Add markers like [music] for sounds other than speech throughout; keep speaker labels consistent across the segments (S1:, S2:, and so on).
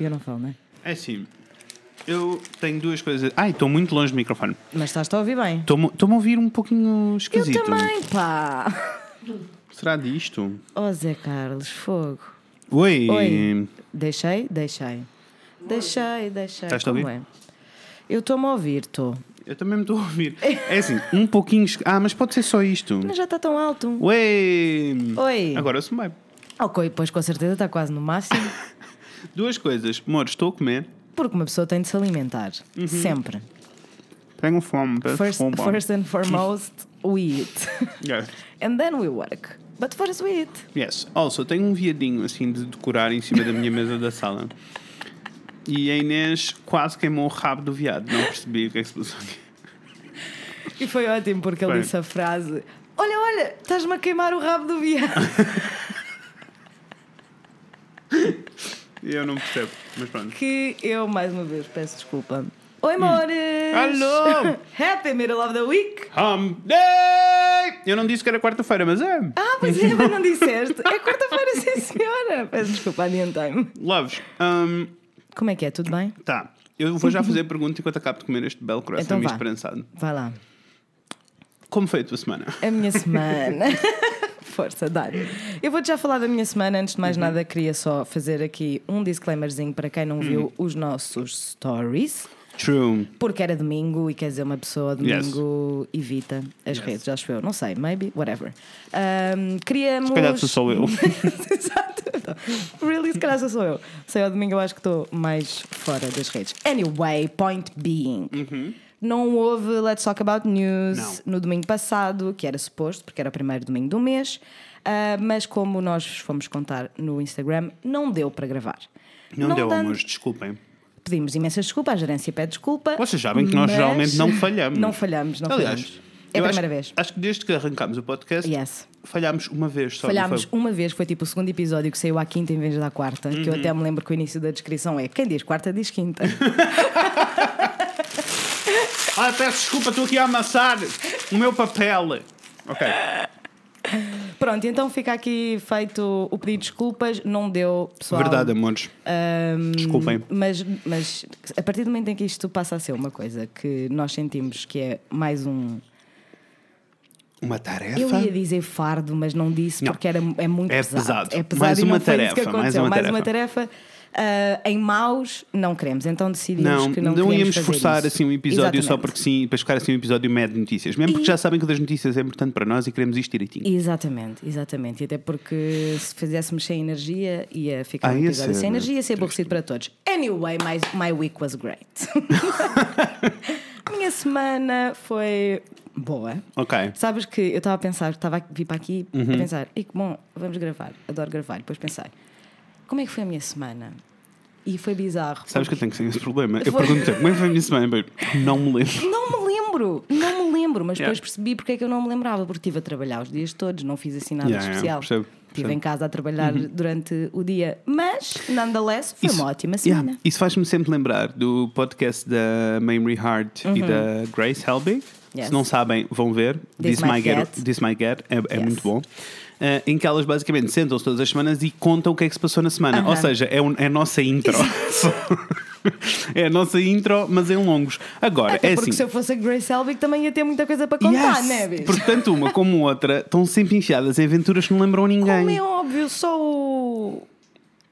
S1: Eu não falo, não é?
S2: É assim, eu tenho duas coisas. Ai, estou muito longe do microfone.
S1: Mas estás-te a ouvir bem.
S2: Estou-me a ouvir um pouquinho esquisito.
S1: Eu também, pá.
S2: Será disto?
S1: Oh, Zé Carlos, fogo.
S2: Oi.
S1: Oi. Deixei? Deixei. Deixei, deixei.
S2: Estás-te a ouvir?
S1: é? Eu estou-me a ouvir, estou.
S2: Eu também me estou a ouvir. É assim, um pouquinho. Ah, mas pode ser só isto.
S1: Mas já está tão alto.
S2: Oi.
S1: Oi.
S2: Agora eu sou bem.
S1: Ok, pois com certeza está quase no máximo. [laughs]
S2: Duas coisas. Amor, estou a comer.
S1: Porque uma pessoa tem de se alimentar.
S2: Uhum.
S1: Sempre.
S2: Tenho fome.
S1: First,
S2: desculpa.
S1: first and foremost, we eat.
S2: Yes.
S1: And then we work. But first we eat.
S2: Yes. Also, tenho um viadinho assim de decorar em cima da minha mesa da sala. E a Inês quase queimou o rabo do viado. Não percebi o que é que se passou aqui.
S1: E foi ótimo porque ele disse a frase: Olha, olha, estás-me a queimar o rabo do viado. [laughs]
S2: E eu não percebo. Mas pronto.
S1: que eu, mais uma vez, peço desculpa. Oi, amores!
S2: Hum. Alô! [laughs]
S1: Happy middle of the week!
S2: Hump Day! Eu não disse que era quarta-feira, mas é.
S1: Ah, pois é, mas não disseste. É quarta-feira, sim, senhora. Peço desculpa, adiantei-me.
S2: Loves. Um,
S1: Como é que é? Tudo bem?
S2: tá. Eu vou já [laughs] fazer a pergunta enquanto acabo de comer este belo coração
S1: Então
S2: prensado.
S1: Vai lá.
S2: Como foi a tua semana?
S1: A minha semana. [laughs] Força, dá Eu vou-te já falar da minha semana. Antes de mais
S2: Uhum.
S1: nada, queria só fazer aqui um disclaimerzinho para quem não viu os nossos stories.
S2: True.
S1: Porque era domingo e quer dizer, uma pessoa domingo evita as redes, acho eu. Não sei, maybe, whatever. Um, queríamos.
S2: Se calhar sou eu. [laughs]
S1: Exato. Really, se calhar sou eu. Sei, ao domingo eu acho que estou mais fora das redes. Anyway, point being. Não houve Let's Talk About News
S2: Não.
S1: no domingo passado, que era suposto, porque era o primeiro domingo do mês, ah, mas como nós vos fomos contar no Instagram, não deu para gravar.
S2: Não, deu,
S1: dando-
S2: amores, desculpem.
S1: Pedimos imensas desculpas, a gerência pede desculpa.
S2: Vocês sabem que nós geralmente não falhamos.
S1: Não falhamos, não
S2: Aliás,
S1: falhamos. É a
S2: acho-
S1: primeira vez.
S2: Acho que desde que arrancámos o podcast,
S1: Yes.
S2: falhámos uma vez só. não
S1: Falhámos uma vez, foi tipo o segundo episódio que saiu à quinta em vez da quarta, que eu
S2: Uhum.
S1: até me lembro que o início da descrição é quem diz quarta diz quinta. [laughs]
S2: Ah, peço desculpa, estou aqui a amassar o meu papel. Ok.
S1: Pronto, então fica aqui feito o pedido de desculpas, não deu, pessoal.
S2: Verdade, amores.
S1: Ahm,
S2: Desculpem.
S1: Mas, mas a partir do momento em que isto passa a ser uma coisa que nós sentimos que é mais um.
S2: Uma tarefa.
S1: Eu ia dizer fardo, mas não disse
S2: Não.
S1: porque era, é muito
S2: É
S1: pesado.
S2: pesado.
S1: É pesado
S2: Mais
S1: e
S2: uma
S1: não foi isso que
S2: tarefa, mais
S1: aconteceu.
S2: uma
S1: mais uma
S2: tarefa.
S1: Ah, em maus, não queremos. Então decidimos
S2: Não,
S1: que não,
S2: não, íamos forçar assim um episódio só
S1: Exatamente.
S2: porque sim, e depois ficar assim um episódio médio de notícias. Mesmo porque
S1: E-
S2: já sabem que das notícias é importante para nós e queremos isto direitinho.
S1: Exatamente, exatamente. E até porque se fizéssemos sem energia, ia ficar
S2: Ah,
S1: um episódio sem
S2: né?
S1: energia, ia ser aborrecido para todos. Anyway, my, my week was great. [laughs] Minha semana foi boa.
S2: Ok.
S1: Sabes que eu estava a pensar, estava a vir para aqui
S2: Uhum.
S1: a pensar, e que bom, vamos gravar, adoro gravar. Depois pensei, como é que foi a minha semana? E foi bizarro.
S2: Sabes que eu tenho que ser esse problema. Eu
S1: Foi.
S2: pergunto como é que foi a minha semana? Não me lembro.
S1: Não me lembro, não me lembro, mas
S2: Yeah.
S1: depois percebi porque é que eu não me lembrava, porque estive a trabalhar os dias todos, não fiz assim nada
S2: Yeah, yeah,
S1: especial.
S2: percebo,
S1: Estive
S2: percebo. Uhum.
S1: em casa a trabalhar durante o dia, mas, nonetheless, foi
S2: Isso-
S1: uma ótima
S2: Yeah,
S1: semana.
S2: Isso faz-me sempre lembrar do podcast da Mamrie Hart e da Grace Helbig.
S1: Uhum. Yes.
S2: Se não sabem, vão ver.
S1: This
S2: This,
S1: Might
S2: Might Get.
S1: Get.
S2: This Might Get. É, é
S1: Yes.
S2: muito bom. Eh, em que elas basicamente sentam-se todas as semanas e contam o que é que se passou na semana.
S1: Aham.
S2: Ou seja, é, um- é a nossa intro. [laughs] é a nossa intro, mas em longos. Agora,
S1: Até
S2: é
S1: porque
S2: assim.
S1: se eu fosse a Grace Helbig também ia ter muita coisa para contar,
S2: Yes!
S1: né, bicho?
S2: Porque tanto uma como outra estão sempre enfiadas em aventuras que não lembram a ninguém.
S1: Como é óbvio, só o,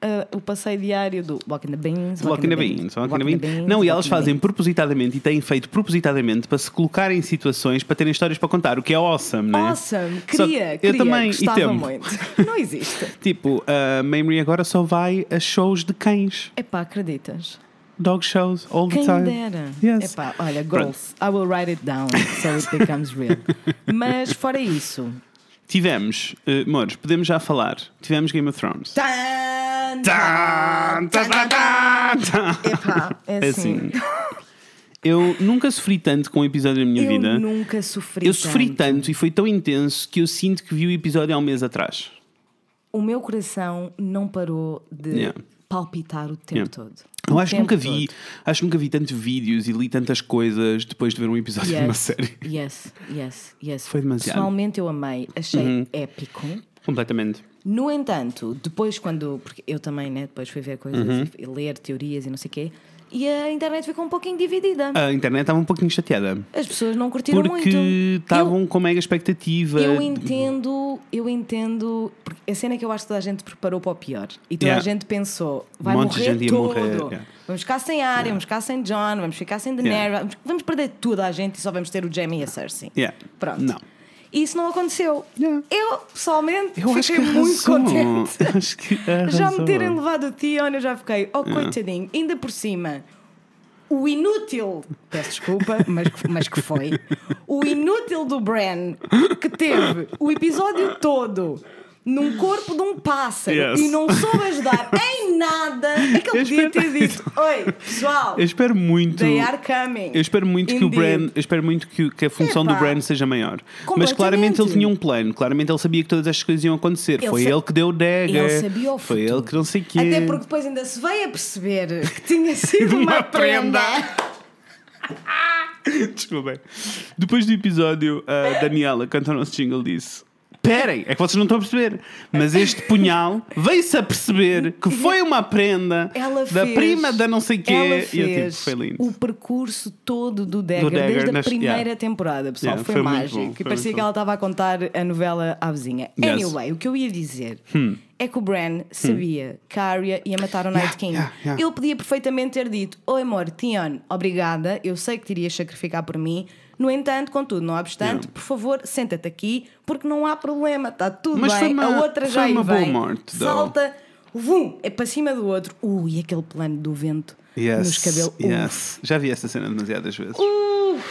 S1: ah, o passeio diário do Walking the Beans.
S2: Walking the Beans, Walking the Beans. Não, e elas
S1: the
S2: fazem
S1: Beans.
S2: propositadamente e têm feito propositadamente para se colocar em situações para terem histórias para contar, o que é awesome, né?
S1: Awesome,
S2: Só
S1: queria,
S2: que
S1: queria,
S2: eu também, e
S1: gostava
S2: temos.
S1: muito. Não existe. [laughs]
S2: Tipo, a Mamrie agora só vai a shows de cães.
S1: Epá, acreditas?
S2: Dog shows, all the
S1: Quem
S2: time.
S1: dera.
S2: Yes.
S1: Epá, olha, goals. I will write it down so it becomes real. [laughs] Mas fora isso.
S2: Tivemos, uh, amores, podemos já falar. Tivemos Game of Thrones.
S1: Tan, Epá, é
S2: É
S1: assim.
S2: assim. Eu nunca sofri tanto com um episódio da minha
S1: Eu
S2: vida.
S1: nunca sofri
S2: Eu sofri
S1: tanto.
S2: tanto e foi tão intenso que eu sinto que vi o episódio há um mês atrás.
S1: O meu coração não parou de
S2: Yeah.
S1: palpitar o tempo
S2: Yeah.
S1: todo.
S2: Eu acho que nunca vi,
S1: todo.
S2: acho que nunca vi tantos vídeos e li tantas coisas depois de ver um episódio de uma
S1: Yes,
S2: série.
S1: yes, yes, yes.
S2: Foi demasiado. Uhum.
S1: Pessoalmente eu amei, achei épico.
S2: Completamente.
S1: No entanto, depois quando. Porque eu também, né? Depois fui ver coisas
S2: Uhum.
S1: e ler teorias e não sei o quê. E a internet ficou um pouquinho dividida.
S2: A internet estava um pouquinho chateada.
S1: As pessoas não curtiram muito.
S2: Porque estavam com mega expectativa.
S1: Eu, entendo, eu entendo. Porque a cena é que eu acho que toda a gente preparou para o pior. E toda
S2: Yeah.
S1: a gente pensou: vai
S2: Um
S1: morrer
S2: gente
S1: tudo.
S2: morrer, yeah.
S1: Vamos ficar sem Arya, vamos ficar sem John, vamos ficar sem Daenerys,
S2: Yeah.
S1: vamos, vamos perder tudo a gente e só vamos ter o Jaime e a Cersei.
S2: Yeah.
S1: Pronto.
S2: Não.
S1: E isso não aconteceu.
S2: Yeah.
S1: Eu, pessoalmente,
S2: Eu acho
S1: fiquei
S2: que
S1: muito contente.
S2: Eu [laughs] Acho que
S1: Já me terem levado o Theon, eu já fiquei, oh coitadinho, ainda por cima, o inútil, peço desculpa, mas, mas que foi, o inútil do Bran, que teve o episódio todo num corpo de um pássaro
S2: Yes.
S1: e não soube ajudar [laughs] em nada, é que ele podia ter dito: Oi, pessoal,
S2: Eu espero muito.
S1: they are coming.
S2: Eu espero muito que o
S1: Indeed.
S2: Bran, eu espero muito que, que a função do
S1: Epá.
S2: Bran seja maior. Mas claramente ele tinha um plano, claramente ele sabia que todas estas coisas iam acontecer.
S1: Ele
S2: Foi ele que deu o dagger.
S1: Ele sabia o
S2: Foi
S1: futuro.
S2: ele que não sei o quê.
S1: Até porque depois ainda se veio a perceber que tinha [laughs] sido uma,
S2: Uma
S1: prenda.
S2: prenda. [laughs] Desculpem. Depois do episódio, a Daniela canta o nosso jingle disse. Esperem, é que vocês não estão a perceber. Mas este punhal veio-se a perceber que foi uma prenda da
S1: fez-
S2: prima da não sei quê.
S1: Ela
S2: E eu tipo,
S1: fez
S2: foi lindo.
S1: o percurso todo do Dagger,
S2: Dagger
S1: desde a
S2: nas-
S1: primeira
S2: yeah.
S1: temporada, pessoal.
S2: Yeah,
S1: foi,
S2: foi
S1: mágico.
S2: bom,
S1: e
S2: foi
S1: parecia que ela estava a contar a novela à vizinha.
S2: Yes.
S1: Anyway, o que eu ia dizer é que o Bran sabia que a Arya ia matar o Night
S2: Yeah,
S1: King.
S2: yeah, yeah.
S1: Ele podia perfeitamente ter dito: Oi, amor, Tion, obrigada, eu sei que te irias sacrificar por mim. No entanto, contudo, não obstante,
S2: Yeah.
S1: por favor, senta-te aqui, porque não há problema, está tudo
S2: Mas
S1: bem.
S2: foi uma-
S1: a outra
S2: foi
S1: já aí
S2: uma boa
S1: vem.
S2: morte.
S1: Salta, vum, é para cima do outro. Ui, aquele plano do vento nos cabelos.
S2: Yes. Já vi essa cena demasiadas vezes.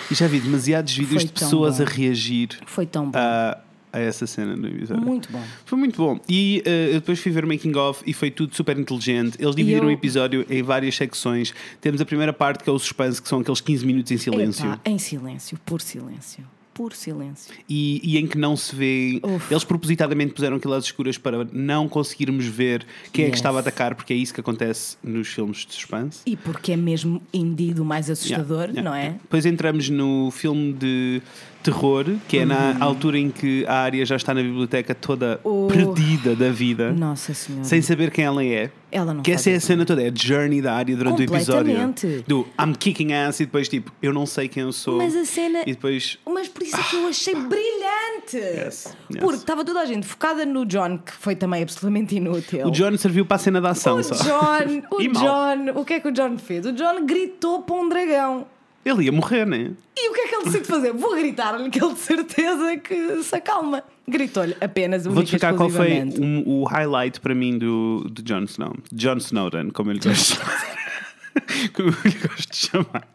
S2: E já vi demasiados vídeos
S1: Foi
S2: de pessoas
S1: bom.
S2: a reagir
S1: Foi tão bom.
S2: a, a essa cena do episódio.
S1: Muito bom.
S2: Foi muito bom. E eh, eu depois fui ver o making of e foi tudo super inteligente. Eles dividiram
S1: eu-
S2: o episódio em várias secções. Temos a primeira parte que é o suspense, que são aqueles 15 minutos em silêncio.
S1: Epá, em silêncio, por silêncio. Por silêncio.
S2: E, e em que não se vê.
S1: Uf.
S2: Eles propositadamente puseram aquilo às escuras para não conseguirmos ver quem é que
S1: Yes.
S2: estava a atacar, porque é isso que acontece nos filmes de suspense.
S1: E porque é mesmo indeed o mais assustador,
S2: Yeah, yeah,
S1: não é?
S2: Depois entramos no filme de terror, que é na altura em que a área já está na biblioteca toda
S1: Oh.
S2: perdida da vida,
S1: Nossa Senhora.
S2: sem saber quem ela é.
S1: Ela não
S2: que essa é a cena toda, é a journey da área durante o episódio. Do I'm kicking ass e depois tipo, eu não sei quem eu sou.
S1: Mas a cena.
S2: E depois.
S1: Mas por isso é que eu achei brilhante.
S2: Yes, yes.
S1: Porque estava toda a gente focada no John, que foi também absolutamente inútil.
S2: O John serviu para a cena da ação
S1: O
S2: só.
S1: John, [laughs] o. John, o que é que o John fez? O John gritou para um dragão.
S2: Ele ia morrer, né?
S1: E o que é que ele decide fazer? Vou gritar-lhe que ele de certeza que se acalma. Gritou-lhe apenas, única e
S2: explicar qual foi um- o highlight para mim do, do Jon Snow. John Snowden, como ele gosta de [laughs] chamar. como eu lhe gosto de chamar.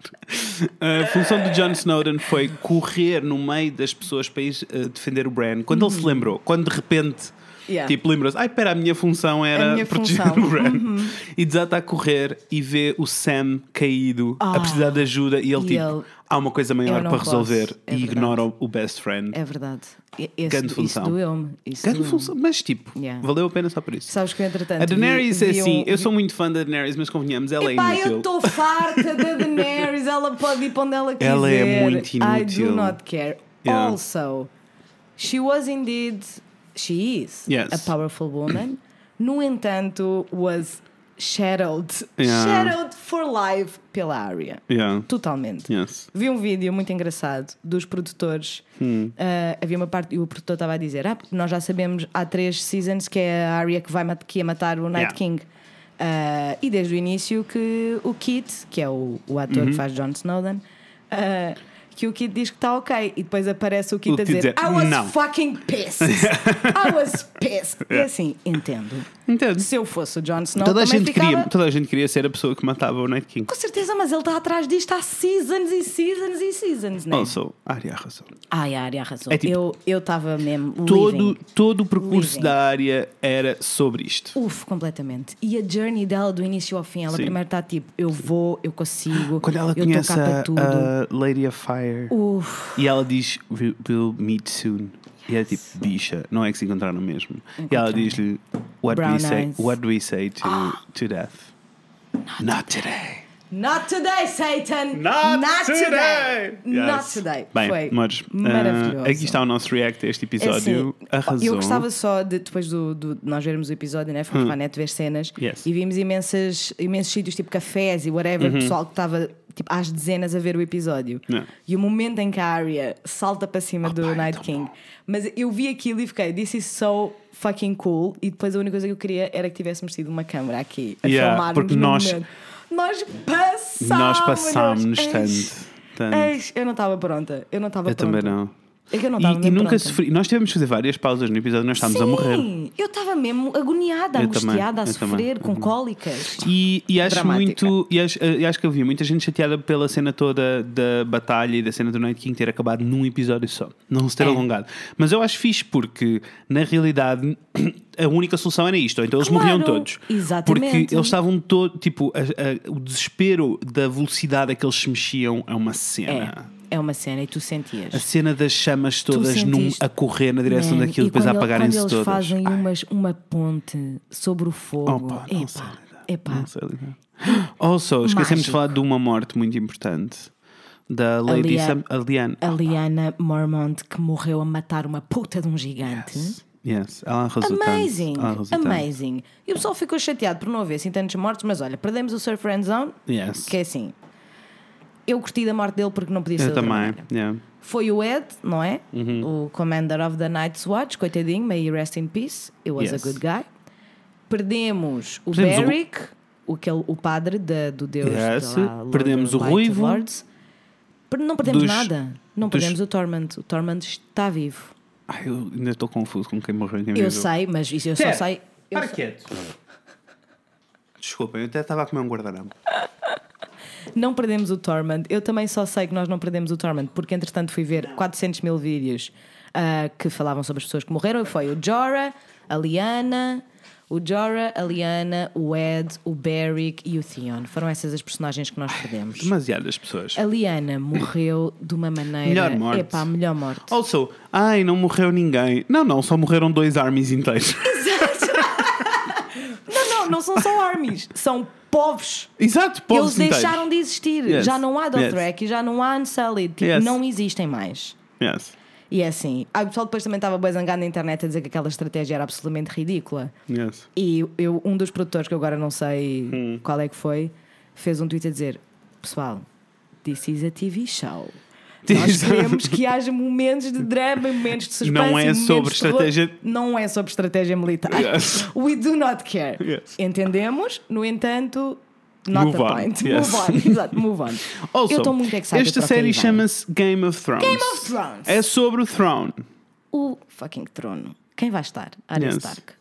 S2: A função do Jon Snowden foi correr no meio das pessoas para ir eh, defender o Bran. Quando ele se lembrou, quando de repente.
S1: Uhum. Yeah.
S2: Tipo, lembra-se, ai, pera, a minha função era
S1: minha
S2: proteger
S1: função. [laughs] Uhum.
S2: o Bran. E desata a correr e vê o Sam caído, a
S1: Ah.
S2: precisar de ajuda, e ele,
S1: E
S2: tipo,
S1: ele,
S2: há uma coisa maior para resolver
S1: É
S2: e
S1: verdade.
S2: ignora o, best friend.
S1: É verdade. Esse,
S2: Grande
S1: isso
S2: função.
S1: doeu-me. Isso
S2: Grande
S1: doeu-me.
S2: função, mas tipo,
S1: Yeah.
S2: valeu a pena só por isso.
S1: Sabes que entretanto.
S2: A Daenerys
S1: vi,
S2: é
S1: vi
S2: assim,
S1: um-
S2: eu sou muito fã da Daenerys, mas convenhamos, ela
S1: Epá,
S2: é inútil.
S1: eu estou farta da Daenerys, ela pode ir para onde ela quiser.
S2: Ela é muito
S1: I
S2: inútil.
S1: do not care.
S2: Yeah.
S1: Also, she was indeed, she is
S2: Yes.
S1: a powerful woman. [clears throat] No entanto, was shadowed,
S2: Yeah.
S1: shadowed for life pela Arya.
S2: Yeah.
S1: Totalmente.
S2: Yes.
S1: Vi um vídeo muito engraçado dos produtores.
S2: Hum.
S1: Ah, havia uma parte e o produtor estava a dizer: Ah, porque nós já sabemos há três seasons que é a Arya que, vai, que ia matar o Night
S2: Yeah.
S1: King. Ah, e desde o início que o Kit, que é o, o ator
S2: Uhum.
S1: que faz Jon Snowden, ah, que o Kit diz que está ok. E depois aparece o Kit
S2: O
S1: a dizer:
S2: dizer,
S1: I was
S2: "Não."
S1: fucking pissed. [laughs] I was pissed. E assim, entendo.
S2: Entendo.
S1: Se eu fosse o Jon Snow,
S2: Toda a, gente
S1: ficava...
S2: queria, toda a gente queria ser a pessoa que matava o Night King.
S1: Com certeza, mas ele está atrás disto há seasons e seasons e seasons, né?
S2: Also, a Arya arrasou.
S1: Ai, a área arrasou.
S2: É tipo,
S1: eu eu estava mesmo.
S2: Todo,
S1: living.
S2: todo o percurso
S1: Living.
S2: da área era sobre isto.
S1: Uf, completamente. E a journey dela do início ao fim, ela
S2: Sim.
S1: primeiro está tipo, eu vou, eu consigo,
S2: Quando ela
S1: eu
S2: conhece
S1: estou cá
S2: a,
S1: para tudo.
S2: a Lady of Fire
S1: Uf,
S2: e ela diz "We- We'll meet soon. E é tipo, bicha, não é que se encontraram mesmo. E ela diz-lhe What, do we say, what do we say to, to death? Not today.
S1: Not today, Satan!
S2: Not today!
S1: Not
S2: Yes.
S1: today!
S2: Bem,
S1: Foi
S2: Mores,
S1: maravilhoso.
S2: ah, aqui está o nosso react a este
S1: É
S2: episódio.
S1: assim,
S2: Arrasou.
S1: Eu gostava só de, depois do, do- de nós vermos o episódio, né? fomos para a net ver cenas
S2: Hum. Yes.
S1: e vimos imensas, imensos sítios, tipo cafés e whatever,
S2: Uhum.
S1: pessoal que estava tipo, às dezenas a ver o episódio.
S2: Yeah.
S1: E o momento em que a Arya salta para cima do
S2: pá, é
S1: Night King.
S2: bom.
S1: Mas eu vi aquilo e fiquei, this is so fucking cool. E depois a única coisa que eu queria era que tivéssemos tido uma câmera aqui a
S2: Yeah,
S1: filmar
S2: porque nós-
S1: Nós passámos.
S2: Nós passámos tanto. tanto.
S1: eis, eu não estava pronta. Eu não estava
S2: Eu
S1: pronta.
S2: também não.
S1: É que eu não estava
S2: E, e nunca
S1: pronta.
S2: sofri. Nós tivemos que fazer várias pausas no episódio, nós estávamos a morrer.
S1: Sim, eu estava mesmo agoniada,
S2: Eu também,
S1: angustiada, a
S2: eu
S1: sofrer,
S2: também.
S1: com cólicas.
S2: E, e acho
S1: Dramática.
S2: muito. E acho, e acho que havia muita gente chateada pela cena toda da batalha e da cena do Night King ter acabado num episódio só, não se ter
S1: É.
S2: alongado. Mas eu acho fixe porque, na realidade, [clears throat] a única solução era isto. Então eles
S1: Claro,
S2: morriam todos.
S1: exatamente.
S2: Porque eles estavam todos. Tipo, a- a- o desespero da velocidade a que eles se mexiam é uma cena.
S1: É, é uma cena e tu sentias.
S2: A cena das chamas todas num, a correr na direção
S1: Man,
S2: daquilo, depois a apagarem-se todas.
S1: eles fazem umas, uma ponte sobre o fogo.
S2: Opa, não
S1: epá, epá.
S2: Não sei. Also, [gasps] esquecemos de falar de uma morte muito importante. Da Lady
S1: Lia-
S2: Sam, a Liane.
S1: A Liana Mormont que morreu a matar uma puta de um gigante.
S2: Yes, ela arrasou
S1: Amazing.
S2: Ela arrasou
S1: amazing. E o pessoal ficou chateado por não haver assim tantos mortos, mas olha, perdemos o Sir Friend Zone,
S2: Yes.
S1: que é assim. Eu curti da morte dele porque não podia ser
S2: Eu também. Yeah.
S1: Foi o Ed, não é?
S2: Uhum.
S1: O Commander of the Night's Watch, coitadinho, may he rest in peace. It was
S2: Yes.
S1: a good guy. Perdemos o
S2: Perdemos o-
S1: Beric, o, aquele, o padre da- do Deus.
S2: Yes.
S1: de lá,
S2: Perdemos o Ruivo.
S1: Lords. Não perdemos
S2: Dos-
S1: nada. Não
S2: dos-
S1: perdemos o Torment. O Torment está vivo.
S2: Ai, eu ainda estou confuso com quem morreu quem
S1: Eu sei, mas isso eu só sei. eu
S2: para
S1: só-
S2: quieto. [laughs] Desculpem, eu até estava a comer um guardanapo.
S1: Não perdemos o Torment. Eu também só sei que nós não perdemos o Torment, porque entretanto fui ver 400 mil vídeos ah, que falavam sobre as pessoas que morreram. E foi o Jorah, a Liana, o Jorah, a Liana, o Ed, o Beric e o Theon. Foram essas as personagens que nós perdemos.
S2: Demasiadas pessoas.
S1: A Liana morreu de uma maneira.
S2: Melhor morte.
S1: Epá, melhor morte.
S2: Also, ai, não morreu ninguém. Não, não, só morreram dois armies inteiros. [laughs]
S1: Não, não, não são só armies, são povos.
S2: Exato, povos
S1: Eles
S2: inteiros.
S1: deixaram de existir.
S2: Yes.
S1: Já não há
S2: Yes.
S1: Dothraki, já não há Unsullied. Tipo,
S2: Yes.
S1: Não existem mais.
S2: Yes.
S1: E é assim. Ah, o pessoal depois também estava bem zangado na internet a dizer que aquela estratégia era absolutamente ridícula.
S2: Yes.
S1: E eu, um dos produtores, que eu agora não sei
S2: Hum.
S1: qual é que foi, fez um tweet a dizer: Pessoal, this is a TV show. Nós queremos que haja momentos de drama, momentos de suspense.
S2: Não é
S1: e momentos
S2: sobre estratégia-
S1: Não é sobre estratégia militar.
S2: Yes.
S1: We do not care.
S2: Yes.
S1: Entendemos, no entanto, not
S2: Move
S1: the
S2: on.
S1: point.
S2: Yes.
S1: Move on. Exato, move on. [laughs]
S2: Also,
S1: eu estou muito excited
S2: esta série chama-se Game of Thrones.
S1: Game of Thrones.
S2: É sobre o Throne.
S1: O fucking trono. Quem vai estar? Arya
S2: Yes.
S1: Stark.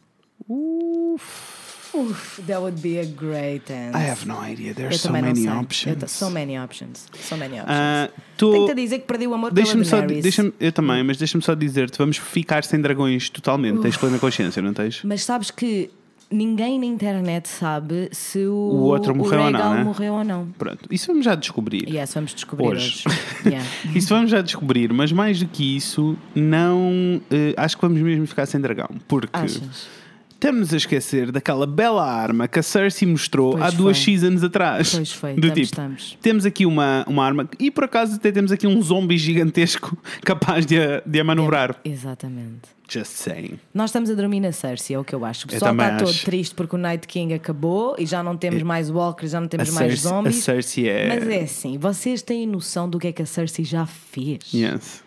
S1: Uf, that would be a great end.
S2: I have no idea.
S1: Eu
S2: There's so many.
S1: Eu
S2: options.
S1: so many options. So many options. Tenho-te a dizer que perdi o amor
S2: Deixa-me
S1: pela
S2: só, deixa eu também, mas deixa-me só dizer-te, vamos ficar sem dragões totalmente. Tens plena consciência, não tens?
S1: Mas sabes que ninguém na internet sabe se o,
S2: O outro morreu ou não, né?
S1: morreu ou não.
S2: Pronto, isso vamos já descobrir.
S1: Yes, vamos descobrir
S2: Hoje.
S1: hoje. Yeah. [laughs]
S2: Isso vamos já descobrir, mas mais do que isso, não. eh, acho que vamos mesmo ficar sem dragão. Porque
S1: Achas?
S2: Estamos a esquecer daquela bela arma que a Cersei mostrou
S1: Pois
S2: há duas
S1: foi.
S2: seasons atrás.
S1: Pois foi,
S2: Do
S1: estamos,
S2: tipo,
S1: estamos.
S2: temos aqui uma, uma arma e por acaso até temos aqui um zombie gigantesco [laughs] capaz de a, de a manobrar.
S1: Exatamente.
S2: Just saying.
S1: Nós estamos a dormir na Cersei, é o que eu acho. O pessoal está todo triste porque o Night King acabou e já não temos mais Walkers, já não
S2: A
S1: temos mais
S2: Cersei, a
S1: zombies.
S2: Cersei é.
S1: Mas é assim, vocês têm noção do que é que a Cersei já fez?
S2: Yes.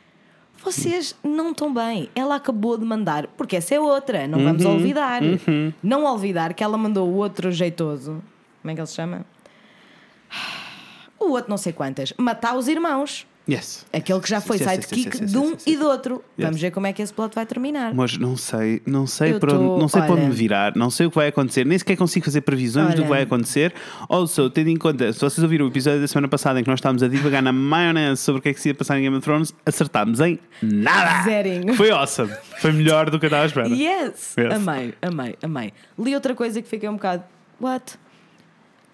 S1: Vocês não estão bem. Ela acabou de mandar, porque essa é outra, não vamos
S2: Uhum,
S1: olvidar. Não olvidar que ela mandou o outro jeitoso. Como é que ele se chama? O outro não sei quantas. Matar os irmãos.
S2: Yes.
S1: Aquele que já foi
S2: Yes,
S1: sidekick
S2: yes, yes,
S1: de um e do outro. Vamos ver como é que esse plot vai terminar.
S2: Mas não sei, não sei, para onde,
S1: tô-
S2: não sei para onde
S1: olha-
S2: me virar, não sei o que vai acontecer, nem sequer consigo fazer previsões do que
S1: Olha.
S2: vai acontecer. Also, tendo em conta, se vocês ouviram o episódio da semana passada em que nós estávamos a divagar na maionese sobre o que é que se ia passar em Game of Thrones, acertámos em nada!
S1: Zerinho.
S2: Foi awesome. Foi melhor do que eu estava à espera.
S1: Yes!
S2: Yes.
S1: Amei, amei, amei. Li outra coisa que fiquei um bocado. What?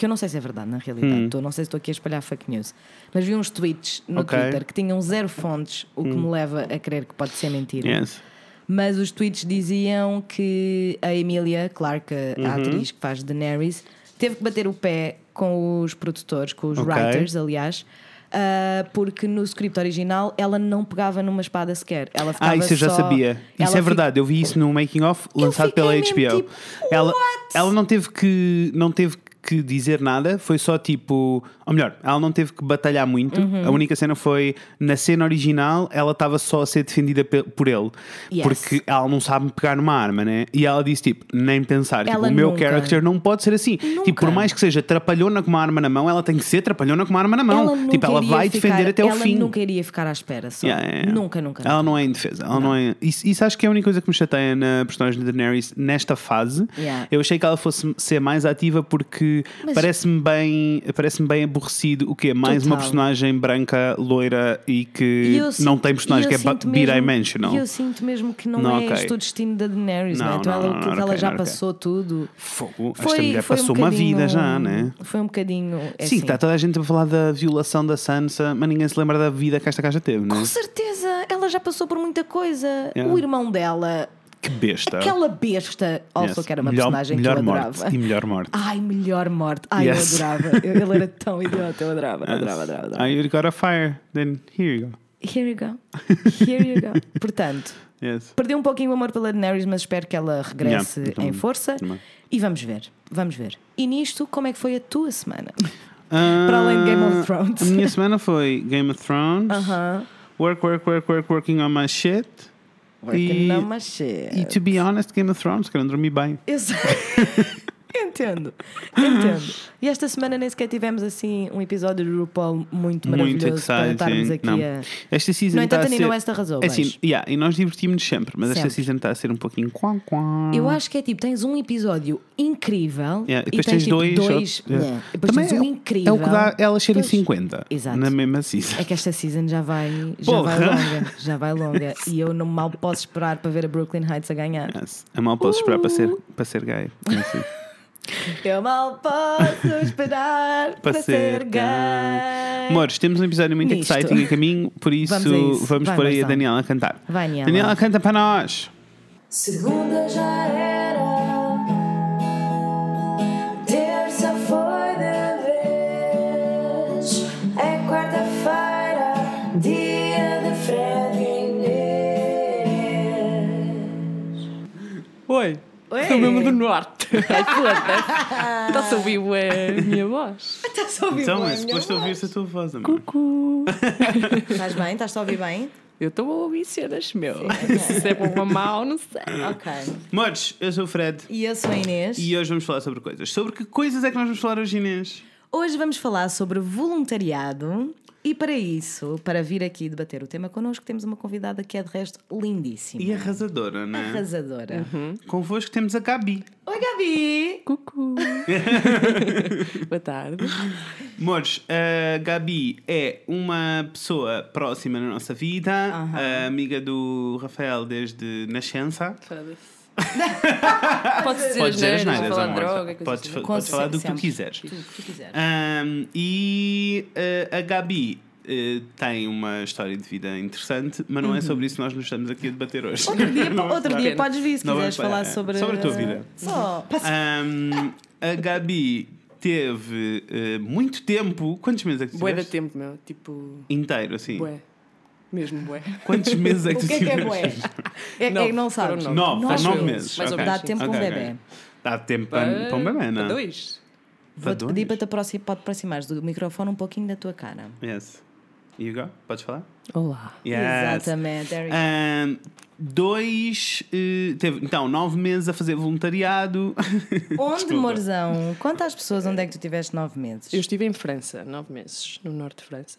S1: Que eu não sei se é verdade, na realidade. Tô- não sei se estou aqui a espalhar fake news. Mas vi uns tweets no
S2: Ok.
S1: Twitter que tinham zero fontes, o que me leva a crer que pode ser mentira.
S2: Yes.
S1: Mas os tweets diziam que a Emilia Clarke, a, a atriz que faz Daenerys, teve que bater o pé com os produtores, com os
S2: Ok.
S1: writers, aliás. ah, porque no script original ela não pegava numa espada sequer. Ela ficava
S2: Ah, isso eu já
S1: só-
S2: sabia. Isso
S1: ela
S2: é verdade. Eu vi isso no making of lançado pela HBO.
S1: tipo,
S2: ela, ela não teve que não teve que dizer nada, foi só tipo, ou melhor, ela não teve que batalhar muito.
S1: Uhum.
S2: A única cena foi na cena original, ela estava só a ser defendida por ele,
S1: Yes.
S2: porque ela não sabe pegar numa arma, né? E ela disse tipo, nem pensar, tipo,
S1: Ela
S2: o meu
S1: nunca.
S2: character não pode ser assim.
S1: Nunca.
S2: Tipo, por mais que seja trapalhona com uma arma na mão, ela tem que ser trapalhona com uma arma na mão.
S1: Ela
S2: tipo, ela vai
S1: ficar-
S2: defender até o
S1: ela
S2: fim.
S1: nunca iria ficar à espera só.
S2: Yeah, yeah, yeah.
S1: Nunca, nunca.
S2: Ela
S1: nunca.
S2: não é indefesa. Ela não. é. Isso, isso acho que é a única coisa que me chateia na personagem de Daenerys nesta fase. Eu achei que ela fosse ser mais ativa porque
S1: Mas-
S2: parece-me bem, parece bem aborrecido o quê? Mais uma
S1: Total.
S2: personagem branca, loira e
S1: E
S2: que
S1: eu
S2: não tem personagem
S1: e
S2: que é bidimensional.
S1: E eu sinto mesmo que não,
S2: Não,
S1: é
S2: ok.
S1: este o destino da Daenerys,
S2: Não,
S1: não, é? Então
S2: não,
S1: ela,
S2: não,
S1: aquilo
S2: não,
S1: que ela
S2: ok,
S1: já
S2: não,
S1: passou tudo.
S2: Fogo. Esta
S1: Foi,
S2: mulher
S1: foi
S2: passou
S1: um
S2: uma vida já, né?
S1: Foi um bocadinho. é
S2: Sim,
S1: assim.
S2: está toda a gente a falar da violação da Sansa, mas ninguém se lembra da vida que esta gaja teve, né?
S1: Com certeza, ela já passou por muita coisa.
S2: Yeah.
S1: O irmão dela,
S2: Que besta.
S1: aquela besta, also
S2: Yes.
S1: que era uma
S2: melhor,
S1: personagem
S2: melhor
S1: que eu
S2: morte.
S1: adorava.
S2: E melhor morte.
S1: Ai, melhor morte. Ai,
S2: Yes.
S1: eu adorava. Ele era tão idiota, eu adorava,
S2: Yes.
S1: adorava, adorava. adorava.
S2: Ah, you got a fire. Then here you go.
S1: Here you go. Here you go. [laughs] Portanto,
S2: Yes.
S1: Perdi um pouquinho o amor pela Daenerys, mas espero que ela regresse
S2: Yeah,
S1: em força.
S2: Também.
S1: E vamos ver, vamos ver. E nisto, como é que foi a tua semana?
S2: Ah,
S1: Para além de Game of Thrones.
S2: A minha semana foi Game of Thrones, [laughs]
S1: Aham.
S2: work, work, work, work, working on my shit.
S1: Working
S2: E-
S1: on my shit.
S2: E to be honest, Game of Thrones, quero dormir bem.
S1: Sei. [laughs] Entendo, entendo. E esta semana nem sequer tivemos assim um episódio do RuPaul muito
S2: Muito
S1: maravilhoso para
S2: exciting.
S1: estarmos aqui
S2: Não.
S1: a.
S2: Esta season
S1: No entanto,
S2: a ser...
S1: Nina West arrasou.
S2: É assim, yeah, e nós divertimos-nos sempre, mas esta
S1: Sempre.
S2: season está a ser um pouquinho quá, quá.
S1: Eu acho que é tipo, tens um episódio incrível
S2: Yeah, e depois
S1: tens,
S2: tens
S1: tipo,
S2: dois.
S1: dois
S2: yeah.
S1: yeah. Depois
S2: Também
S1: tens um
S2: é,
S1: incrível.
S2: é o que dá elas serem
S1: Pois.
S2: 50
S1: Exato.
S2: na mesma season.
S1: É que esta season já vai, já
S2: Porra.
S1: vai longa, já vai longa. E eu não mal posso esperar para ver a Brooklyn Heights a ganhar.
S2: Yes. Eu mal posso esperar para
S1: Uh.
S2: ser, para ser gay. Assim.
S1: Eu mal posso esperar [laughs] para, ser gay.
S2: Amores, temos um episódio muito
S1: Nisto.
S2: exciting em caminho, por isso
S1: Vamos a isso.
S2: vamos
S1: Vai,
S2: pôr aí a. Daniela a cantar.
S1: Vai, Niela.
S2: Daniela, canta para nós.
S3: Segunda já era, terça foi de vez, é quarta-feira, dia de Fred e Inês.
S4: Oi.
S1: Oi.
S4: Sou mesmo do norte. Ai, foda-se. Está-se a ouvir a minha voz.
S1: Estás a ouvir
S2: Então, é suposto ouvir-se a tua voz, amor.
S1: voz? Estás bem? Estás a ouvir bem?
S4: Eu estou a ouvir cenas, meu. Se é bom ou mau, não sei.
S1: Ok.
S2: Amores, eu sou o Fred
S1: E eu sou a Inês.
S2: e hoje vamos falar sobre coisas. Sobre que coisas é que nós vamos falar hoje, Inês?
S1: Hoje vamos falar sobre voluntariado. E para isso, para vir aqui debater o tema connosco, temos uma convidada que é de resto lindíssima.
S2: E arrasadora, não é?
S1: Arrasadora.
S2: Convosco temos a Gabi.
S1: Oi, Gabi!
S4: Cucu. [laughs] Boa tarde.
S2: Amores, a Gabi é uma pessoa próxima na nossa vida, a amiga do Rafael desde nascença.
S4: Foda-se. [laughs] Pode dizer
S2: Podes dizer as neiras,
S4: falar
S2: amor.
S4: droga,
S2: Podes,
S4: assim.
S2: podes falar do que tu quiseres.
S1: Tudo que tu quiseres.
S2: Ahm, e eh, a Gabi eh, tem uma história de vida interessante, mas não é sobre isso que nós nos estamos aqui a debater hoje.
S1: Uhum. Outro dia, [laughs]
S2: vamos
S1: outro dia podes vir se
S2: Não
S1: quiseres falar sobre.
S2: sobre a tua vida.
S1: Só.
S2: Ahm, a Gabi teve eh, muito tempo. Quantos meses é que tu
S4: Bué de
S2: tiveste?
S4: tempo, meu. Tipo,
S2: Inteiro, assim.
S4: bué. Mesmo bué.
S2: Quantos meses é que [laughs]
S1: O
S2: tu
S1: que é que é
S2: tiveste?
S1: bué? É, é
S4: Nove,
S1: que não
S4: foram
S1: sabes.
S4: nove.
S2: Nove,
S1: Nove
S2: foram nove
S1: meses.
S2: meses.
S4: Mais ou
S2: ok.
S1: Dá tempo
S2: Ok,
S1: para um bebê.
S2: Dá tempo para, para um bebê, não?
S4: Para dois.
S1: Vou-te pedir para te aproxim- para te aproximares do microfone um pouquinho da tua cara.
S2: Yes. You go? Podes falar?
S4: Olá.
S2: Yes.
S1: Exatamente. There you go.
S2: Ahm, dois. eh, teve, então, nove meses a fazer voluntariado. [laughs]
S1: Onde. Morzão? Quantas pessoas onde é que tu tiveste nove meses?
S4: Eu estive em França, nove meses, no norte de França.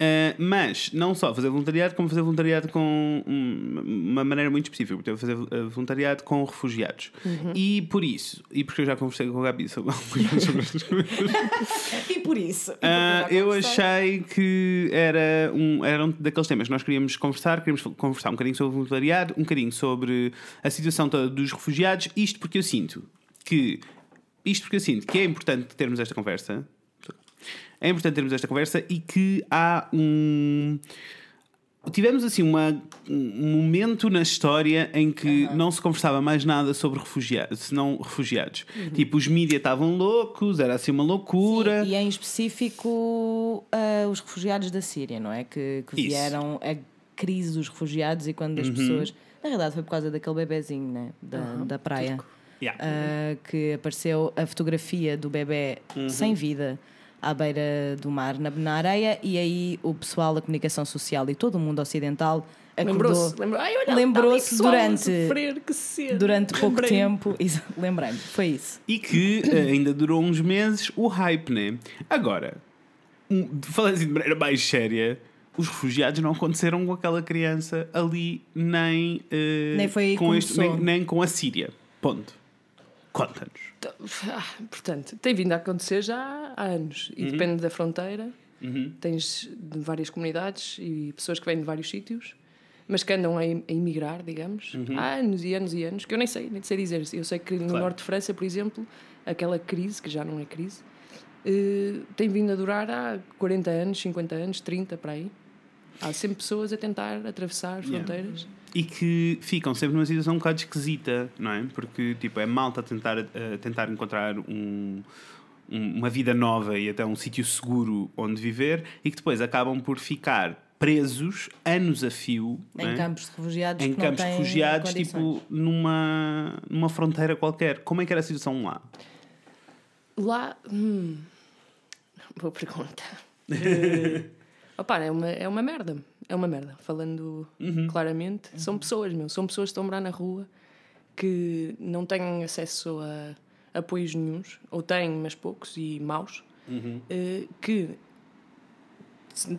S2: Uh, mas não só fazer voluntariado, como fazer voluntariado com um- uma maneira muito específica, porque eu fazer uh, voluntariado com refugiados. E por isso, e porque eu já conversei com a Gabi sobre [laughs] estas coisas,
S1: E por isso.
S2: uh, eu achei que era um, era um daqueles temas que nós queríamos conversar, queríamos conversar um bocadinho sobre o voluntariado, um bocadinho sobre a situação toda dos refugiados, isto porque eu sinto que isto porque eu sinto que é importante termos esta conversa. É importante termos esta conversa e que há um tivemos assim uma, um momento na história em que não se conversava mais nada sobre refugiados, senão refugiados. Tipo, os mídias estavam loucos, era assim uma loucura.
S1: E em específico ah, os refugiados da Síria, não é? Que, que
S2: Isso.
S1: vieram a crise dos refugiados e quando as pessoas. Na verdade, foi por causa daquele bebezinho, né? Da, da praia.
S2: Yeah.
S1: Ah, que apareceu a fotografia do bebê
S2: Uhum.
S1: sem vida à beira do mar, na, na areia, e aí o pessoal da comunicação social e todo o mundo ocidental acordou
S4: Lembrou-se. Lembrou, pessoal a
S1: durante-
S4: sofrer,
S1: durante pouco
S4: Lembrei.
S1: tempo. [laughs] Lembrei-me, foi isso.
S2: E que eh, ainda durou uns meses o hype, né? Agora, um, falando assim de maneira mais séria, os refugiados não aconteceram com aquela criança ali, nem, eh,
S1: Nem foi
S2: com este, nem, nem com a Síria. Ponto. Conta-nos.
S4: Ah, portanto, tem vindo a acontecer já há anos
S2: Uhum.
S4: e depende da fronteira. Tens de várias comunidades e pessoas que vêm de vários sítios, mas que andam a em- a emigrar, digamos,
S2: Uhum.
S4: há anos e anos e anos, que eu nem sei, nem sei dizer. Eu sei que no
S2: Claro.
S4: norte de França, por exemplo, aquela crise, que já não é crise, eh, tem vindo a durar há 40 anos, 50 anos, 30 para aí. Há sempre pessoas a tentar atravessar
S2: Yeah. E que ficam sempre numa situação um bocado esquisita, não é? Porque tipo, é malta tentar, tentar encontrar um, um- uma vida nova e até um sítio seguro onde viver e que depois acabam por ficar presos anos a fio
S1: Em
S2: é?
S1: campos de refugiados
S2: em campos refugiados,
S1: condições.
S2: tipo numa, numa fronteira qualquer. Como é que era a situação lá?
S4: Lá. Hum, boa pergunta. [laughs] Eh, opá, é uma, é uma merda. É uma merda. Falando claramente, são pessoas, meu. São pessoas que estão a morar na rua que não têm acesso a apoios nenhuns, ou têm, mas poucos e maus, eh, que. se-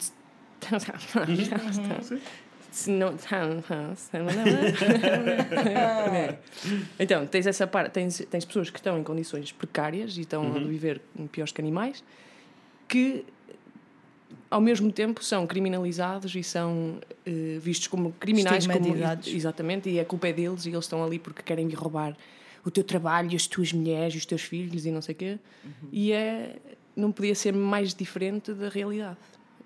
S4: não. Então, tens essa parte, tens, tens pessoas que estão em condições precárias e estão a viver piores que animais, que ao mesmo tempo são criminalizados e são eh, vistos como criminais como, exatamente, e a culpa é deles e eles estão ali porque querem vir roubar o teu trabalho, e as tuas mulheres, e os teus filhos e não sei o quê. E é não podia ser mais diferente da realidade.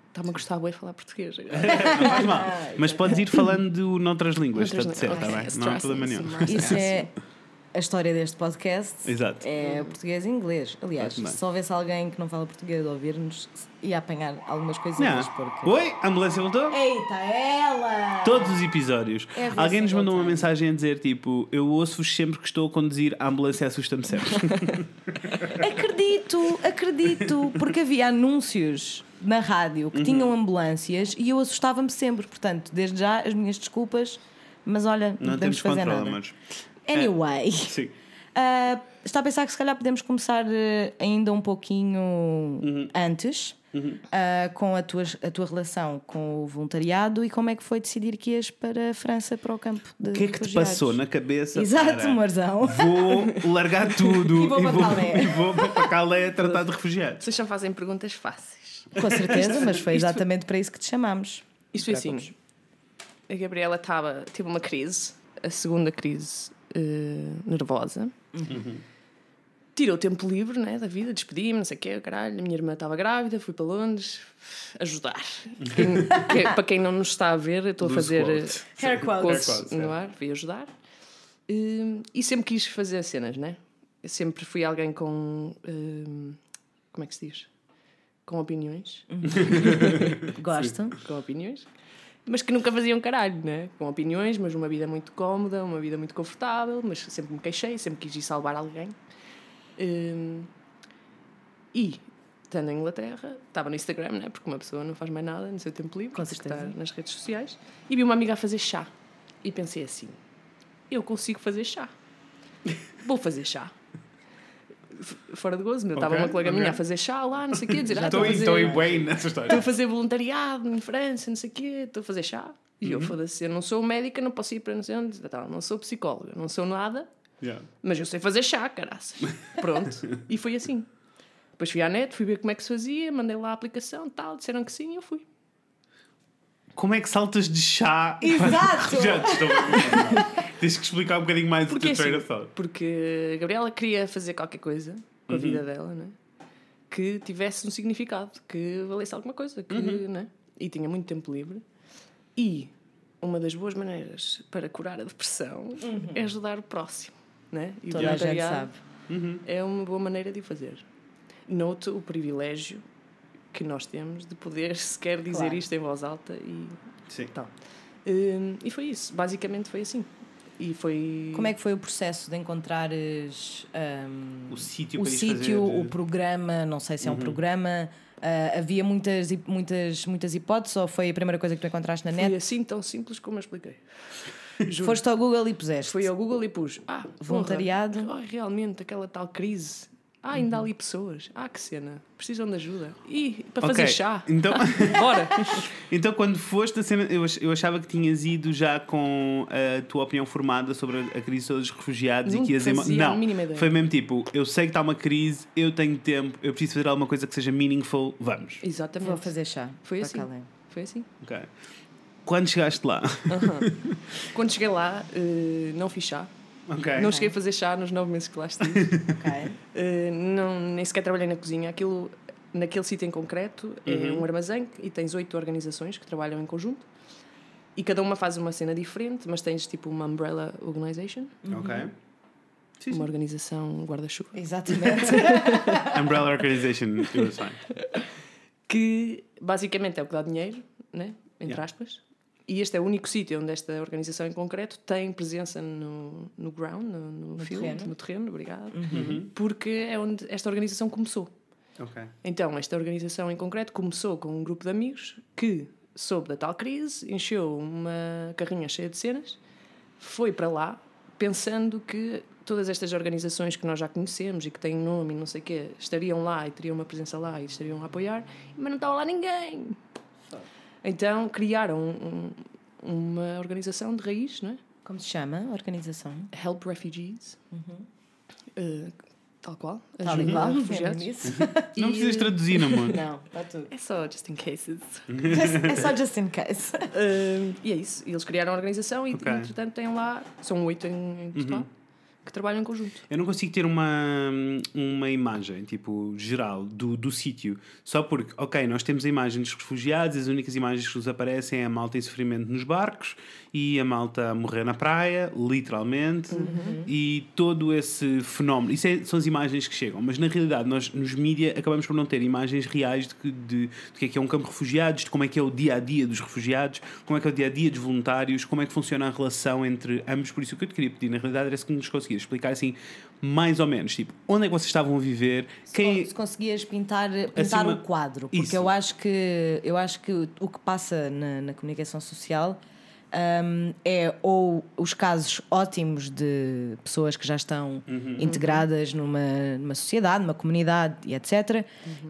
S4: Está-me a gostar bem falar português. [laughs]
S2: Não faz mal. Mas podes ir falando noutras línguas, está
S4: línguas.
S2: está bem? Não há problema
S4: stressing
S2: nenhum.
S1: Isso é [laughs] a história deste podcast.
S2: Exato.
S1: É português e inglês. Aliás, se houvesse alguém que não fala português a ouvir-nos, ia apanhar algumas coisinhas. Porque...
S2: Oi, a ambulância voltou?
S1: Eita, ela!
S2: Todos os episódios.
S1: É
S2: Alguém nos mandou uma mensagem a dizer tipo: Eu ouço-vos sempre que estou a conduzir, a ambulância assusta-me sempre. [laughs]
S1: Acredito, acredito, porque havia anúncios na rádio
S2: Uhum.
S1: que tinham ambulâncias e eu assustava-me sempre. Portanto, desde já, as minhas desculpas, mas olha, não,
S2: Não
S1: podemos fazer nada.
S2: mas.
S1: Anyway, [laughs]
S2: Sim.
S1: ah, está a pensar que se calhar podemos começar eh, ainda um pouquinho
S2: Uhum.
S1: antes. ah, com a tua, a tua relação com o voluntariado e como é que foi decidir que ias para a França para o campo de
S2: O que é que te passou na cabeça?
S1: Exato,
S2: para,
S1: Morzão.
S2: Vou largar [laughs] tudo
S1: E vou para Calais. [laughs]
S2: e vou para Calais tratar de refugiados.
S4: Vocês já fazem perguntas fáceis.
S1: Com certeza, mas foi exatamente para isso que te chamámos.
S4: Isto foi assim. A Gabriela estava, teve uma crise, a segunda crise eh, nervosa. Tirou o tempo livre né, da vida, despedi-me, não sei o quê, caralho. A minha irmã estava grávida, fui para Londres ajudar. Quem- [laughs] que- para quem não nos está a ver, estou a fazer eh,
S1: Hair quotes.
S4: quotes
S2: Hair quotes,
S4: no
S2: é.
S4: ar, fui ajudar. Eh, e sempre quis fazer cenas, né? Eu sempre fui alguém com. eh, como é que se diz? Com opiniões. [laughs]
S1: Gosto.
S4: com opiniões, mas que nunca faziam caralho, né? Com opiniões, mas uma vida muito cómoda, uma vida muito confortável, mas sempre me queixei, sempre quis ir salvar alguém. Hum, e, estando em Inglaterra, estava no Instagram, né? Porque uma pessoa não faz mais nada no seu tempo livre,
S1: Com certeza.
S4: está nas redes sociais, e vi uma amiga a fazer chá. E pensei assim: eu consigo fazer chá. [laughs] Vou fazer chá. Fora de gozo, meu. Estava
S2: Ok,
S4: uma colega
S2: ok.
S4: minha a fazer chá lá, não sei o quê, a dizer, ah,
S2: Estou
S4: estou a
S2: em,
S4: fazer...
S2: estou em bem nessa história.
S4: Estou a fazer voluntariado em França, não sei o quê, estou a fazer chá. E
S2: Uhum.
S4: eu, foda-se, eu não sou médica, não posso ir para não sei onde, tal, não sou psicóloga, não sou nada,
S2: Yeah.
S4: mas eu sei fazer chá, caraças. [laughs] Pronto. E foi assim. Depois fui à net, fui ver como é que se fazia, mandei lá a aplicação, tal, disseram que sim e eu fui.
S2: Como é que saltas de chá?
S1: Exato! [laughs]
S2: Já te estou a [laughs] Tens que explicar um bocadinho mais o
S4: Porque,
S2: teu
S4: assim,
S2: train of thought.
S4: porque a Gabriela queria fazer qualquer coisa com a
S2: Uhum.
S4: vida dela, né? que tivesse um significado, que valesse alguma coisa, que,
S2: Uhum.
S4: né? e tinha muito tempo livre. E uma das boas maneiras para curar a depressão é ajudar o próximo. Né? E o
S1: Toda a gente sabe.
S4: É uma boa maneira de o fazer. Noto o privilégio que nós temos de poder [laughs] sequer dizer
S1: Claro.
S4: isto em voz alta e
S2: Sim.
S4: tal. Hum, e foi isso. Basicamente foi assim. E foi.
S1: Como é que foi o processo de encontrares ahm,
S2: O sítio
S1: o sítio,
S2: fazer-
S1: o programa? Não sei se é um
S2: Uhum.
S1: programa. ah, havia muitas, muitas, muitas hipóteses ou foi a primeira coisa que tu encontraste na
S4: Foi
S1: net?
S4: assim tão simples como eu expliquei. [laughs] Juro.
S1: Foste ao Google e puseste.
S4: Fui ao Google e pus. Ah,
S1: Voluntariado.
S4: realmente, aquela tal crise. Ah, ainda há ali pessoas. Ah, que cena. Precisam de ajuda. E para fazer
S2: Ok,
S4: chá.
S2: Então, [laughs]
S4: Bora! [laughs]
S2: então, quando foste a cena, eu, ach- eu achava que tinhas ido já com a tua opinião formada sobre a crise dos refugiados
S4: Não
S2: e que ias
S4: a
S2: Não,
S4: mínima ideia.
S2: foi mesmo tipo: eu sei que está uma crise, eu tenho tempo, eu preciso fazer alguma coisa que seja meaningful, vamos.
S4: Exatamente.
S1: Vou fazer chá.
S4: Foi assim.
S1: Calem.
S4: Foi assim.
S2: Ok. Quando chegaste lá, [laughs]
S4: Quando cheguei lá, eh, não fiz chá.
S2: Ok.
S4: Não cheguei a fazer chá nos nove meses que lá estive.
S1: Ok.
S4: Eh, não, nem sequer trabalhei na cozinha. Aquilo, naquele sítio em concreto, é
S2: Uhum.
S4: um armazém e tens oito organizações que trabalham em conjunto. E cada uma faz uma cena diferente, mas tens tipo uma umbrella organization,
S2: Ok. Sim, sim.
S4: uma organização guarda-chuva,
S1: Exatamente. [laughs]
S2: Umbrella Organization, it was fine.
S4: que basicamente é o que dá dinheiro, né? entre
S2: Yeah.
S4: aspas. E este é o único sítio onde esta organização em concreto tem presença no, no ground, no, no, field,
S1: terreno.
S4: no terreno, obrigado.
S2: Uhum.
S4: Porque é onde esta organização começou.
S2: Ok.
S4: Então, esta organização em concreto começou com um grupo de amigos que soube da tal crise, encheu uma carrinha cheia de cenas, foi para lá pensando que todas estas organizações que nós já conhecemos e que têm nome e não sei o quê, estariam lá e teriam uma presença lá e estariam a apoiar, mas não estava lá ninguém. Então criaram um- uma organização de raiz, não é?
S1: Como se chama a organização?
S4: Help Refugees. Uh, tal qual.
S1: Tal
S4: Ajuda
S1: qual.
S4: refugiados. [laughs]
S2: Não precisas traduzir, amor.
S1: Não, está tudo.
S4: É só just in cases.
S1: É só just in case.
S4: Uh, e é isso. E eles criaram a organização e,
S2: Ok.
S4: entretanto, têm lá, são oito em, em total, que trabalham em conjunto.
S2: Eu não consigo ter uma, uma imagem, tipo, geral do, do sítio. Só porque, ok, nós temos a imagem dos refugiados, as únicas imagens que nos aparecem é a malta em sofrimento nos barcos e a malta a morrer na praia, literalmente, e todo esse fenómeno. Isso é- são as imagens que chegam, mas na realidade nós nos mídia acabamos por não ter imagens reais de, que- de, de que é que é um campo de refugiados, de como é que é o dia a dia dos refugiados, como é que é o dia a dia dos voluntários, como é que funciona a relação entre ambos. Por isso, o que eu te queria pedir, na realidade, era se que nos conseguias explicar assim, mais ou menos, tipo, onde é que vocês estavam a viver, quem.
S1: Se conseguias pintar, pintar
S2: Acima-
S1: o quadro, porque
S2: Isso.
S1: eu acho que eu acho que o que passa na, na comunicação social hum, é ou os casos ótimos de pessoas que já estão
S2: Uhum.
S1: integradas numa, numa sociedade, numa comunidade e etc.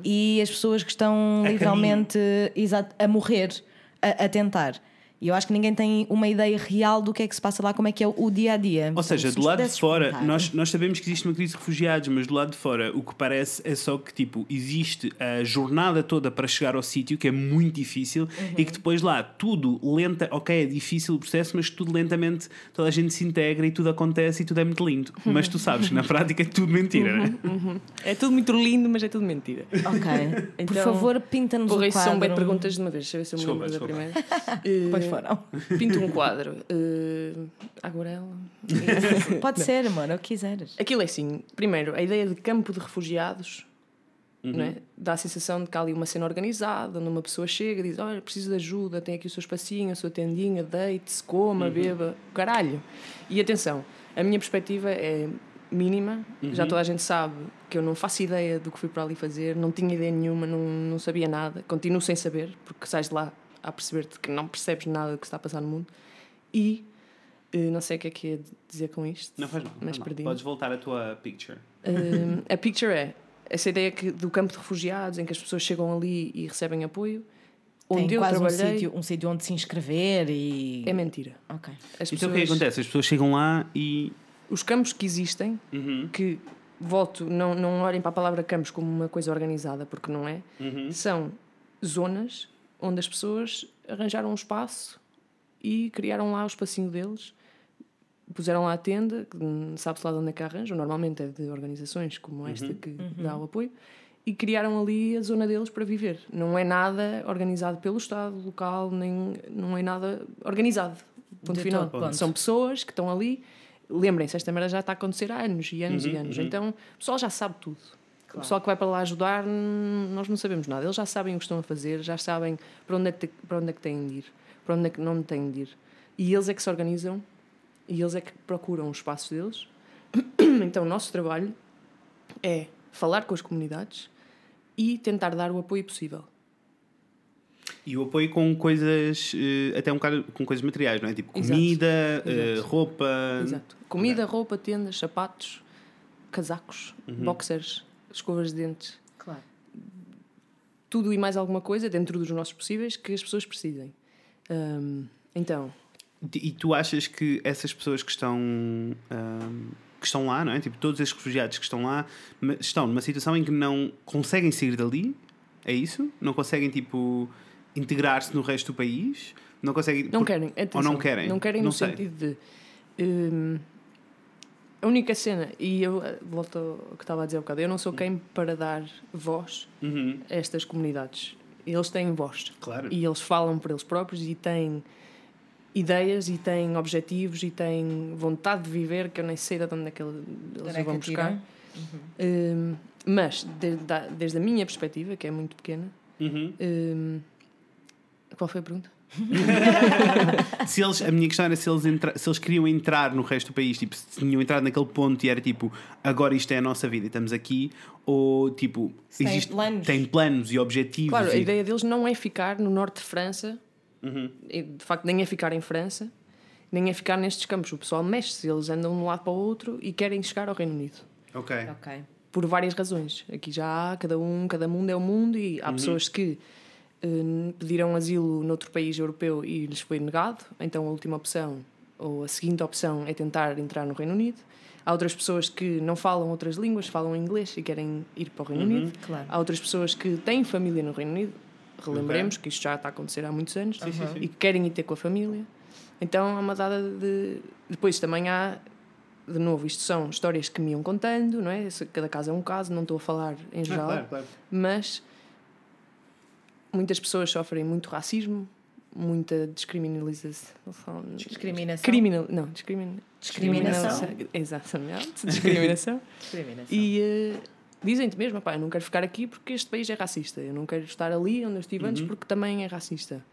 S1: E as pessoas que estão
S2: A
S1: literalmente exato, a morrer, a, a tentar. E eu acho que ninguém tem uma ideia real do que é que se passa lá, como é que é o dia a dia.
S2: Ou seja,
S1: Se
S2: do lado de fora,
S1: contar.
S2: nós, nós sabemos que existe uma crise de refugiados, mas do lado de fora o que parece é só que tipo, existe a jornada toda para chegar ao sítio, que é muito difícil, e que depois lá tudo lenta, ok, é difícil o processo, mas tudo lentamente toda a gente se integra e tudo acontece e tudo é muito lindo. [laughs] Mas tu sabes que na prática é tudo mentira, né?
S4: É tudo muito lindo, mas é tudo mentira.
S1: Ok. Por
S4: Então,
S1: favor, pinta-nos o
S4: Porra, isso
S1: quadro.
S4: são bem perguntas de uma vez. Deixa eu ver se eu me lembro da primeira. [laughs] Eh,
S1: foram. [laughs]
S4: Pinto um quadro. Uh, aguarela. [laughs]
S1: Pode ser, é o que quiseres.
S4: Aquilo é assim. Primeiro, a ideia de campo de refugiados não é? dá a sensação de que há ali uma cena organizada, onde uma pessoa chega e diz: Olha, preciso de ajuda, tem aqui o seu espacinho, a sua tendinha, deite-se, coma, beba, caralho. E atenção, a minha perspectiva é mínima, já toda a gente sabe que eu não faço ideia do que fui para ali fazer, não tinha ideia nenhuma, não, não sabia nada, continuo sem saber, porque sais de lá a perceber-te que não percebes nada do que está a passar no mundo. E eh, não sei o que é que é dizer com isto.
S2: Não faz mal. não
S4: Mas
S2: faz mal.
S4: perdi.
S2: Podes voltar à tua picture.
S4: Um, a picture é essa ideia que, do campo de refugiados em que as pessoas chegam ali e recebem apoio. Onde
S1: Tem
S4: eu
S1: quase um
S4: trabalhei
S1: sítio, um sítio onde se inscrever e.
S4: é mentira.
S1: Ok.
S4: As
S2: Então o que é que acontece? As pessoas chegam lá e.
S4: Os campos que existem,
S2: Uhum,
S4: que volto, não, não olhem para a palavra campos como uma coisa organizada, porque não é,
S2: uhum.
S4: são zonas onde as pessoas arranjaram um espaço e criaram lá o espacinho deles, puseram lá a tenda, que sabe-se lá de onde é que arranjam, normalmente é de organizações como esta que dá o apoio, e criaram ali a zona deles para viver. Não é nada organizado pelo Estado local, nem não é nada organizado. Ponto
S1: De
S4: final.
S1: ponto.
S4: São pessoas que estão ali. Lembrem-se, esta merda já está a acontecer há anos e anos e anos. Então o pessoal já sabe tudo. O pessoal que vai para lá ajudar, nós não sabemos nada. Eles já sabem o que estão a fazer, já sabem para onde é que, para onde é que têm de ir, para onde é que não têm de ir. E eles é que se organizam e eles é que procuram os espaços deles. [clears throat] Então o nosso trabalho é falar com as comunidades e tentar dar o apoio possível.
S2: E o apoio com coisas, eh, até um bocado com coisas materiais, não é? Tipo comida, eh,
S4: Exato.
S2: roupa.
S4: Exato. Comida, roupa, tendas, sapatos, casacos, boxers, escovas de dentes.
S1: Claro.
S4: tudo e mais alguma coisa dentro dos nossos possíveis que as pessoas precisem. Hum, então,
S2: E tu achas que essas pessoas que estão, ahm, que estão lá, não é? Tipo, todos esses refugiados que estão lá estão numa situação em que não conseguem sair dali? É isso? Não conseguem, tipo, integrar-se no resto do país? Não conseguem.
S4: não
S2: por-
S4: querem.
S2: Ou
S4: atenção,
S2: não querem?
S4: Não querem
S2: Não
S4: no
S2: sei.
S4: sentido de. A única cena, e eu eh, volto ao que estava a dizer há bocado, eu não sou quem para dar voz
S2: Uhum,
S4: a estas comunidades. Eles têm voz.
S2: Claro.
S4: E eles falam por eles próprios e têm ideias e têm objetivos e têm vontade de viver que eu nem sei de onde é que eles vão
S1: a
S4: buscar.
S1: tiram?
S4: Hum, mas, desde a, desde a minha perspectiva, que é muito pequena,
S2: Uhum.
S4: hum, qual foi a pergunta? [laughs]
S2: Se eles, a minha questão era se eles, entra, se eles queriam entrar no resto do país, tipo, se tinham entrado naquele ponto e era tipo, agora isto é a nossa vida e estamos aqui, ou tipo,
S1: Se têm planos.
S2: tem planos e objetivos.
S4: Claro, a
S2: e-
S4: ideia deles não é ficar no norte de França,
S2: Uhum.
S4: e, de facto, nem é ficar em França, nem é ficar nestes campos. O pessoal mexe-se, eles andam de um lado para o outro e querem chegar ao Reino Unido.
S2: Ok.
S1: Ok.
S4: por várias razões. Aqui já há, cada um, cada mundo é um mundo e há pessoas que pediram asilo noutro país europeu e lhes foi negado, então a última opção ou a seguinte opção é tentar entrar no Reino Unido. Há outras pessoas que não falam outras línguas, falam inglês e querem ir para o Reino Unido.
S1: Claro.
S4: Há outras pessoas que têm família no Reino Unido, relembremos que isto já está a acontecer há muitos anos,
S2: sim, sim.
S4: e que querem ir ter com a família. Então há uma dada de. Depois também há, de novo, isto são histórias que me iam contando, não é? Cada caso é um caso, não estou a falar em
S2: Ah,
S4: geral,
S2: claro, claro.
S4: mas muitas pessoas sofrem muito racismo, muita discriminalização.
S1: Discriminação.
S4: Criminal, não, discrimin,
S1: Discriminação.
S4: Exatamente, discriminação. [laughs]
S1: Discriminação.
S4: E eh, dizem-te mesmo, pá, eu não quero ficar aqui porque este país é racista. Eu não quero estar ali onde eu estive
S2: Uhum.
S4: antes porque também é racista.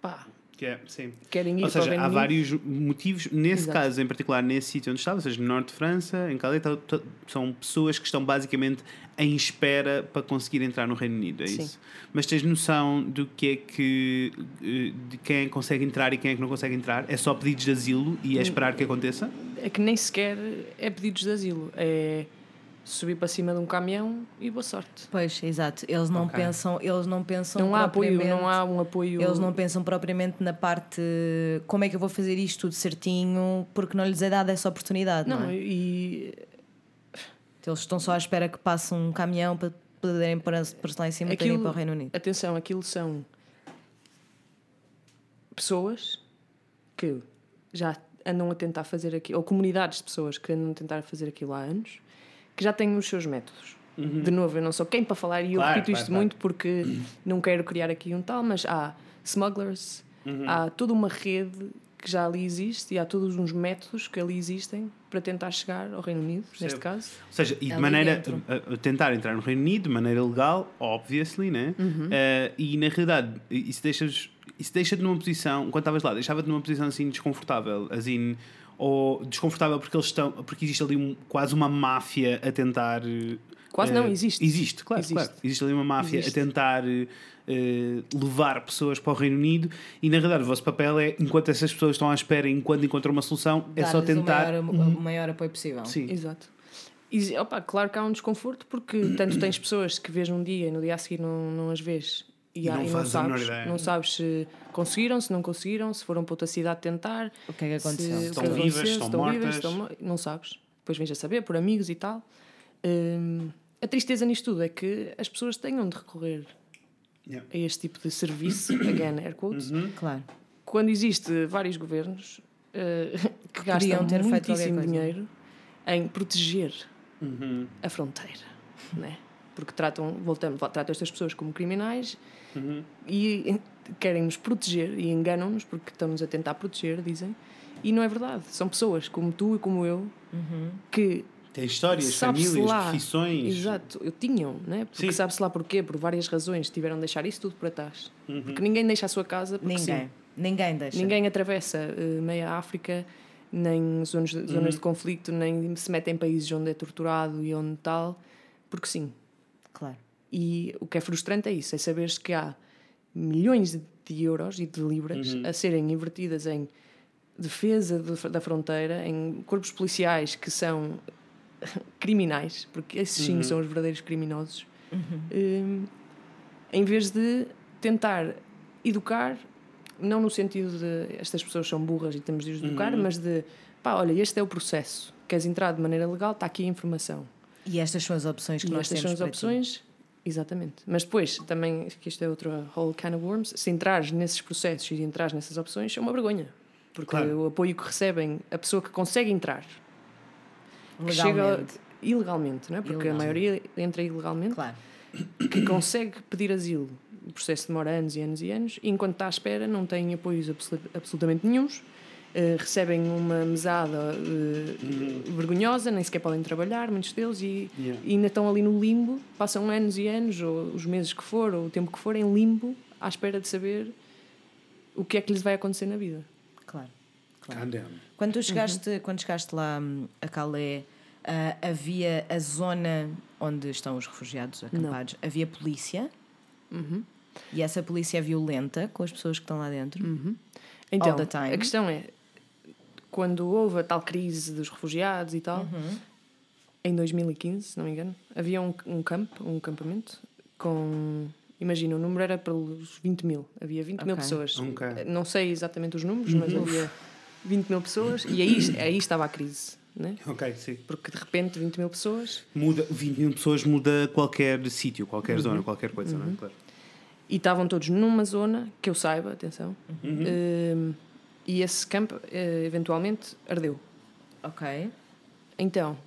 S4: Pá,
S2: Que é, sim.
S4: querem ir
S2: Ou
S4: para o
S2: seja, há vários motivos. Nesse
S4: Exato.
S2: caso, em particular, nesse sítio onde estava, ou seja, no norte de França, em Calais, tá- tá- são pessoas que estão basicamente em espera para conseguir entrar no Reino Unido, é
S4: Sim.
S2: isso? Mas tens noção do que é que. eh, de quem é que consegue entrar e quem é que não consegue entrar? É só pedidos de asilo e é esperar que aconteça?
S4: É que nem sequer é pedidos de asilo. É subir para cima de um caminhão e boa sorte.
S1: Pois, exato. Eles não
S2: Ok.
S1: pensam, eles não pensam
S4: Não há apoio, não há um apoio.
S1: Eles não pensam propriamente na parte como é que eu vou fazer isto tudo certinho, porque não lhes é dada essa oportunidade, não,
S4: Não,
S1: é?
S4: e
S1: Eles estão só à espera que passe um caminhão para poderem pôr-se lá em cima e
S4: Aquilo-
S1: para o Reino Unido.
S4: atenção, aquilo são pessoas que já andam a tentar fazer aquilo, ou comunidades de pessoas que andam a tentar fazer aquilo há anos, que já têm os seus métodos. De novo, eu não sou quem para falar e eu
S2: Claro,
S4: repito
S2: claro,
S4: isto
S2: claro.
S4: muito porque [clears throat] não quero criar aqui um tal, mas há smugglers,
S2: Uhum.
S4: há toda uma rede que já ali existe e há todos uns métodos que ali existem para tentar chegar ao Reino Unido, neste caso.
S2: Ou seja, e de
S1: Ali
S2: maneira
S1: dentro.
S2: a, a tentar entrar no Reino Unido de maneira legal, obviously, né?
S4: Uhum.
S2: Eh, e na realidade, isso deixa-te isso deixa numa posição, quando estavas lá, deixava-te numa posição assim desconfortável, assim, ou desconfortável porque eles estão, porque existe ali um- quase uma máfia a tentar. eh,
S4: Quase
S2: eh,
S4: não, existe.
S2: Existe, claro,
S4: Existe.
S2: claro. Existe ali uma máfia
S4: Existe.
S2: a tentar eh, eh, levar pessoas para o Reino Unido e na realidade o vosso papel é, enquanto essas pessoas estão à espera, enquanto encontram uma solução, é só tentar.
S1: o maior, o maior apoio possível.
S2: Sim.
S4: Exato. E, opa, claro que há um desconforto porque tanto tens pessoas que vês num dia e no dia a seguir não, não as vês e,
S2: E não
S4: e não
S2: fazes a menor
S4: sabes,
S2: ideia.
S4: não sabes se conseguiram, se não conseguiram, se foram para outra cidade tentar,
S1: O que é que aconteceu?
S4: se,
S2: Estão
S4: que
S2: vivas,
S4: aconteceu, se
S2: estão
S4: estão vivas,
S2: mortas.
S4: estão mo- não sabes. Depois vens a saber por amigos e tal. Hum, a tristeza nisto tudo é que as pessoas tenham de recorrer
S2: Yeah.
S4: a este tipo de serviço, again, air quotes,
S1: Claro.
S4: quando existe vários governos eh, que gastam
S1: ter
S4: muitíssimo dinheiro em proteger
S2: Uhum.
S4: a fronteira. né? Porque tratam, voltamos, tratam estas pessoas como criminais e querem nos proteger e enganam-nos porque estão-nos a tentar proteger, dizem. E não é verdade. São pessoas como tu e como eu que
S2: Tem histórias,
S4: sabe-se
S2: famílias,
S4: lá,
S2: profissões.
S4: Exato, eu tinham, né? Porque sabe-se lá porquê, por várias razões, tiveram de deixar isso tudo para trás. Porque ninguém deixa a sua casa porque sim.
S1: Ninguém. Ninguém deixa.
S4: Ninguém atravessa eh, meia África, nem zonas, zonas de conflito, nem se mete em países onde é torturado e onde tal, porque sim.
S1: Claro.
S4: E o que é frustrante é isso, é saberes que há milhões de- de euros e de libras a serem invertidas em defesa do- da fronteira, em corpos policiais que são [laughs] criminais, porque esses sim são os verdadeiros criminosos, eh, em vez de tentar educar, não no sentido de estas pessoas são burras e temos de os educar, mas de pá, olha, este é o processo. Queres entrar de maneira legal, está aqui a informação.
S1: E estas são as opções que
S4: E
S1: nós
S4: estas são
S1: temos
S4: as
S1: para ti.
S4: opções. Exatamente. Mas depois, também, que isto é outra whole can of worms, se entrares nesses processos e entrares nessas opções, é uma vergonha. Porque
S2: Claro.
S4: o apoio que recebem, a pessoa que consegue entrar, que chega ilegalmente, não é? porque a
S1: Ilegalmente.
S4: maioria entra ilegalmente,
S1: Claro.
S4: que consegue pedir asilo. O processo demora anos e anos e anos, e enquanto está à espera, não tem apoios absolu- absolutamente nenhums. Eh, recebem uma mesada eh, vergonhosa, nem sequer podem trabalhar, muitos deles, e,
S2: Yeah.
S4: e ainda estão ali no limbo, passam anos e anos, ou os meses que for, ou o tempo que for, em limbo, à espera de saber o que é que lhes vai acontecer na vida.
S1: Claro.
S2: Down.
S1: Quando tu chegaste,
S4: Uhum.
S1: quando chegaste lá hum, a Calais, ah, havia a zona onde estão os refugiados acampados, havia polícia.
S4: Uhum.
S1: E essa polícia é violenta com as pessoas que estão lá dentro.
S4: Então,
S1: the time.
S4: a questão é, quando houve a tal crise dos refugiados e tal,
S1: Uhum.
S4: em 2015, se não me engano, havia um, um campo, um acampamento com... Imagina, o número era pelos 20 mil. Havia 20 mil
S1: Ok.
S4: pessoas.
S2: Ok.
S4: Não sei exatamente os números, mas havia 20 mil pessoas e aí, aí estava a crise. Né?
S2: Ok, sim.
S4: Porque de repente 20 mil pessoas
S2: Muda, 20 mil pessoas muda qualquer sítio, qualquer
S4: Uhum.
S2: zona, qualquer coisa, não é? Claro.
S4: e estavam todos numa zona, que eu saiba, atenção, Hum, e esse campo eh, eventualmente ardeu.
S1: Ok.
S4: Então,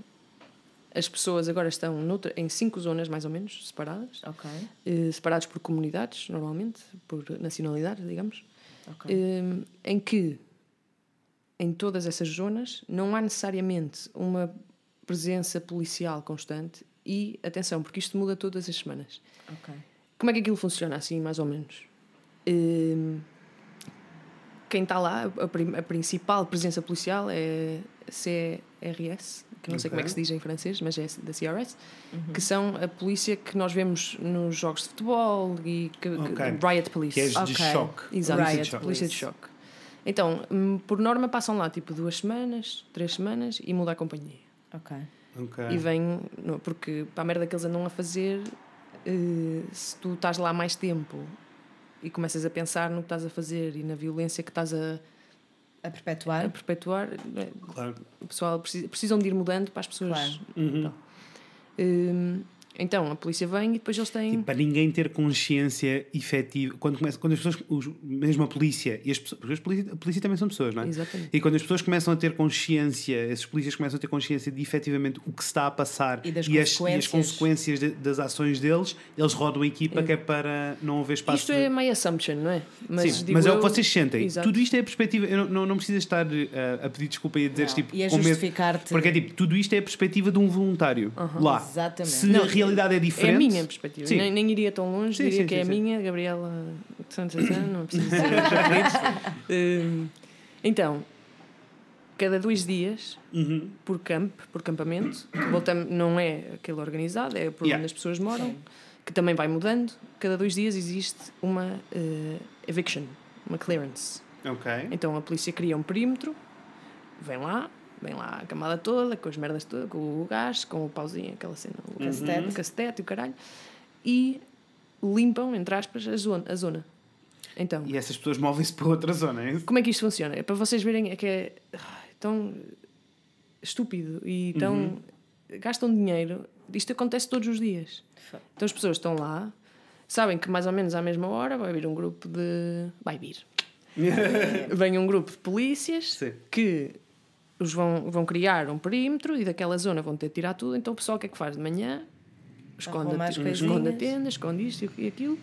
S4: as pessoas agora estão noutra- em cinco zonas mais ou menos separadas,
S1: Ok.
S4: eh, separados por comunidades, normalmente, por nacionalidades, digamos,
S1: Ok.
S4: eh, em que em todas essas zonas não há necessariamente uma presença policial constante e atenção, porque isto muda todas as semanas.
S1: Ok.
S4: Como é que aquilo funciona assim, mais ou menos? Hum, quem está lá, a, a principal presença policial é CRS, que não sei como é que se diz em francês, mas é da CRS, que são a polícia que nós vemos nos jogos de futebol e que, que-
S2: Ok.
S4: Riot Police.
S2: Que és de
S1: Ok.
S2: choque.
S4: Exato,
S2: Polícia de
S1: Riot
S2: choque.
S4: polícia de choque. Então, hum, por norma, passam lá tipo duas semanas, três semanas e muda a companhia.
S1: Ok.
S2: Ok.
S4: E vem, não, porque para a merda que eles andam a fazer, eh, se tu estás lá mais tempo e começas a pensar no que estás a fazer e na violência que estás a,
S1: A
S4: a
S1: perpetuar?
S4: perpetuar, eh,
S2: Claro.
S4: o pessoal precisa, precisam de ir mudando para as pessoas.
S1: Claro.
S2: Uhum.
S4: Hum, então, a polícia vem e depois eles têm.
S2: Tipo, para ninguém ter consciência efetiva. Quando, começa, quando as pessoas, os- mesmo a polícia, e as pessoas, porque as polícia, a polícia também são pessoas, não é?
S4: Exatamente.
S2: E quando as pessoas começam a ter consciência, esses polícias começam a ter consciência de efetivamente o que se está a passar
S1: E das
S2: as, e as
S1: consequências.
S2: consequências de- das ações deles, eles rodam a equipa que é para não haver espaço.
S4: Isto é my assumption, não é?
S2: Mas, Sim, mas é o
S4: eu-
S2: que vocês sentem.
S4: Exato.
S2: Tudo isto é a perspectiva. Eu não, não, não precisas estar uh, a pedir desculpa e a dizeres tipo.
S1: E a justificar-te.
S2: Porque é tipo, tudo isto é a perspectiva de um voluntário lá.
S1: Exatamente.
S2: Se
S4: Não,
S2: a realidade é
S4: É
S2: diferente.
S4: a minha perspectiva. Nem, nem iria tão longe,
S2: Sim,
S4: diria
S2: sim,
S4: que é
S2: sim,
S4: a
S2: sim.
S4: minha, Gabriela. Não preciso dizer. [laughs] Hum, Então, cada dois dias,
S2: Uhum.
S4: por camp, por campamento, voltamos, não é aquele organizado, é por
S2: Yeah.
S4: onde as pessoas moram, que também vai mudando. Cada dois dias existe uma eh, eviction, uma clearance.
S2: Ok.
S4: Então a polícia cria um perímetro, vem lá, vem lá a camada toda, com as merdas todas, com o gás, com o pauzinho, aquela cena, o
S1: Cacetete.
S4: o cacetete e o caralho, e limpam, entre aspas, a zona. A zona. Então,
S2: E essas pessoas movem-se para outra zona, é isso?
S4: como é que isto funciona? É para vocês verem é que é tão estúpido e tão. gastam dinheiro. Isto acontece todos os dias. Então as pessoas estão lá, sabem que mais ou menos à mesma hora vai vir um grupo de. vai vir. [laughs] Vem um grupo de polícias
S2: Sim.
S4: que os vão, vão criar um perímetro e daquela zona vão ter de tirar tudo. Então o pessoal o que é que faz? De manhã esconde, a, esconde a tenda, esconde isto e aquilo.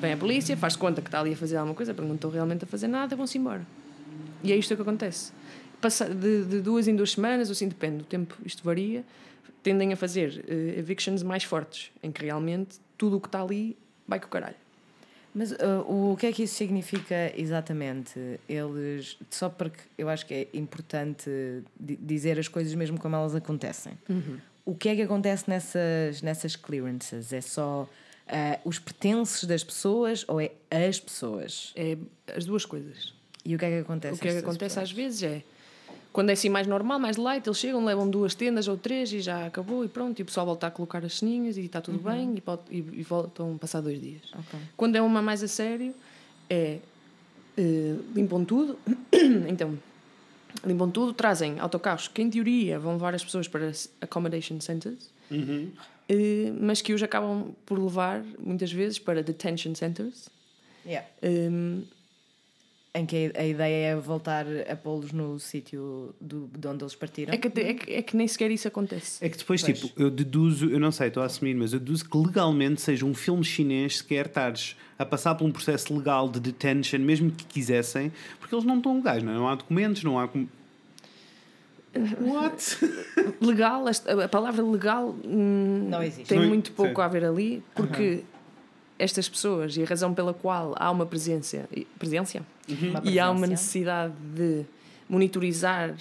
S4: Vem a polícia, faz conta que está ali a fazer alguma coisa, porque não estão realmente a fazer nada, vão-se embora. E é isto que acontece. Passa de, de duas em duas semanas, ou assim, depende do tempo, isto varia, tendem a fazer eh, evictions mais fortes, em que realmente tudo o que está ali vai com o caralho.
S1: Mas uh, o que é que isso significa exatamente? Eles, só porque eu acho que é importante di- dizer as coisas mesmo como elas acontecem. O que é que acontece nessas, nessas clearances? É só uh, os pertences das pessoas ou é as pessoas?
S4: É as duas coisas.
S1: E o que é que acontece?
S4: O que é que acontece
S1: pessoas?
S4: às vezes é quando é assim mais normal, mais light, eles chegam, levam duas tendas ou três e já acabou e pronto, e o pessoal volta a colocar as ceninhas e está tudo bem e, pode- e- e voltam a passar dois dias.
S1: Ok.
S4: Quando é uma mais a sério, é eh, limpam tudo, [coughs] então limpam tudo, trazem autocarros que em teoria vão levar as pessoas para accommodation centers, eh, mas que os acabam por levar muitas vezes para detention centers.
S1: Yeah.
S4: Em,
S1: Em que a ideia é voltar a pô-los no sítio do, de onde eles partiram.
S4: é, que, é, que, é que nem sequer isso acontece.
S2: É que depois,
S1: Pois.
S2: tipo, eu deduzo, eu não sei, estou a assumir, mas eu deduzo que legalmente seja um filme chinês sequer estares a passar por um processo legal de detention, mesmo que quisessem, porque eles não estão legais, não, é? não há documentos, não há. What?
S4: Legal, a palavra legal hum,
S1: Não existe.
S4: tem
S2: Não-
S4: muito pouco
S2: sim.
S4: a ver ali, porque estas pessoas e a razão pela qual há uma presença, presença
S1: Uma
S4: e há uma
S1: presença.
S4: necessidade de monitorizar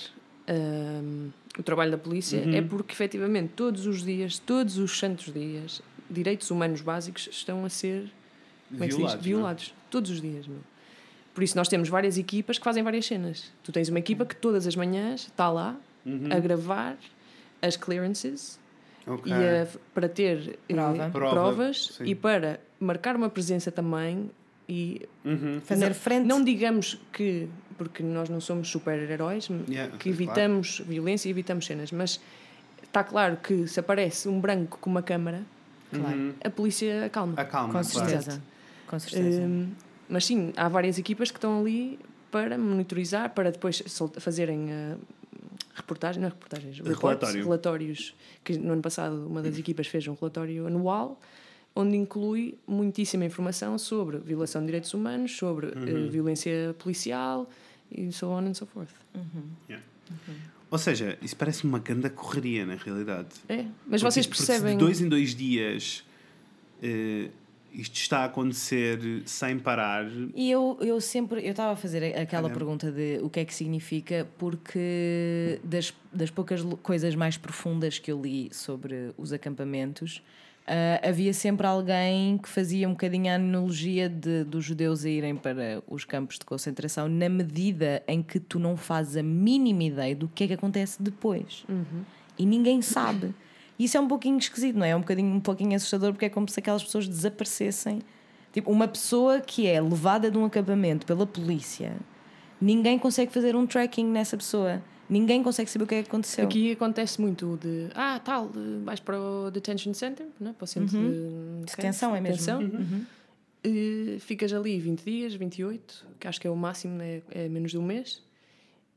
S4: hum, o trabalho da polícia é porque efetivamente todos os dias, todos os santos dias, direitos humanos básicos estão a ser como é que se diz?
S2: Violados, é?
S4: violados todos os dias. Meu. Por isso nós temos várias equipas que fazem várias cenas. Tu tens uma equipa que todas as manhãs está lá
S2: Uhum.
S4: a gravar as clearances
S2: Ok.
S4: e a- para ter eh,
S1: Prova.
S2: Prova,
S4: provas
S2: sim.
S4: e para marcar uma presença também e
S2: Uhum.
S1: Fazer
S4: não,
S1: frente.
S4: não digamos que porque nós não somos super-heróis
S2: Yeah,
S4: que
S2: claro.
S4: evitamos violência e evitamos cenas mas está claro que se aparece um branco com uma câmara
S1: Claro.
S4: a polícia acalma
S2: Acalma,
S1: Com
S2: claro.
S1: certeza. Com certeza.
S4: Hum, mas sim, há várias equipas que estão ali para monitorizar, para depois fazerem uh, reportagens, não é reportagens, reportes,
S2: Relatório.
S4: relatórios. Que no ano passado uma das equipas fez um relatório anual onde inclui muitíssima informação sobre violação de direitos humanos, sobre uh, violência policial e so on and so forth.
S2: Yeah. Ou seja, isso parece uma grande correria, na realidade.
S4: É, mas
S2: Porque-
S4: vocês percebem.
S2: de dois em dois dias eh, isto está a acontecer sem parar.
S1: E eu, eu sempre, eu estava a fazer aquela pergunta de o que é que significa, porque das, das poucas coisas mais profundas que eu li sobre os acampamentos, ah, havia sempre alguém que fazia um bocadinho a analogia de, dos judeus a irem para os campos de concentração, na medida em que tu não fazes a mínima ideia do que é que acontece depois. E ninguém sabe. Isso é um pouquinho esquisito, não é? É um bocadinho um pouquinho assustador porque é como se aquelas pessoas desaparecessem. Tipo, uma pessoa que é levada de um acampamento pela polícia, ninguém consegue fazer um tracking nessa pessoa. Ninguém consegue saber o que é que aconteceu.
S4: Aqui acontece muito de ah, tal, de- vais para o detention center, né? para o centro de
S1: Detenção, é mesmo.
S4: detenção.
S1: Uhum.
S4: E ficas ali 20 dias, 28, que acho que é o máximo, né? é menos de um mês,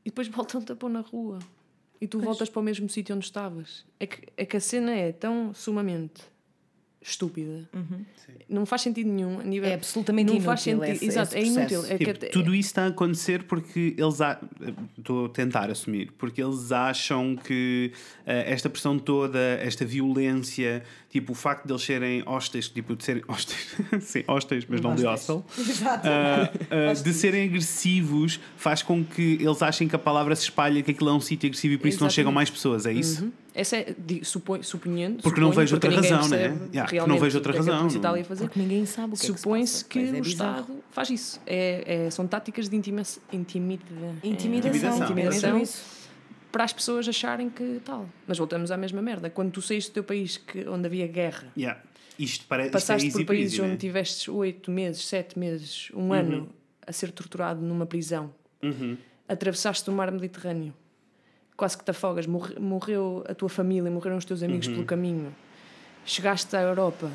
S4: e depois [laughs] voltam-te a pôr na rua. E tu voltas para o mesmo sítio onde estavas. É que, é que a cena é tão sumamente estúpida. Não faz sentido nenhum. A nível,
S1: Uhum. É absolutamente
S4: não faz
S1: inútil
S4: sentido.
S1: esse-
S4: Exato,
S1: esse
S4: é inútil. É que
S2: Tipo,
S4: até-
S2: tudo isso está a acontecer porque eles a- estou a tentar assumir, porque eles acham que eh, esta pressão toda, esta violência, tipo o facto de eles serem hostes, tipo de serem hostes, [laughs] sim, hostes, mas não de hostel, [laughs]
S1: Exato.
S2: ah, ah, de serem agressivos faz com que eles achem que a palavra se espalha, que aquilo é um sítio agressivo e por isso não
S4: Exatamente.
S2: chegam mais pessoas, é isso?
S4: Uhum. Essa é, di- supõe, suponhando.
S2: Porque não
S4: suponho,
S2: vejo outra
S4: porque ninguém
S2: razão, né? Yeah, porque não vejo outra
S4: o que é que a
S2: razão, não-
S4: fazer.
S1: Porque ninguém sabe o que é que se
S4: Supõe-se que
S1: Pois é
S4: o. Estado faz isso. É, é- são táticas de intima intimida,
S1: Intimidação.
S2: Intimidação.
S1: É
S4: para as pessoas acharem que tal. Mas voltamos à mesma merda. Quando tu saíste do teu país que, onde havia guerra,
S2: Yeah. Isto parece
S4: passaste
S2: isto é
S4: por países
S2: peasy,
S4: onde
S2: né?
S4: tiveste oito meses, sete meses, um
S2: Uhum.
S4: ano a ser torturado numa prisão,
S2: Uhum.
S4: atravessaste o mar Mediterrâneo, quase que te afogas, morre- morreu a tua família, morreram os teus amigos
S2: Uhum.
S4: pelo caminho, chegaste à Europa,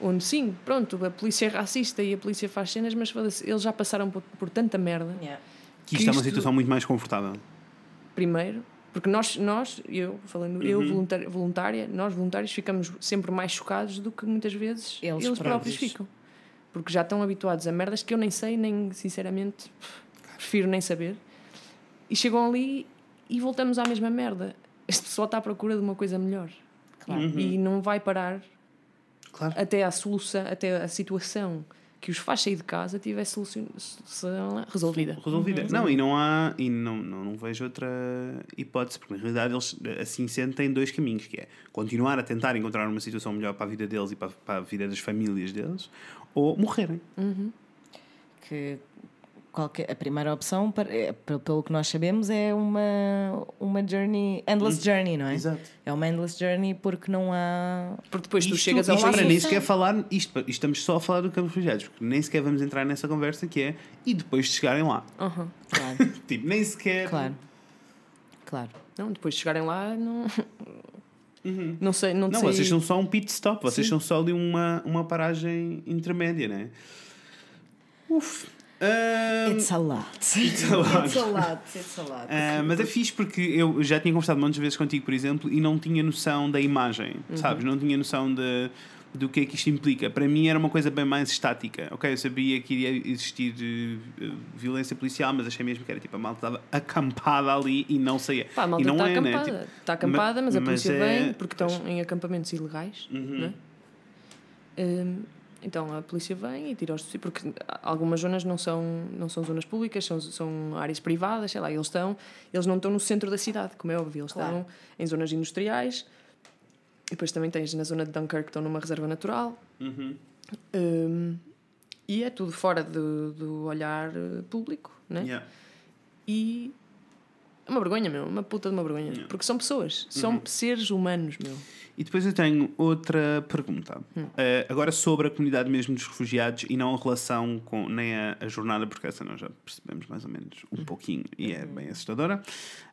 S4: onde sim, pronto, a polícia é racista e a polícia faz cenas, mas eles já passaram por, por tanta merda.
S1: Yeah.
S2: Que isto é uma situação muito mais confortável.
S4: Primeiro, Porque nós, nós eu, falando eu,
S2: Uhum.
S4: voluntária, voluntária, nós voluntários ficamos sempre mais chocados do que muitas vezes
S1: Eles
S4: eles,
S1: próprios.
S4: ficam. Porque já estão habituados a merdas que eu nem sei, nem sinceramente prefiro nem saber. E chegam ali e voltamos à mesma merda. Este pessoal está à procura de uma coisa melhor.
S1: Claro.
S4: E não vai parar
S2: Claro.
S4: até a solução, até a situação que os faz sair de casa tiver solução, resolvida.
S2: resolvida. Não, e não há, e não, não, não vejo outra hipótese, porque na realidade eles assim sentem dois caminhos, que é continuar a tentar encontrar uma situação melhor para a vida deles e para, para a vida das famílias deles, ou morrerem.
S1: que qualquer, a primeira opção, para, é, pelo que nós sabemos, é uma, uma journey, endless journey, não é?
S2: Exato.
S1: É uma endless journey porque não há.
S4: Porque depois tu
S2: Isto-
S4: chegas a
S2: isto
S4: lá
S2: para
S4: e
S2: nem sequer falar, isto, isto estamos só a falar do campo de refugiados, porque nem sequer vamos entrar nessa conversa que é e depois de chegarem lá.
S4: Aham.
S1: Claro, [laughs]
S2: Tipo, nem sequer.
S1: claro. Claro.
S4: Não, depois de chegarem lá, não. Não sei, não,
S2: Uhum. Não,
S4: sei.
S2: vocês são só um pit stop, vocês
S4: Sim.
S2: são só ali uma, uma paragem intermédia, né? Uf. Ah,
S1: It's a lot. [laughs]
S2: It's a lot.
S1: It's a lot. It's a lot.
S2: ah, mas é fixe porque eu já tinha conversado muitas vezes contigo, por exemplo, e não tinha noção da imagem, sabes? Não tinha noção de, do que é que isto implica. Para mim era uma coisa bem mais estática. Ok, eu sabia que iria existir eh, violência policial, mas achei mesmo que era tipo a malta estava acampada ali e não saía.
S4: Pá, a
S2: e
S4: malta
S2: não
S4: está
S2: é, né?
S4: acampada.
S2: Tipo,
S4: Está acampada, mas, a
S2: mas
S4: polícia
S2: é-
S4: vem porque estão em acampamentos ilegais.
S2: Uhum.
S4: Né? Hum, então a polícia vem e tira os porque algumas zonas não são não são zonas públicas são, são áreas privadas sei lá eles estão eles não estão no centro da cidade como é óbvio eles
S1: Claro.
S4: estão em zonas industriais e depois também tens na zona de Dunkirk que estão numa reserva natural
S2: Uhum.
S4: Hum, e é tudo fora do, do olhar eh, público né?
S2: Yeah.
S4: E é uma vergonha, meu, uma puta de uma vergonha.
S2: Yeah.
S4: Porque são pessoas, são seres humanos, meu.
S2: E depois eu tenho outra pergunta.
S4: Hum.
S2: Eh, agora sobre a comunidade mesmo dos refugiados e não a relação com nem a, a jornada, porque essa nós já percebemos mais ou menos um
S4: Hum.
S2: pouquinho e é bem assustadora.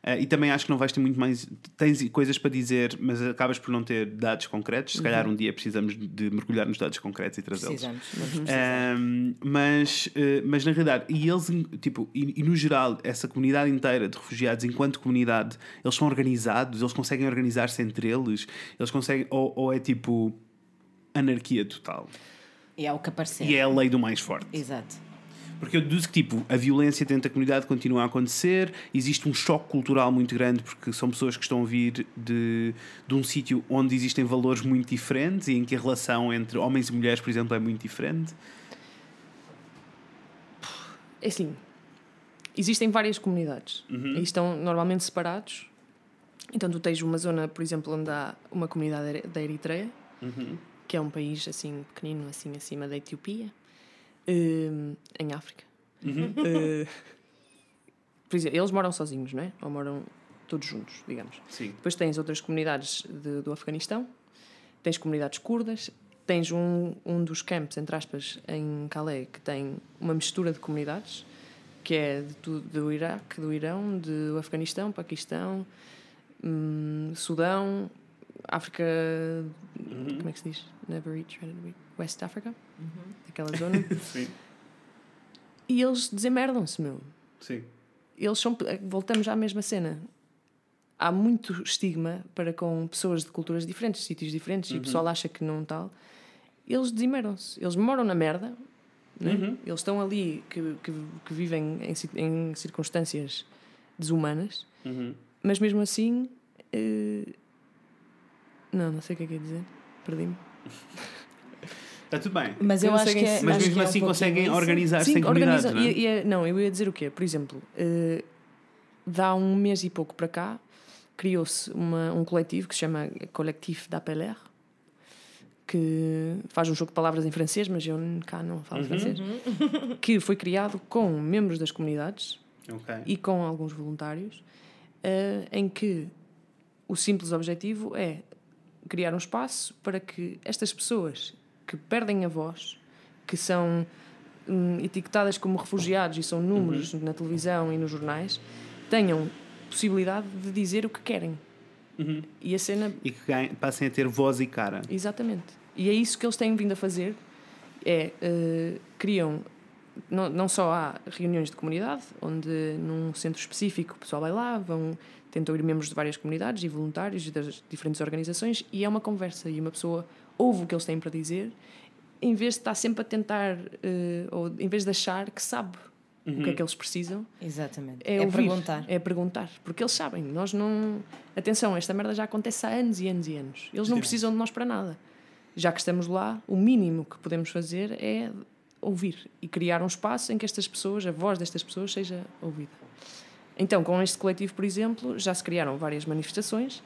S2: Eh, e também acho que não vais ter muito mais. Tens coisas para dizer, mas acabas por não ter dados concretos. Se
S4: Uhum.
S2: calhar um dia precisamos de mergulhar nos dados concretos e trazê-los.
S1: Precisamos.
S4: Uhum.
S2: Ahm, mas, eh, mas na realidade, e eles, tipo, e, e no geral, essa comunidade inteira de refugiados, enquanto comunidade, eles são organizados, eles conseguem organizar-se entre eles, eles conseguem, ou, ou é tipo anarquia total.
S1: E é o que aparecer.
S2: E é a lei do mais forte.
S1: Exato.
S2: Porque eu deduzo que tipo, a violência dentro da comunidade continua a acontecer, existe um choque cultural muito grande porque são pessoas que estão a vir de, de um sítio onde existem valores muito diferentes e em que a relação entre homens e mulheres, por exemplo, é muito diferente.
S4: É assim, existem várias comunidades
S2: Uhum.
S4: e estão normalmente separados. Então tu tens uma zona, por exemplo, onde há uma comunidade da Eritreia,
S2: Uhum.
S4: que é um país assim pequenino, assim acima da Etiópia, hum, em África.
S2: Uhum. [laughs]
S4: Eh, por exemplo, eles moram sozinhos, não é? Ou moram todos juntos, digamos.
S2: Sim.
S4: Depois tens outras comunidades de- do Afeganistão, tens comunidades curdas, tens um, um dos campos, entre aspas, em Calais, que tem uma mistura de comunidades, que é de tudo, do Iraque, do Irão, do Afeganistão, Paquistão, hum, Sudão, África. Como é que se diz? Never West Africa, aquela zona. [laughs]
S2: Sim.
S4: e eles desemerdam-se, meu
S2: Sim.
S4: eles são. Voltamos à mesma cena. Há muito estigma para com pessoas de culturas diferentes, sítios diferentes, e o pessoal acha que não tal. Eles desimerdam-se. Eles moram na merda. né? Eles estão ali que, que, que vivem em, em circunstâncias desumanas,
S2: Uhum.
S4: Mas mesmo assim. eh, Não, não sei o que é que ia dizer. Perdi-me.
S2: Está tudo bem.
S1: Mas eu,
S4: Eu
S1: acho que é.
S2: Mas
S1: acho
S2: mesmo
S1: que é um
S2: assim
S1: pouquinho
S2: conseguem organizar-se em comunidades,
S4: organiza.
S2: não é?
S4: e- e é- não, eu ia dizer o quê? Por exemplo, eh, dá um mês e pouco para cá, criou-se uma- um coletivo que se chama Collectif d'Appeler, que faz um jogo de palavras em francês, mas eu cá não
S2: Uhum.
S4: falo francês, que foi criado com membros das comunidades
S2: Ok.
S4: e com alguns voluntários, eh, em que o simples objetivo é criar um espaço para que estas pessoas que perdem a voz, que são hum, etiquetadas como refugiados e são números na televisão e nos jornais, tenham possibilidade de dizer o que querem. E a cena
S2: E que ganhem- passem a ter voz e cara.
S4: Exatamente. E é isso que eles têm vindo a fazer. É, eh, criam não, não só há reuniões de comunidade, onde num centro específico o pessoal vai lá, vão, tentam ir membros de várias comunidades e voluntários das diferentes organizações e é uma conversa e uma pessoa ouve o que eles têm para dizer, em vez de estar sempre a tentar, eh, ou em vez de achar que sabe o que é que eles precisam,
S1: Exatamente.
S4: é,
S1: É,
S4: ouvir,
S1: perguntar.
S4: É perguntar. Porque eles sabem. Nós não. Atenção, esta merda já acontece há anos e anos e anos. Eles não
S2: Sim.
S4: precisam de nós para nada. Já que estamos lá, o mínimo que podemos fazer é ouvir e criar um espaço em que estas pessoas, a voz destas pessoas, seja ouvida. Então, com este coletivo, por exemplo, já se criaram várias manifestações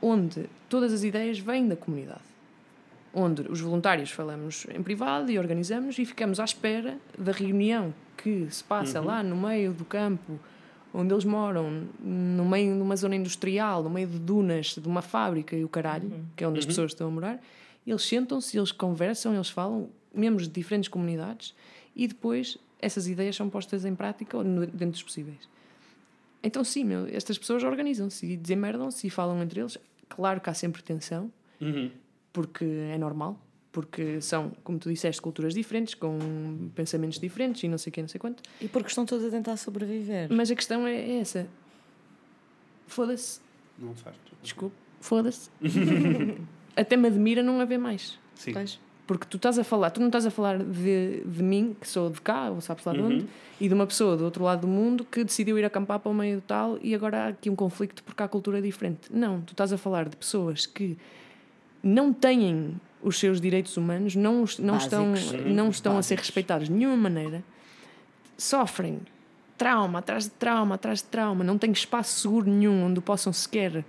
S4: onde todas as ideias vêm da comunidade. Onde os voluntários falamos em privado e organizamos e ficamos à espera da reunião que se passa lá no meio do campo onde eles moram, no meio de uma zona industrial, no meio de dunas, de uma fábrica e o caralho, que é onde as pessoas estão a morar. Eles sentam-se, eles conversam, eles falam, membros de diferentes comunidades, e depois essas ideias são postas em prática no- dentro dos possíveis. Então, sim, meu, estas pessoas organizam-se e desemmerdam-se e falam entre eles. Claro que há sempre tensão,
S2: Uhum.
S4: porque é normal, porque são, como tu disseste, culturas diferentes, com pensamentos diferentes e não sei o que, não sei quanto.
S1: E porque estão todos a tentar sobreviver.
S4: Mas a questão é, é essa. Foda-se,
S2: Não faz.
S4: desculpe, foda-se. [laughs] Até me admira não haver mais.
S2: Sim.
S1: Pois.
S4: Porque tu estás a falar, tu não estás a falar de, de mim, que sou de cá, ou sabes lá de onde, e de uma pessoa do outro lado do mundo que decidiu ir acampar para o meio do tal e agora há aqui um conflito porque há cultura diferente. Não, tu estás a falar de pessoas que não têm os seus direitos humanos, não, não estão,
S1: Básicos.
S4: não estão a ser respeitados de nenhuma maneira, sofrem trauma atrás de trauma atrás de trauma, não têm espaço seguro nenhum onde possam sequer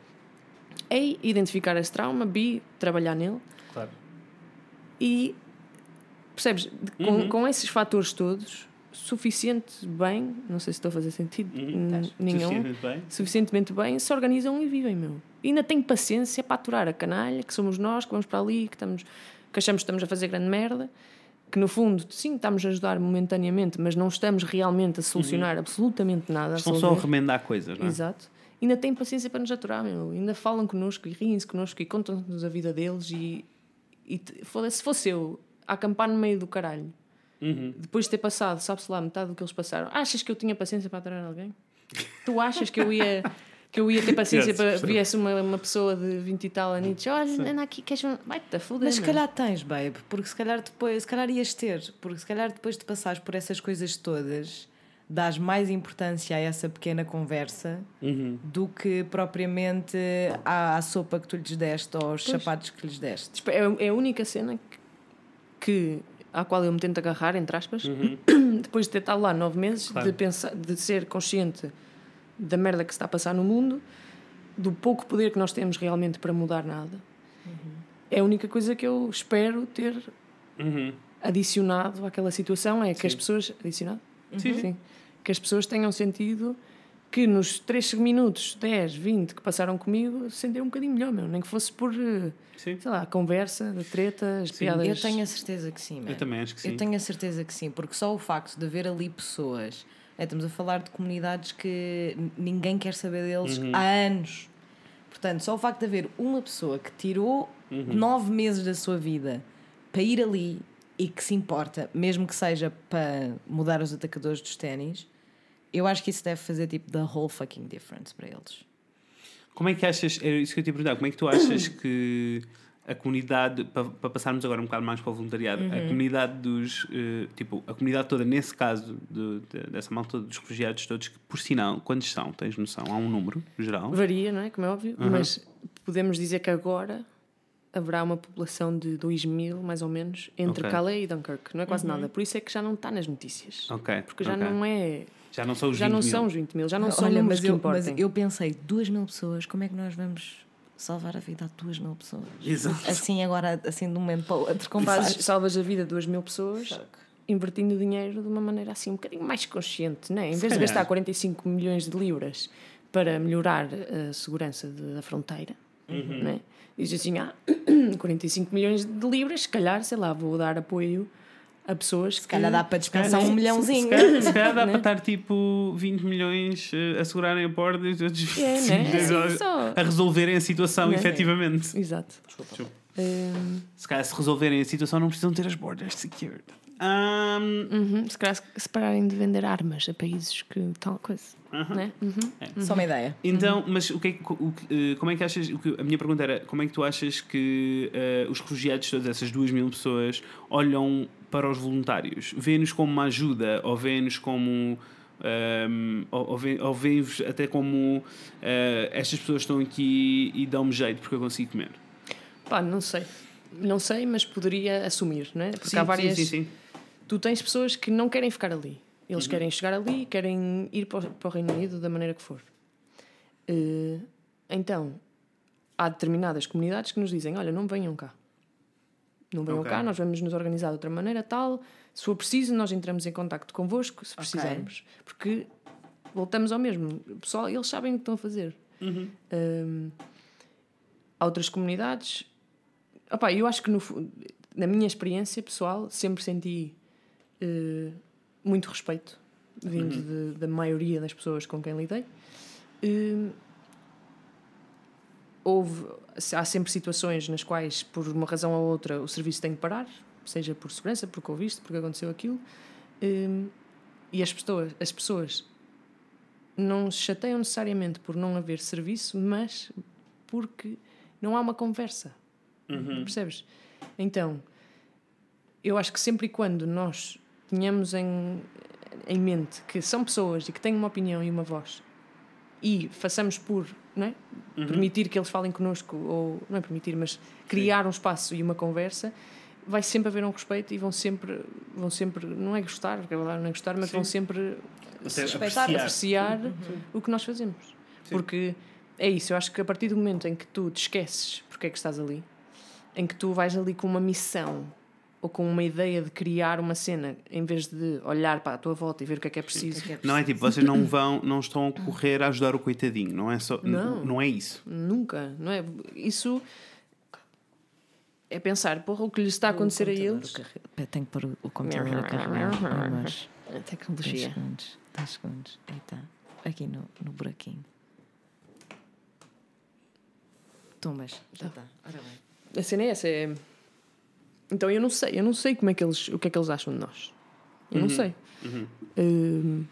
S4: A, identificar esse trauma, B, trabalhar nele. E percebes, com, com esses fatores todos, suficiente bem, não sei se estou a fazer sentido n- nenhum,
S2: Suficientemente bem.
S4: suficientemente bem, se organizam e vivem, meu. E ainda têm paciência para aturar a canalha, que somos nós, que vamos para ali, que, estamos, que achamos que estamos a fazer grande merda, que no fundo, sim, estamos a ajudar momentaneamente, mas não estamos realmente a solucionar absolutamente nada. a
S2: Estão só a remendar coisas, não é?
S4: Exato. Ainda têm paciência para nos aturar, meu. Ainda falam connosco e riem-se connosco e contam-nos a vida deles e, e foda-se, se fosse eu a acampar no meio do caralho,
S2: Uhum.
S4: depois de ter passado, sabe-se lá, metade do que eles passaram, achas que eu tinha paciência para aturar alguém? Tu achas que eu ia... Que eu ia ter paciência
S2: Yes,
S4: para viesse uma, uma pessoa de 20 e tal anos olha, anda aqui, queres um... Vai-te a foder,
S1: Mas se calhar tens, babe, porque se calhar depois, se calhar ias ter, porque se calhar depois de passares por essas coisas todas, dás mais importância a essa pequena conversa
S2: Uhum.
S1: do que propriamente à, à sopa que tu lhes deste ou aos
S4: Pois.
S1: sapatos que lhes deste.
S4: É, é a única cena que, que- à qual eu me tento agarrar, entre aspas, [coughs] depois de ter estado lá nove meses,
S2: Uhum. Claro.
S4: de, pensar, de ser consciente da merda que se está a passar no mundo, do pouco poder que nós temos realmente para mudar nada. É a única coisa que eu espero ter
S2: Uhum.
S4: adicionado àquela situação é que as pessoas. Adicionado?
S2: Sim, sim.
S4: Que as pessoas tenham sentido que nos 3 minutos, 10, 20 que passaram comigo, se sentiram um bocadinho melhor, meu. Nem que fosse por, eh,
S2: Sim.
S4: sei lá, a conversa, a treta, as
S2: Sim.
S4: piadas.
S1: Eu tenho a certeza que sim, man.
S2: Eu também acho que sim.
S1: Eu tenho a certeza que sim, porque só o facto de haver ali pessoas, é, estamos a falar de comunidades que ninguém quer saber deles
S2: Uhum.
S1: há anos. Portanto, só o facto de haver uma pessoa que tirou
S2: Uhum.
S1: nove meses da sua vida para ir ali e que se importa, mesmo que seja para mudar os atacadores dos ténis, eu acho que isso deve fazer tipo the whole fucking difference para eles.
S2: Como é que achas, é isso que eu te ia perguntar, como é que tu achas [coughs] que a comunidade, para, para passarmos agora um bocado mais para o voluntariado, a comunidade dos, eh, tipo, a comunidade toda, nesse caso, de, de- dessa malta dos refugiados todos, que por sinal, quantos são? Tens noção? Há um número geral?
S4: Varia, não é? Como é óbvio,
S2: Uhum.
S4: mas podemos dizer que agora haverá uma população de 2 mil, mais ou menos, entre
S2: Ok.
S4: Calais e Dunkirk. Não é quase nada. Por isso é que já não está nas notícias.
S2: Ok.
S4: Porque já
S2: ok.
S4: não é.
S2: Já não são os
S4: Já
S2: 20
S4: não
S2: mil.
S4: são os 20 mil, já não são
S1: Olha,
S4: números
S1: mas
S4: que
S1: eu, mas
S4: importem.
S1: eu pensei, duas mil pessoas, como é que nós vamos salvar a vida a duas mil pessoas?
S2: Exato.
S1: Assim agora, assim de um momento para o outro,
S4: Fazes,
S1: fazes?
S4: salvas a vida de 2 mil pessoas invertindo dinheiro de uma maneira assim um bocadinho mais consciente, não é? Em vez de gastar 45 milhões de libras para melhorar a segurança de- da fronteira,
S2: Uhum.
S4: não é? Diz assim, ah, [clears throat] 45 milhões de libras, se calhar, sei lá, vou dar apoio a pessoas
S1: Se calhar dá para dispensar um
S2: Se
S1: milhãozinho.
S2: calhar, se calhar dá [laughs]
S4: Né?
S2: para estar tipo 20 milhões eh, a segurarem a porta e os outros
S4: É, né? É assim,
S2: a-
S4: só.
S2: a resolverem a situação
S4: Né?
S2: efetivamente.
S4: Exato. Hum,
S2: Se calhar se resolverem a situação não precisam ter as borders secured. Ahm,
S4: uhum, se calhar se- pararem de vender armas a países que tal coisa. Né? Uhum.
S1: Só uma ideia.
S2: Então, mas o que é que, o eh, como é que achas? o que- A minha pergunta era: como é que tu achas que eh, os refugiados, todas essas duas mil pessoas, olham para os voluntários? Vêem-nos como uma ajuda ou vêem-nos como. ehm, ou, ou vê- ou veem-vos até como eh, estas pessoas estão aqui e dão-me jeito porque eu consigo comer?
S4: Pá, não sei. Não sei, mas poderia assumir, não é? Porque
S2: Sim,
S4: há várias.
S2: sim, sim, sim.
S4: Tu tens pessoas que não querem ficar ali. Eles querem chegar ali, querem ir para o, Reino Unido da maneira que for. Eh, então, há determinadas comunidades que nos dizem: olha, não venham cá. Não venham
S2: Ok.
S4: cá, nós vamos nos organizar de outra maneira, tal. Se for preciso, nós entramos em contacto convosco, se precisarmos. Porque voltamos ao mesmo. O pessoal, eles sabem o que estão a fazer. Um, há outras comunidades. Opá, eu acho que no, na minha experiência pessoal sempre senti eh, muito respeito vindo de- da maioria das pessoas com quem lidei. Eh, houve, há sempre situações nas quais, por uma razão ou outra, o serviço tem que parar, seja por segurança, porque ouviste, porque aconteceu aquilo. Eh, e as pessoas, as pessoas não se chateiam necessariamente por não haver serviço, mas porque não há uma conversa. Percebes? Então, eu acho que sempre e quando nós tenhamos em, em mente que são pessoas e que têm uma opinião e uma voz e façamos por não é? permitir que eles falem connosco, ou não é permitir, mas criar um espaço e uma conversa, vai sempre haver um respeito e vão sempre, vão sempre não é gostar, porque a verdade não é gostar, mas vão sempre
S2: Até
S1: respeitar,
S2: apreciar.
S4: apreciar o que nós fazemos. Porque é isso, eu acho que a partir do momento em que tu te esqueces porque é que estás ali, em que tu vais ali com uma missão ou com uma ideia de criar uma cena, em vez de olhar para a tua volta e ver o que é que é preciso.
S2: Não é tipo, vocês não vão, não estão a correr a ajudar o coitadinho, não é só,
S4: Não.
S2: não é isso.
S4: Nunca, não é? Isso é pensar, porra, o que lhes está a acontecer a eles.
S1: Tenho que pôr o- computador a carregar. [laughs] Mas
S4: A
S1: 10
S4: tecnologia.
S1: segundos. 10 segundos. Aí está. Aqui no, no buraquinho. Tumbas. Já está. Ora bem.
S4: A cena é essa, é... Então eu não sei, eu não sei como é que eles, o que é que eles acham de nós. Eu não sei. Hum,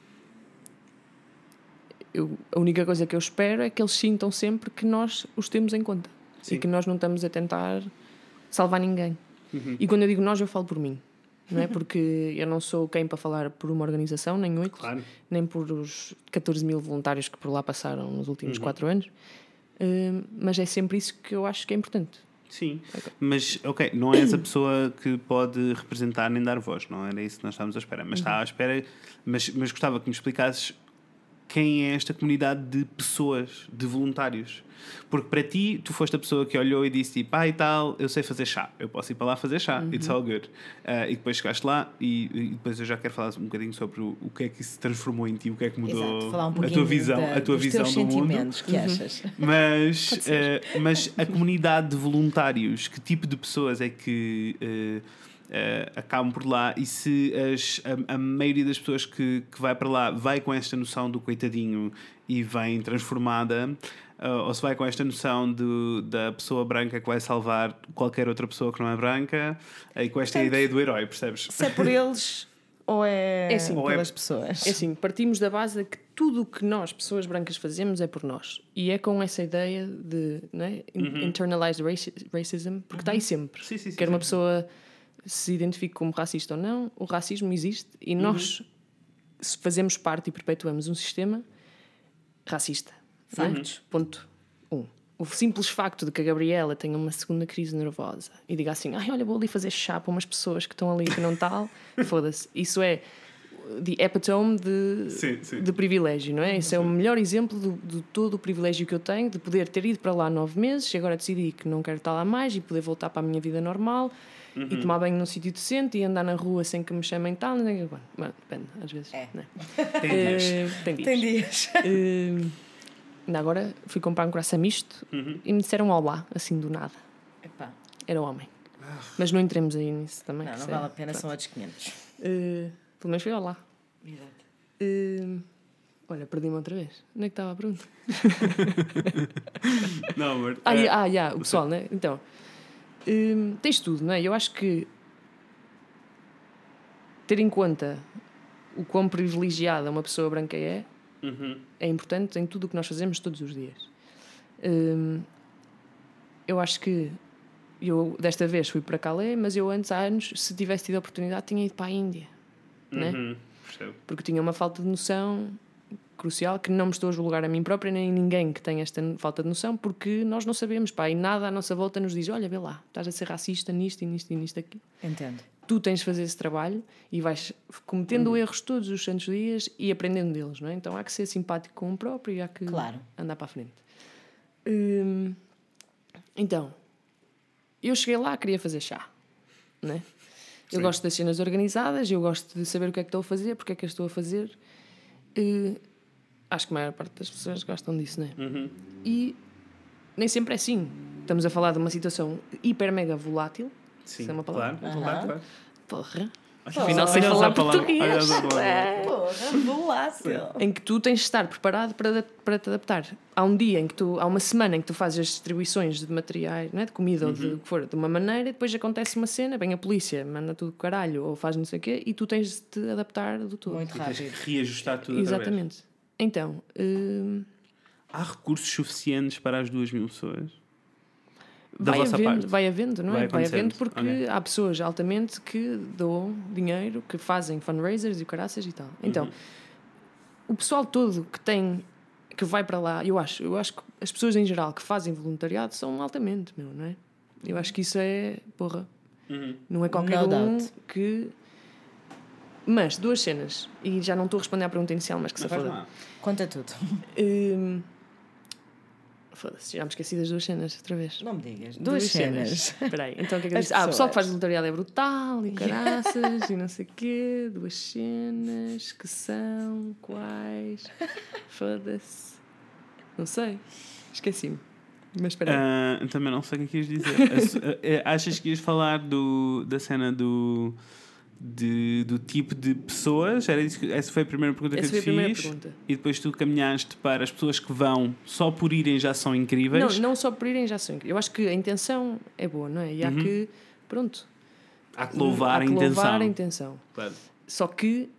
S4: eu, a única coisa que eu espero é que eles sintam sempre que nós os temos em conta
S2: Sim.
S4: e que nós não estamos a tentar salvar ninguém. E quando eu digo nós, eu falo por mim. Não é? [laughs] Porque eu não sou quem para falar por uma organização, nem oito,
S2: Claro.
S4: nem por os 14 mil voluntários que por lá passaram nos últimos quatro anos. Hum, mas é sempre isso que eu acho que é importante.
S2: Sim, mas ok, não és a pessoa que pode representar nem dar voz, não era isso que nós estávamos à espera. Mas está à espera, mas, mas gostava que me explicasses quem é esta comunidade de pessoas, de voluntários. Porque para ti, tu foste a pessoa que olhou e disse tipo, ah e tal, eu sei fazer chá, eu posso ir para lá fazer chá, it's all good. Ah, e depois chegaste lá e, e depois eu já quero falar um bocadinho sobre o, o que é que se transformou em ti, o que é que mudou
S1: Exato. Um
S2: a tua visão,
S1: da-
S2: a tua visão do mundo.
S1: que achas?
S2: Mas, eh, mas a comunidade de voluntários, que tipo de pessoas é que eh, eh, acabam por lá e se as, a, a maioria das pessoas que, que vai para lá vai com esta noção do coitadinho e vem transformada, eh, ou se vai com esta noção do, da pessoa branca que vai salvar qualquer outra pessoa que não é branca e com esta
S1: Portanto,
S2: ideia do herói, percebes?
S1: Se é por eles ou é,
S4: É assim,
S2: ou é-
S1: pelas pessoas?
S4: É assim, partimos da base de que tudo o que nós, pessoas brancas, fazemos é por nós. E é com essa ideia de não é? In- internalized raci- racism, porque está aí sempre.
S2: Sim, sim, sim,
S4: Quer uma
S2: sim.
S4: pessoa se identifique como racista ou não, o racismo existe e nós se fazemos parte e perpetuamos um sistema racista. não é?
S1: Factos.
S4: Ponto um. O simples facto de que a Gabriela tenha uma segunda crise nervosa e diga assim: ai, olha, vou ali fazer chá para umas pessoas que estão ali que não tal, [laughs] foda-se. Isso é the epitome de,
S2: Sim, sim.
S4: de privilégio, não é? Isso é o melhor exemplo do- de todo o privilégio que eu tenho de poder ter ido para lá nove meses e agora decidi que não quero estar lá mais e poder voltar para a minha vida normal
S2: Uhum.
S4: e tomar banho num sítio decente e andar na rua sem que me chamem tal. Não sei depende, às vezes.
S1: É.
S4: não é? [laughs]
S2: Tem dias.
S4: Eh, tem dias.
S1: Tem dias.
S4: Eh, ainda agora fui comprar um croissant misto
S2: Uhum.
S4: e me disseram olá, assim do nada.
S1: Epá,
S4: Era homem. Mas não entremos aí nisso também.
S1: não, não
S4: isso é-
S1: vale a pena, são outros 500.
S4: Eh, pelo menos foi olá.
S1: Exato.
S4: Olha, perdi-me outra vez. Onde é que estava a pergunta? [laughs]
S2: Não, amor.
S4: Ah, e- ah, já, o pessoal, né? Então, hum, tens tudo, não é? Eu acho que ter em conta o quão privilegiada uma pessoa branca é
S2: Uhum.
S4: é importante em tudo o que nós fazemos todos os dias. Hum, eu acho que eu desta vez fui para Calais, mas eu antes há anos, se tivesse tido a oportunidade, tinha ido para a Índia. Né?
S2: Uhum. Percebo.
S4: Porque tinha uma falta de noção crucial que não me estou a julgar a mim própria nem ninguém que tenha esta falta de noção, porque nós não sabemos, pá, e nada à nossa volta nos diz: olha, vê lá, estás a ser racista nisto e nisto e nisto aqui.
S1: Entendo.
S4: Tu tens de fazer esse trabalho e vais cometendo erros todos os santos dias e aprendendo deles, não é? Então há que ser simpático com o próprio e há que
S1: Claro.
S4: andar para a frente. Hum, então, eu cheguei lá, queria fazer chá, né? Eu
S2: Sim.
S4: gosto das cenas organizadas, eu gosto de saber o que é que estou a fazer, porque é que eu estou a fazer. Eh, acho que a maior parte das pessoas gostam disso, né?
S2: Uhum.
S4: E nem sempre é assim. Estamos a falar de uma situação hiper mega volátil.
S2: Sim,
S4: Isso é uma palavra?
S2: claro, claro, claro.
S4: Porra.
S2: Olha,
S4: Afinal, sei
S2: olha
S4: falar português.
S2: olha.
S4: É.
S1: Porra, volátil.
S4: em que tu tens de estar preparado para, para te adaptar. Há um dia em que tu, há uma semana em que tu fazes as distribuições de materiais, não é? de comida ou de o que for, de uma maneira, e depois acontece uma cena, vem a polícia, manda tudo caralho, ou faz não sei o quê, e tu tens de te adaptar do todo.
S1: Muito
S2: E tens
S1: rápido.
S2: que reajustar tudo outra vez.
S4: Então, hum,
S2: Há recursos suficientes para as duas mil pessoas? Da
S4: vai,
S2: vossa
S4: havendo,
S2: parte?
S4: vai havendo, não é?
S2: Vai
S4: Vai, havendo porque
S2: Ok.
S4: há pessoas altamente que dão dinheiro, que fazem fundraisers e caraças e tal. Então,
S2: Uhum.
S4: o pessoal todo que tem que vai para lá, eu acho, eu acho que as pessoas em geral que fazem voluntariado são altamente, meu, não é? Eu acho que isso é, porra,
S2: Uhum.
S4: não é qualquer
S1: No
S4: um
S1: doubt.
S4: que mas duas cenas, e já não estou a responder à pergunta inicial, mas que se
S2: Não
S4: foda.
S2: mal.
S1: Conta tudo.
S4: Hum, Foda-se, já me esqueci das duas cenas outra vez.
S1: Não me digas. Duas, cenas.
S4: Espera aí, então o que é que eu disse? Ah, o pessoal que
S1: pessoas.
S4: faz voluntariado é brutal e [laughs] caraças e não sei o quê. Duas cenas que são quais? Foda-se. Não sei. Esqueci-me. Mas espera aí.
S2: Ah, também não sei o que é que ias dizer. Ah, Achas que ias falar do, da cena do, de- do tipo de pessoas? Era isso que, essa foi a primeira pergunta
S4: Essa
S2: que eu
S4: a
S2: te fiz.
S4: pergunta.
S2: E depois tu caminhaste para as pessoas que vão só por irem já são incríveis.
S4: Não, não só por irem já são incríveis. Eu acho que a intenção é boa, não é? E há que. Pronto.
S2: Há que louvar
S4: há
S2: a
S4: que
S2: intenção.
S4: louvar a intenção.
S2: Claro.
S4: Só que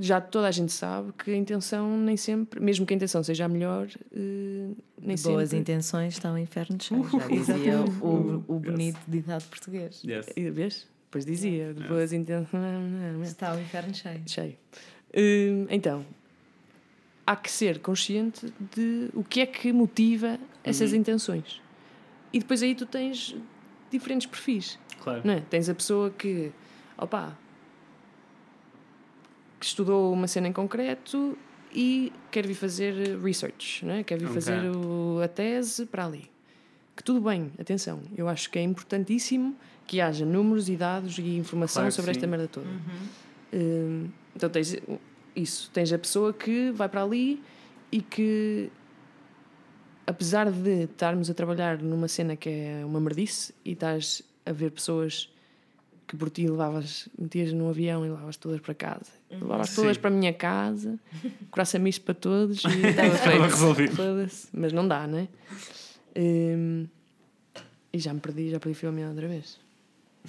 S4: já toda a gente sabe que a intenção nem sempre, mesmo que a intenção seja a melhor, eh, nem
S1: Boas
S4: sempre.
S1: intenções estão o inferno cheio. [laughs] Já dizia o, o bonito ditado português.
S2: Yes.
S4: E, Vês? Depois dizia, de boas intenções.
S1: Está o inferno cheio.
S4: Cheio. Hum, Então, há que ser consciente de o que é que motiva essas intenções. E depois aí tu tens diferentes perfis.
S2: Claro.
S4: Não é? Tens a pessoa que, opa, que estudou uma cena em concreto e quer vir fazer research, não é? quer vir
S2: Ok.
S4: fazer o- a tese para ali. Que tudo bem, atenção, eu acho que é importantíssimo que haja números e dados e informação
S2: Claro
S4: sobre esta
S2: sim.
S4: merda toda. Hum, então tens isso, tens a pessoa que vai para ali e que apesar de estarmos a trabalhar numa cena que é uma merdice e estás a ver pessoas que por ti levavas, metias num avião e levavas todas para casa. Levavas todas
S2: Sim.
S4: para a minha casa, [laughs] coraça misto para todos e [laughs] estava feito.
S2: resolvido.
S4: Mas não dá, né? Hum, e já me perdi, já perdi o minha outra vez.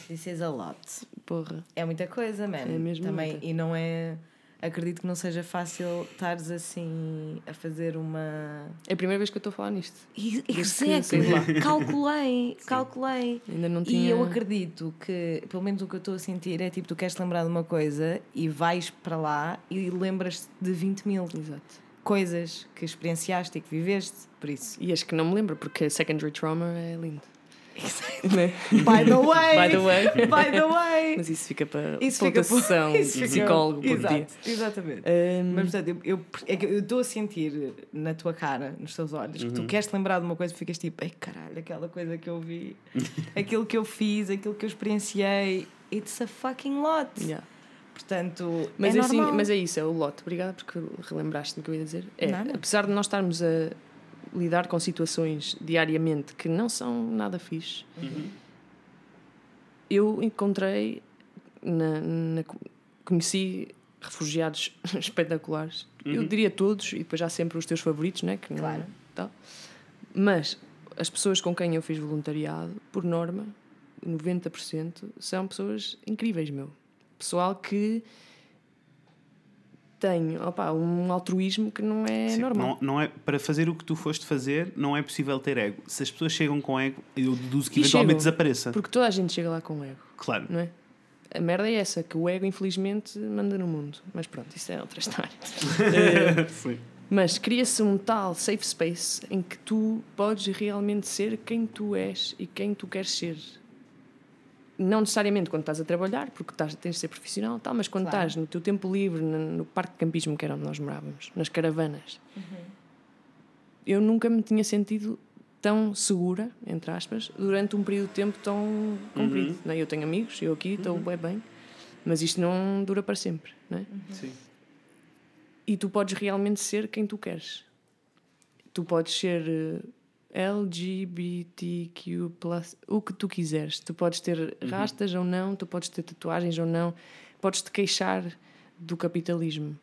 S1: This is a lot.
S4: Porra.
S1: É muita coisa, man.
S4: É mesmo
S1: Também,
S4: muita.
S1: E não é. Acredito que não seja fácil estares assim a fazer uma.
S4: É a primeira vez que eu estou a falar nisto.
S1: E-
S4: que
S1: Exato. [laughs] Calculei, calculei.
S4: Ainda não
S1: E
S4: tinha.
S1: eu acredito que, pelo menos o que eu estou a sentir é tipo, tu queres lembrar de uma coisa e vais para lá e lembras-te de 20 mil
S4: Exato.
S1: coisas que experienciaste e que viveste, por isso.
S4: E as que não me lembro, porque secondary trauma é lindo. Né?
S1: By the way!
S4: By the way.
S1: By the way!
S4: Mas isso fica para
S1: Isso
S4: para
S1: fica
S4: sessão [laughs]
S1: isso fica-
S4: psicólogo por
S1: Exato,
S4: dia.
S1: Exatamente.
S4: Hum,
S1: Mas portanto, eu, eu, é eu estou a sentir na tua cara, nos teus olhos, que tu queres te lembrar de uma coisa e ficas tipo, ei caralho, aquela coisa que eu vi, [laughs] aquilo que eu fiz, aquilo que eu experienciei, it's a fucking lot.
S4: yeah.
S1: Portanto,
S4: mas,
S1: é
S4: é assim, mas é isso, é o lote. Obrigada porque relembraste-me que eu ia dizer. É, apesar de nós estarmos a lidar com situações diariamente que não são nada fixe, eu encontrei, na, na- conheci refugiados [laughs] espetaculares. Eu diria todos, e depois há sempre os teus favoritos, né? Que não-
S1: Claro.
S4: tal. Mas as pessoas com quem eu fiz voluntariado, por norma, 90% são pessoas incríveis, meu. Pessoal que tem opa, um altruísmo que não é
S2: Sim,
S4: normal.
S2: Não, não é, para fazer o que tu foste fazer, não é possível ter ego. Se as pessoas chegam com ego, eu deduzo que
S4: E
S2: eventualmente
S4: chegam,
S2: desapareça.
S4: Porque toda a gente chega lá com ego,
S2: Claro.
S4: não é? A merda é essa, que o ego, infelizmente, manda no mundo. Mas pronto, isso é outra história. [laughs] Eh,
S2: Sim.
S4: Mas cria-se um tal safe space em que tu podes realmente ser quem tu és e quem tu queres ser. Não necessariamente quando estás a trabalhar, porque estás, tens de ser profissional, tal, mas quando
S1: Claro.
S4: estás no teu tempo livre, no, no parque de campismo que era onde nós morávamos, nas caravanas, eu nunca me tinha sentido tão segura, entre aspas, durante um período de tempo tão comprido. não é? Eu tenho amigos, eu aqui estou bem bem, mas isto não dura para sempre. Não é?
S2: Sim.
S4: e tu podes realmente ser quem tu queres. Tu podes ser eh, LGBTQ, o que tu quiseres. Tu podes ter rastas ou não, tu podes ter tatuagens ou não, podes te queixar do capitalismo.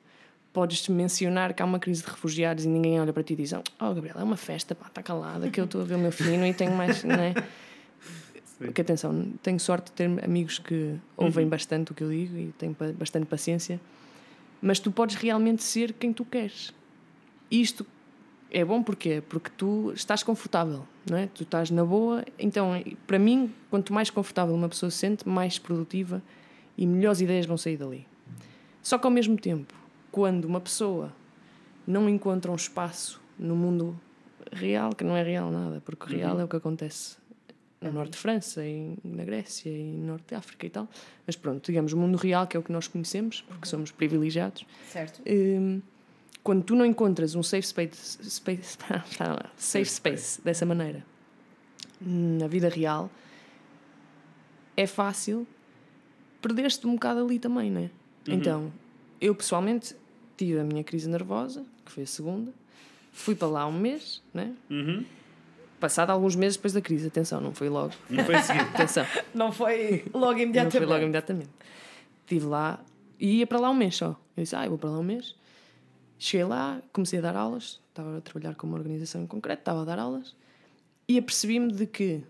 S4: Podes mencionar que há uma crise de refugiados e ninguém olha para ti e diz: Oh, Gabriel, é uma festa, pá, está calada, que eu estou a ver o meu fino e tenho mais. Não é? [laughs] Porque atenção, tenho sorte de ter amigos que ouvem bastante o que eu digo e pa- bastante paciência mas tu podes realmente ser quem tu queres. Isto é bom porquê? Porque tu estás confortável, não é? Tu estás na boa. Então, para mim, quanto mais confortável uma pessoa se sente, mais produtiva e melhores ideias vão sair dali. Só que ao mesmo tempo, quando uma pessoa não encontra um espaço no mundo real, que não é real nada, porque real é o que acontece no norte de França, e na Grécia e no norte de África e tal. Mas pronto, digamos, o mundo real, que é o que nós conhecemos, porque somos privilegiados,
S1: Certo?
S4: Hum, quando tu não encontras um safe space, space, [laughs] safe space dessa maneira na vida real, é fácil perder-te um bocado ali também, não é? Então, eu pessoalmente tive a minha crise nervosa, que foi a segunda, fui para lá um mês, né?
S2: Uhum.
S4: Passado alguns meses depois da crise, atenção, não foi logo.
S2: Não foi a seguir. [laughs]
S4: Atenção.
S1: Não foi logo
S4: Não
S1: imediatamente.
S4: foi logo imediatamente. Estive lá e ia para lá um mês só. Eu disse, ah, eu vou para lá um mês. Cheguei lá, comecei a dar aulas. Estava a trabalhar com uma organização em concreto, estava a dar aulas. E apercebi-me de que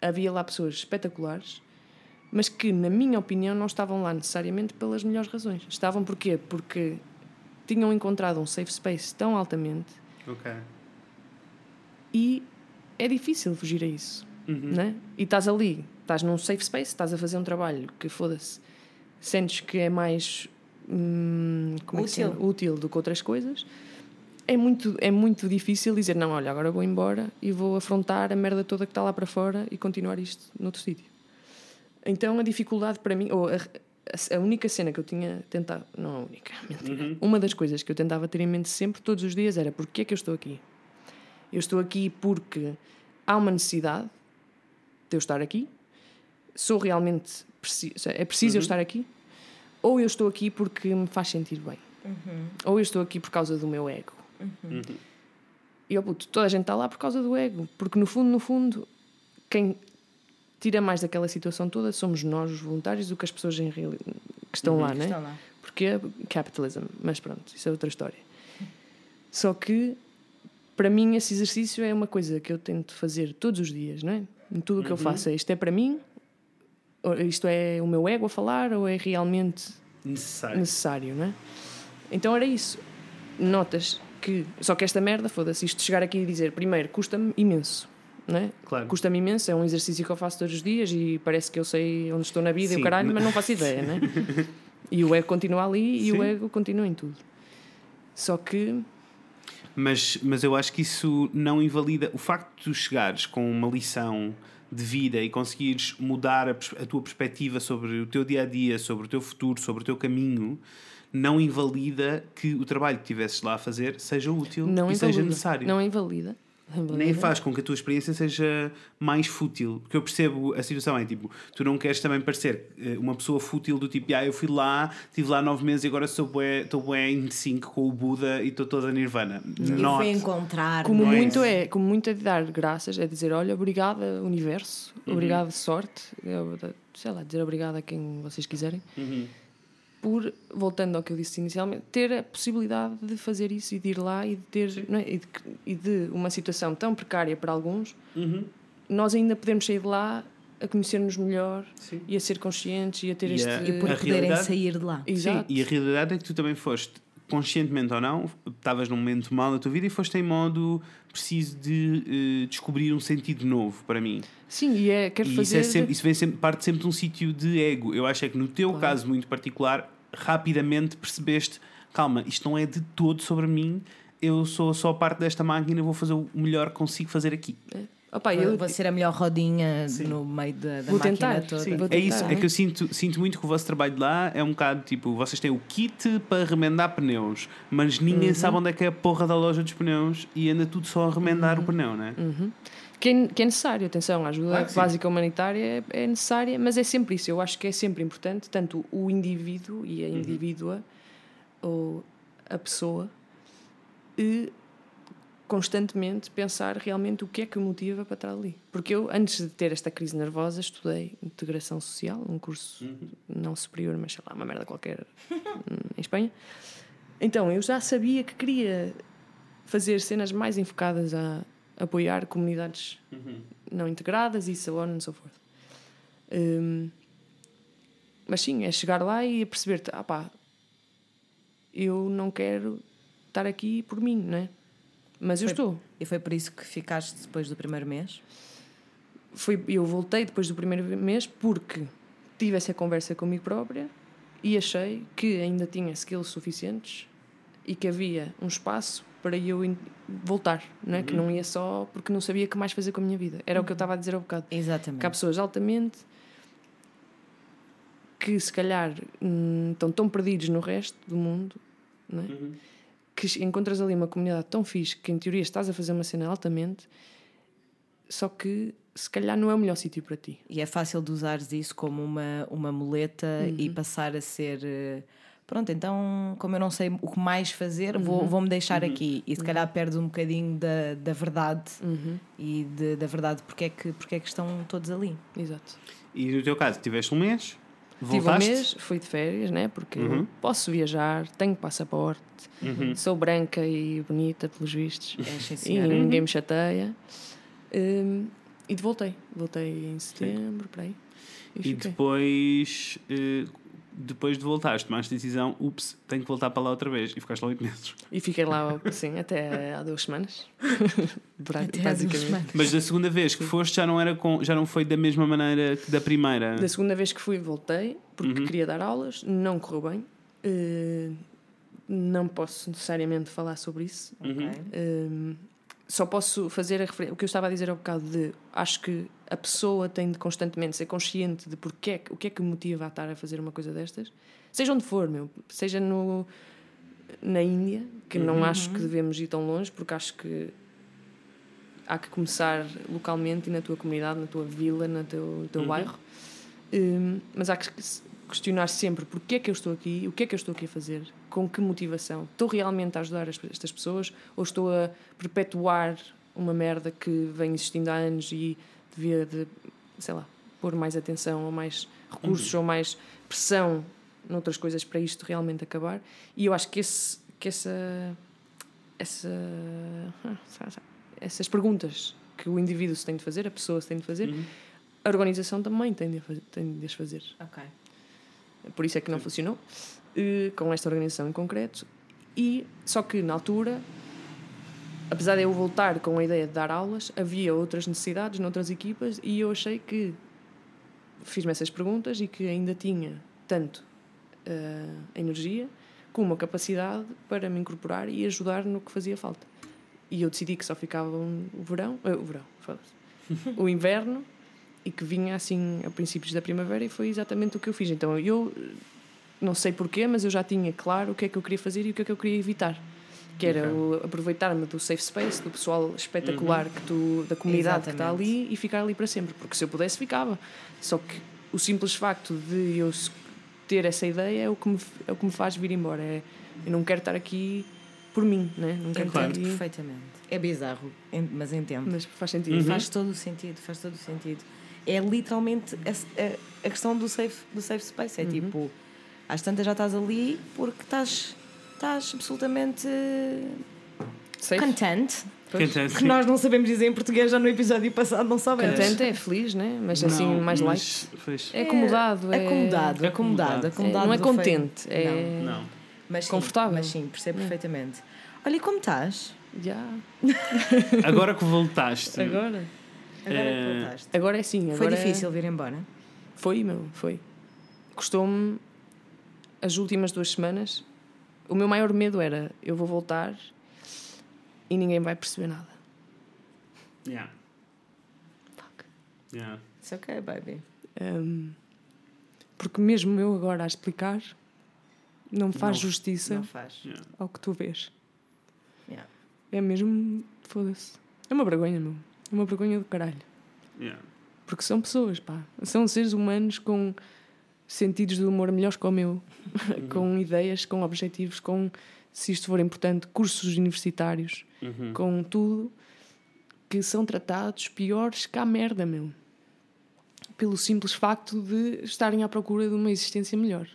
S4: havia lá pessoas espetaculares, mas que, na minha opinião, não estavam lá necessariamente pelas melhores razões. Estavam porquê? Porque tinham encontrado um safe space tão altamente
S2: Ok.
S4: e é difícil fugir a isso. Né? E estás ali, estás num safe space, estás a fazer um trabalho que foda-se, sentes que é mais hum, como é que se
S1: Útil.
S4: útil do que outras coisas. É muito, é muito difícil dizer, não, olha, agora vou embora e vou afrontar a merda toda que está lá para fora e continuar isto noutro sítio. Então a dificuldade para mim, ou a, a- única cena que eu tinha tentado, não a única, [laughs] mentira, uma das coisas que eu tentava ter em mente sempre, todos os dias, era porque é que eu estou aqui? Eu estou aqui porque há uma necessidade de eu estar aqui, sou realmente preciso, é preciso eu estar aqui, ou eu estou aqui porque me faz sentir bem, ou eu estou aqui por causa do meu ego. E oh, puto, toda a gente está lá por causa do ego, porque no fundo, no fundo, quem tira mais daquela situação toda somos nós, os voluntários, do que as pessoas em reali- que estão lá, né?
S1: Estão lá.
S4: Porque é capitalism, mas pronto, isso é outra história. Só que, para mim, esse exercício é uma coisa que eu tento fazer todos os dias, não é? Em tudo o que eu faço. É, isto é para mim? Isto é o meu ego a falar? Ou é realmente
S2: Necessário.
S4: necessário, não é? Então era isso. Notas que. Só que esta merda, foda-se, isto chegar aqui e dizer, primeiro, custa-me imenso. Não é?
S2: Claro.
S4: Custa-me imenso, é um exercício que eu faço todos os dias e parece que eu sei onde estou na vida e
S2: Sim.
S4: o caralho, mas não faço ideia, não é? [laughs] E o ego continua ali e o
S2: Sim.
S4: ego continua em tudo. Só que.
S2: Mas, mas eu acho que isso não invalida o facto de tu chegares com uma lição de vida e conseguires mudar a, a tua perspectiva sobre o teu dia a dia, sobre o teu futuro, sobre o teu caminho, não invalida que o trabalho que estivesses lá a fazer seja útil
S4: Não
S2: e
S4: invalida.
S2: seja necessário.
S4: Não invalida.
S2: Nem faz com que a tua experiência seja mais fútil. Porque eu percebo a situação é tipo, tu não queres também parecer eh, uma pessoa fútil do tipo, ah, eu fui lá, estive lá nove meses e agora sou bué, estou bué em sync com o Buda e estou toda nirvana.
S1: Eu
S2: Not.
S1: fui encontrar.
S4: Como
S2: Não é
S4: muito é, como muito é de dar graças, é dizer, olha, obrigada, universo,
S2: Uhum.
S4: obrigado, sorte, sei lá, dizer obrigado a quem vocês quiserem.
S2: Uhum.
S4: Por, voltando ao que eu disse inicialmente, ter a possibilidade de fazer isso e de ir lá e de ter não é? e, de, e de uma situação tão precária para alguns,
S2: Uhum.
S4: nós ainda podemos sair de lá a conhecer-nos melhor
S2: Sim.
S4: e a ser conscientes e a ter
S2: E
S4: este.
S2: a-
S1: E por
S2: A
S1: poderem
S2: realidade-
S1: sair de lá.
S4: Exato.
S2: Sim, e a realidade é que tu também foste, conscientemente ou não, estavas num momento mal da tua vida e foste em modo preciso de eh, descobrir um sentido novo para mim.
S4: Sim, e é, quero
S2: E isso,
S4: fazer.
S2: é sempre, isso vem sempre, parte sempre de um sítio de ego. Eu acho é que no teu
S4: Claro.
S2: caso muito particular, rapidamente percebeste: calma, isto não é de todo sobre mim, eu sou só parte desta máquina, vou fazer o melhor que consigo fazer aqui.
S4: Opa,
S1: Eu vou ser a melhor rodinha
S2: Sim.
S1: no meio da, da
S4: Vou
S1: máquina
S4: tentar,
S1: toda.
S4: sim, vou
S2: É isso,
S4: tentar,
S2: é
S4: né?
S2: que eu sinto, sinto muito que o vosso trabalho de lá é um bocado tipo: vocês têm o kit para remendar pneus, mas ninguém
S4: Uhum.
S2: sabe onde é que é a porra da loja dos pneus e anda tudo só a remendar
S4: Uhum.
S2: o pneu, né?
S4: Que, é, que é necessário, atenção, a ajuda
S2: sim.
S4: básica humanitária é, é necessária, mas é sempre isso. Eu acho que é sempre importante, tanto o indivíduo e a
S2: Uhum.
S4: indivídua, ou a pessoa, e constantemente pensar realmente o que é que motiva para estar ali. Porque eu, antes de ter esta crise nervosa, estudei integração social, um curso
S2: Uhum.
S4: não superior, mas sei lá, uma merda qualquer hum, em Espanha. Então eu já sabia que queria fazer cenas mais enfocadas a apoiar comunidades não integradas e so on and so forth. Hum, mas sim, é chegar lá e perceber-te, ah pá, eu não quero estar aqui por mim, não é? Mas eu
S1: Foi-
S4: estou.
S1: E foi por isso que ficaste depois do primeiro mês?
S4: Foi, eu voltei depois do primeiro mês porque tive essa conversa comigo própria e achei que ainda tinha skills suficientes e que havia um espaço para eu voltar, não é? Que não ia só porque não sabia o que mais fazer com a minha vida. Era o que eu estava a dizer há bocado.
S1: Exatamente.
S4: Que há pessoas altamente que se calhar hum, estão tão perdidos no resto do mundo, não é? que encontras ali uma comunidade tão fixe que em teoria estás a fazer uma cena altamente, só que se calhar não é o melhor sítio para ti.
S1: E é fácil de usares isso como uma, uma muleta e passar a ser. Pronto, então, como eu não sei o que mais fazer, vou, vou-me deixar aqui. E se calhar perdes um bocadinho da, da verdade e de, da verdade porque é, que, porque é que estão todos ali.
S4: Exato.
S2: E no teu caso, tiveste um mês,
S4: Tive um
S2: voltaste.
S4: mês, fui de férias, né? Porque
S2: Uhum.
S4: posso viajar, tenho passaporte, sou branca e bonita, pelos vistos,
S1: É, sim,
S4: e ninguém me chateia. Hum, e voltei. Voltei em setembro, por aí. E,
S2: E depois, eh, depois de voltares, tomaste a decisão, ups, tenho que voltar para lá outra vez. E ficaste lá oito meses.
S4: E fiquei lá, assim, até há duas semanas. [laughs] Pra-
S1: Até há duas
S4: basicamente.
S1: semanas.
S2: Mas da segunda vez que foste já não, era com, já não foi da mesma maneira que da primeira.
S4: Da segunda vez que fui, voltei, porque
S2: Uhum.
S4: queria dar aulas, não correu bem. Eh, não posso necessariamente falar sobre isso.
S2: Uhum.
S4: Um, só posso fazer a referência. O que eu estava a dizer há bocado de acho que a pessoa tem de constantemente ser consciente de porque é, o que é que motiva a estar a fazer uma coisa destas, seja onde for, meu, seja no, na Índia, que não acho que devemos ir tão longe, porque acho que há que começar localmente e na tua comunidade, na tua vila, no teu, no teu bairro. Um, mas há que questionar sempre porque é que eu estou aqui, o que é que eu estou aqui a fazer, com que motivação. Estou realmente a ajudar as- estas pessoas ou estou a perpetuar uma merda que vem existindo há anos e devia de, sei lá, pôr mais atenção ou mais recursos ou mais pressão noutras coisas para isto realmente acabar. E eu acho que, esse, que essa, essa, ah, sa- sa- essas perguntas que o indivíduo se tem de fazer, a pessoa se tem de fazer, a organização também tem de, tem de as fazer.
S1: Ok.
S4: Por isso é que não funcionou eh, com esta organização em concreto. E só que na altura, apesar de eu voltar com a ideia de dar aulas, havia outras necessidades noutras equipas e eu achei que fiz-me essas perguntas e que ainda tinha tanto eh, a energia como a capacidade para me incorporar e ajudar no que fazia falta. E eu decidi que só ficava um- o verão, eh, o verão, o [laughs] inverno e que vinha assim a princípios da primavera e foi exatamente o que eu fiz. Então eu eh, não sei porquê, mas eu já tinha claro o que é que eu queria fazer e o que é que eu queria evitar. Que era o aproveitar-me do safe space, do pessoal espetacular que tu, da comunidade que está
S1: Exatamente.
S4: ali e ficar ali para sempre. Porque se eu pudesse, ficava. Só que o simples facto de eu ter essa ideia é o que me, é o que me faz vir embora. É, eu não quero estar aqui por mim, né? não quero estar
S1: Entendo
S4: aqui.
S1: perfeitamente. É bizarro, mas entendo.
S4: Mas faz sentido.
S1: Faz todo o sentido, faz todo o sentido. É literalmente a, a- a questão do safe, do safe space. É tipo, Às tantas já estás ali porque estás, estás absolutamente
S4: Safe.
S1: content.
S4: Pois.
S2: Quem tem
S1: Que nós não sabemos dizer em português já no episódio passado, não sabemos.
S4: Contente é feliz, né? Mas assim,
S2: Não,
S4: mais light.
S2: mas- pois.
S4: É acomodado. É,
S1: Acomodado, acomodado,
S2: Acomodado.
S4: é-
S1: acomodado.
S4: não é
S1: do feio.
S4: contente. É.
S2: Não.
S1: Mas sim,
S4: confortável.
S1: Mas sim, percebo perfeitamente. Olha, e como estás?
S4: Já. [laughs]
S2: Agora que voltaste.
S4: Agora.
S1: Agora
S2: É,
S1: que voltaste.
S4: Agora é sim.
S1: Foi
S4: agora
S1: difícil vir embora?
S4: Foi, meu, foi. Custou-me as últimas duas semanas. O meu maior medo era eu vou voltar e ninguém vai perceber nada.
S2: Yeah.
S4: Fuck.
S2: Yeah.
S1: It's okay, baby.
S4: Um, porque mesmo eu agora a explicar não faz
S2: Não-
S4: justiça
S1: Não faz.
S2: Yeah.
S4: ao que tu vês.
S1: Yeah.
S4: É mesmo. Foda-se. É uma vergonha, meu. É uma vergonha do caralho.
S2: Yeah.
S4: Porque são pessoas, pá. São seres humanos com sentidos de humor melhores que o meu, com ideias, com objetivos, com, se isto for importante, cursos universitários,
S2: Uhum.
S4: com tudo, que são tratados piores que a merda, meu. Pelo simples facto de estarem à procura de uma existência melhor.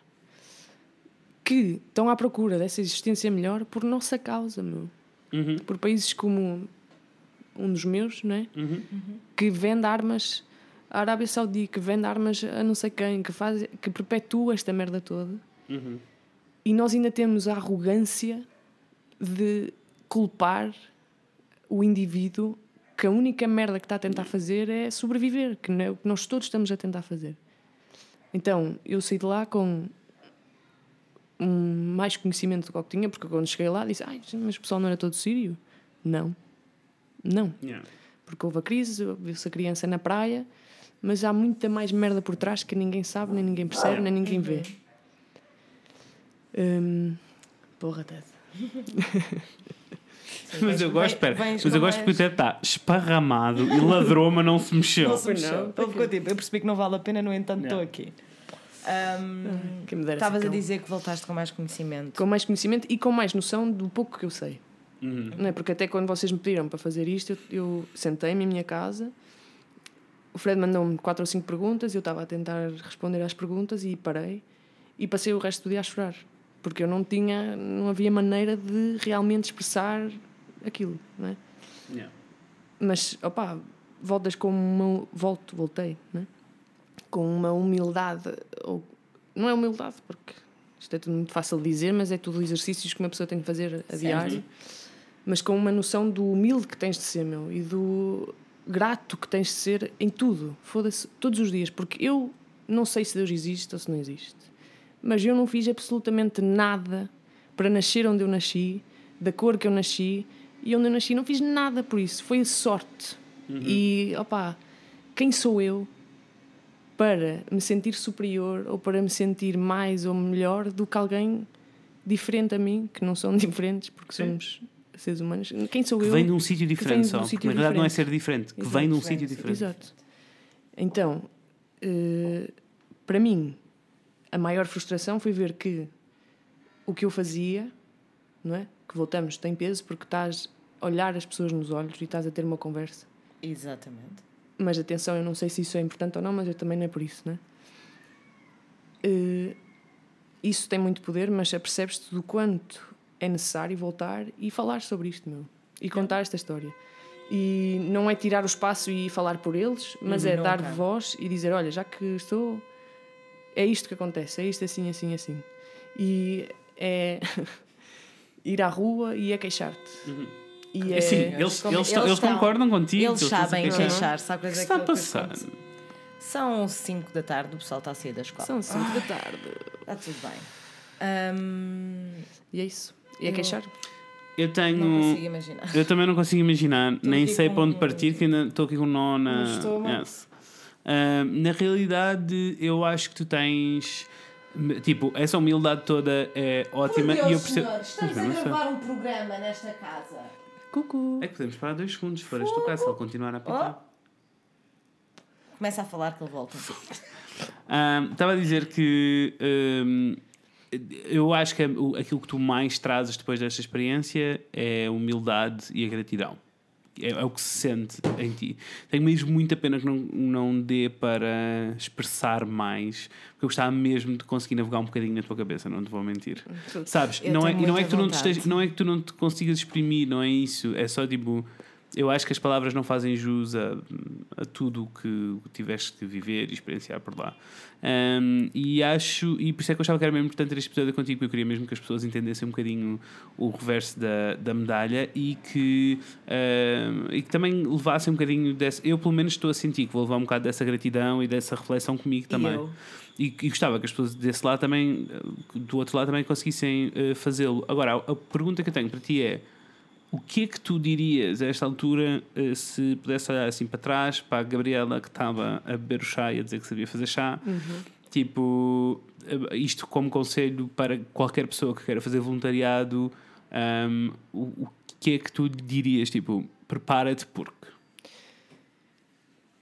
S4: Que estão à procura dessa existência melhor por nossa causa, meu.
S2: Uhum.
S4: Por países como um dos meus, não é?
S2: Uhum.
S4: que vende armas à Arábia Saudita, que vende armas a não sei quem, que, faz, que perpetua esta merda toda.
S2: Uhum.
S4: E nós ainda temos a arrogância de culpar o indivíduo que a única merda que está a tentar fazer é sobreviver, que não é o que nós todos estamos a tentar fazer. Então, eu saí de lá com um mais conhecimento do que tinha, porque quando cheguei lá disse: Ai, mas o pessoal não era todo sírio? Não. Não
S2: Yeah.
S4: porque houve a crise, viu-se a criança na praia, mas há muita mais merda por trás que ninguém sabe, nem ninguém percebe, nem ninguém vê. Hum, porra, Ted. [laughs]
S2: Mas eu gosto, espera, mas eu
S1: com
S2: gosto porque o
S1: mais-
S2: Ted está esparramado e ladrou, mas não se mexeu.
S1: Não se
S4: Pois
S1: mexeu.
S4: não.
S1: Ficou tipo, eu percebi que não vale a pena, no entanto estou aqui.
S4: Dera
S1: Estavas
S4: ser
S1: a dizer que voltaste com mais conhecimento.
S4: Com mais conhecimento e com mais noção do pouco que eu sei.
S2: Uhum.
S4: Não é? Porque até quando vocês me pediram para fazer isto, eu, eu sentei-me em minha casa, o Fred mandou-me quatro ou cinco perguntas, eu estava a tentar responder às perguntas e parei e passei o resto do dia a chorar. Porque eu não tinha, não havia maneira de realmente expressar aquilo, não é?
S2: Yeah.
S4: Mas, opá, voltas com uma. Volto, voltei, né? Com uma humildade. Ou, não é humildade, porque isto é tudo muito fácil de dizer, mas é tudo exercícios que uma pessoa tem de fazer a
S1: Certo.
S4: diário. Mas com uma noção do humilde que tens de ser, meu, e do grato que tens de ser em tudo. Foda-se, todos os dias. Porque eu não sei se Deus existe ou se não existe. Mas eu não fiz absolutamente nada para nascer onde eu nasci, da cor que eu nasci e onde eu nasci. Não fiz nada por isso. Foi sorte. E, opá, quem sou eu para me sentir superior ou para me sentir mais ou melhor do que alguém diferente a mim, que não são [laughs] diferentes, porque
S2: Sim.
S4: somos seres humanos? Quem sou
S2: Que
S4: eu?
S2: vem de um sítio diferente
S4: um
S2: só. porque
S4: sítio
S2: na verdade não é
S4: diferente.
S2: ser diferente, que
S4: Exato,
S2: vem de um sítio
S1: um
S2: diferente.
S4: Exato. Então, eh, para mim, a maior frustração foi ver que o que eu fazia, não é? Que voltamos, tem peso porque estás a olhar as pessoas nos olhos e estás a ter uma conversa.
S1: Exatamente.
S4: Mas atenção, eu não sei se isso é importante ou não, mas eu também não é por isso, não é? Eh, isso tem muito poder, mas apercebes-te do quanto é necessário voltar e falar sobre isto, meu. E contar esta história. E não é tirar o espaço e falar por eles, mas é
S1: Uhum,
S4: dar
S1: nunca.
S4: voz e dizer: olha, já que estou. É isto que acontece, é isto assim, assim, assim. E é [laughs] ir à rua e é queixar-te. E
S2: É assim, eles,
S1: como-
S2: eles,
S1: eles
S2: eles
S1: estão-
S2: concordam contigo.
S1: Eles sabem
S2: queixar.
S1: queixar, sabe
S2: O que está a passar?
S1: São 5 da tarde, o pessoal está a sair da escola.
S4: São 5 da tarde.
S1: Está tudo bem. Ahm,
S4: E é isso. E é
S1: Eu-
S4: queixar.
S2: Eu tenho.
S1: não consigo imaginar.
S2: Eu também não consigo imaginar, nem sei para onde
S1: um-
S2: partir, que ainda estou aqui com um nó na. Yes. Ah, na realidade, eu acho que tu tens. Tipo, essa humildade toda é ótima e eu percebo.
S3: estamos
S2: Mas,
S3: a gravar um programa nesta casa.
S4: Cucu.
S2: É que podemos parar dois segundos se for este caso, se ele continuar a apitar.
S1: Começa a falar que ele volta. [laughs]
S2: Ah, Estava a dizer que ahm, eu acho que o- aquilo que tu mais trazes depois desta experiência é a humildade e a gratidão. é, é o que se sente em ti. Tenho mesmo muita pena que não, não dê para expressar mais, porque eu gostava mesmo de conseguir navegar um bocadinho na tua cabeça, não te vou mentir. Sabes?
S1: Eu
S2: Não é, não é, que tu não, te não é que tu não te consigas exprimir, não é isso. É só tipo. Eu acho que as palavras não fazem jus a, a tudo o que tiveste de viver e experienciar por lá. Um, e acho, e por isso é que eu achava que era mesmo importante ter este episódio contigo, porque eu queria mesmo que as pessoas entendessem um bocadinho o reverso da, da medalha e que, um, e que também levassem um bocadinho dessa. Eu, pelo menos, estou a sentir que vou levar um bocado dessa gratidão e dessa reflexão comigo também. E, e gostava que as pessoas desse lado também, do outro lado também conseguissem eh, fazê-lo. Agora, a, a pergunta que eu tenho para ti é: o que é que tu dirias a esta altura eh, se pudesse olhar assim para trás para a Gabriela que estava a beber o chá e a dizer que sabia fazer chá? Tipo, eh, isto como conselho para qualquer pessoa que queira fazer voluntariado, ahm, o, o que é que tu dirias? Tipo, prepara-te porque.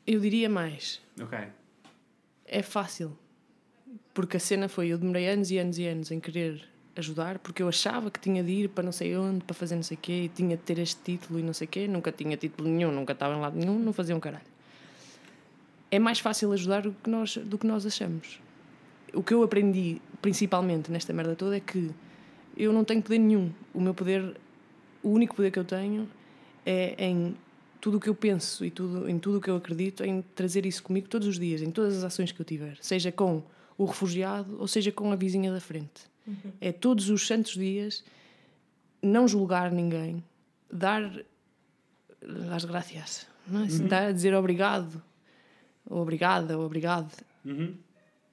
S4: Eu diria mais.
S2: Ok.
S4: É fácil. Porque a cena foi, eu demorei anos e anos e anos em querer ajudar, porque eu achava que tinha de ir para não sei onde, para fazer não sei o quê, e tinha de ter este título e não sei o quê, nunca tinha título nenhum, nunca estava em lado nenhum, não fazia um caralho. É mais fácil ajudar do que nós, do que nós achamos. O que eu aprendi, principalmente nesta merda toda, é que eu não tenho poder nenhum. O meu poder, o único poder que eu tenho é em tudo o que eu penso e tudo, em tudo o que eu acredito, em trazer isso comigo todos os dias, em todas as ações que eu tiver, seja com o refugiado ou seja com a vizinha da frente. É todos os santos dias não julgar ninguém, dar as gracias, não é? dar, dizer obrigado, ou obrigada, ou obrigado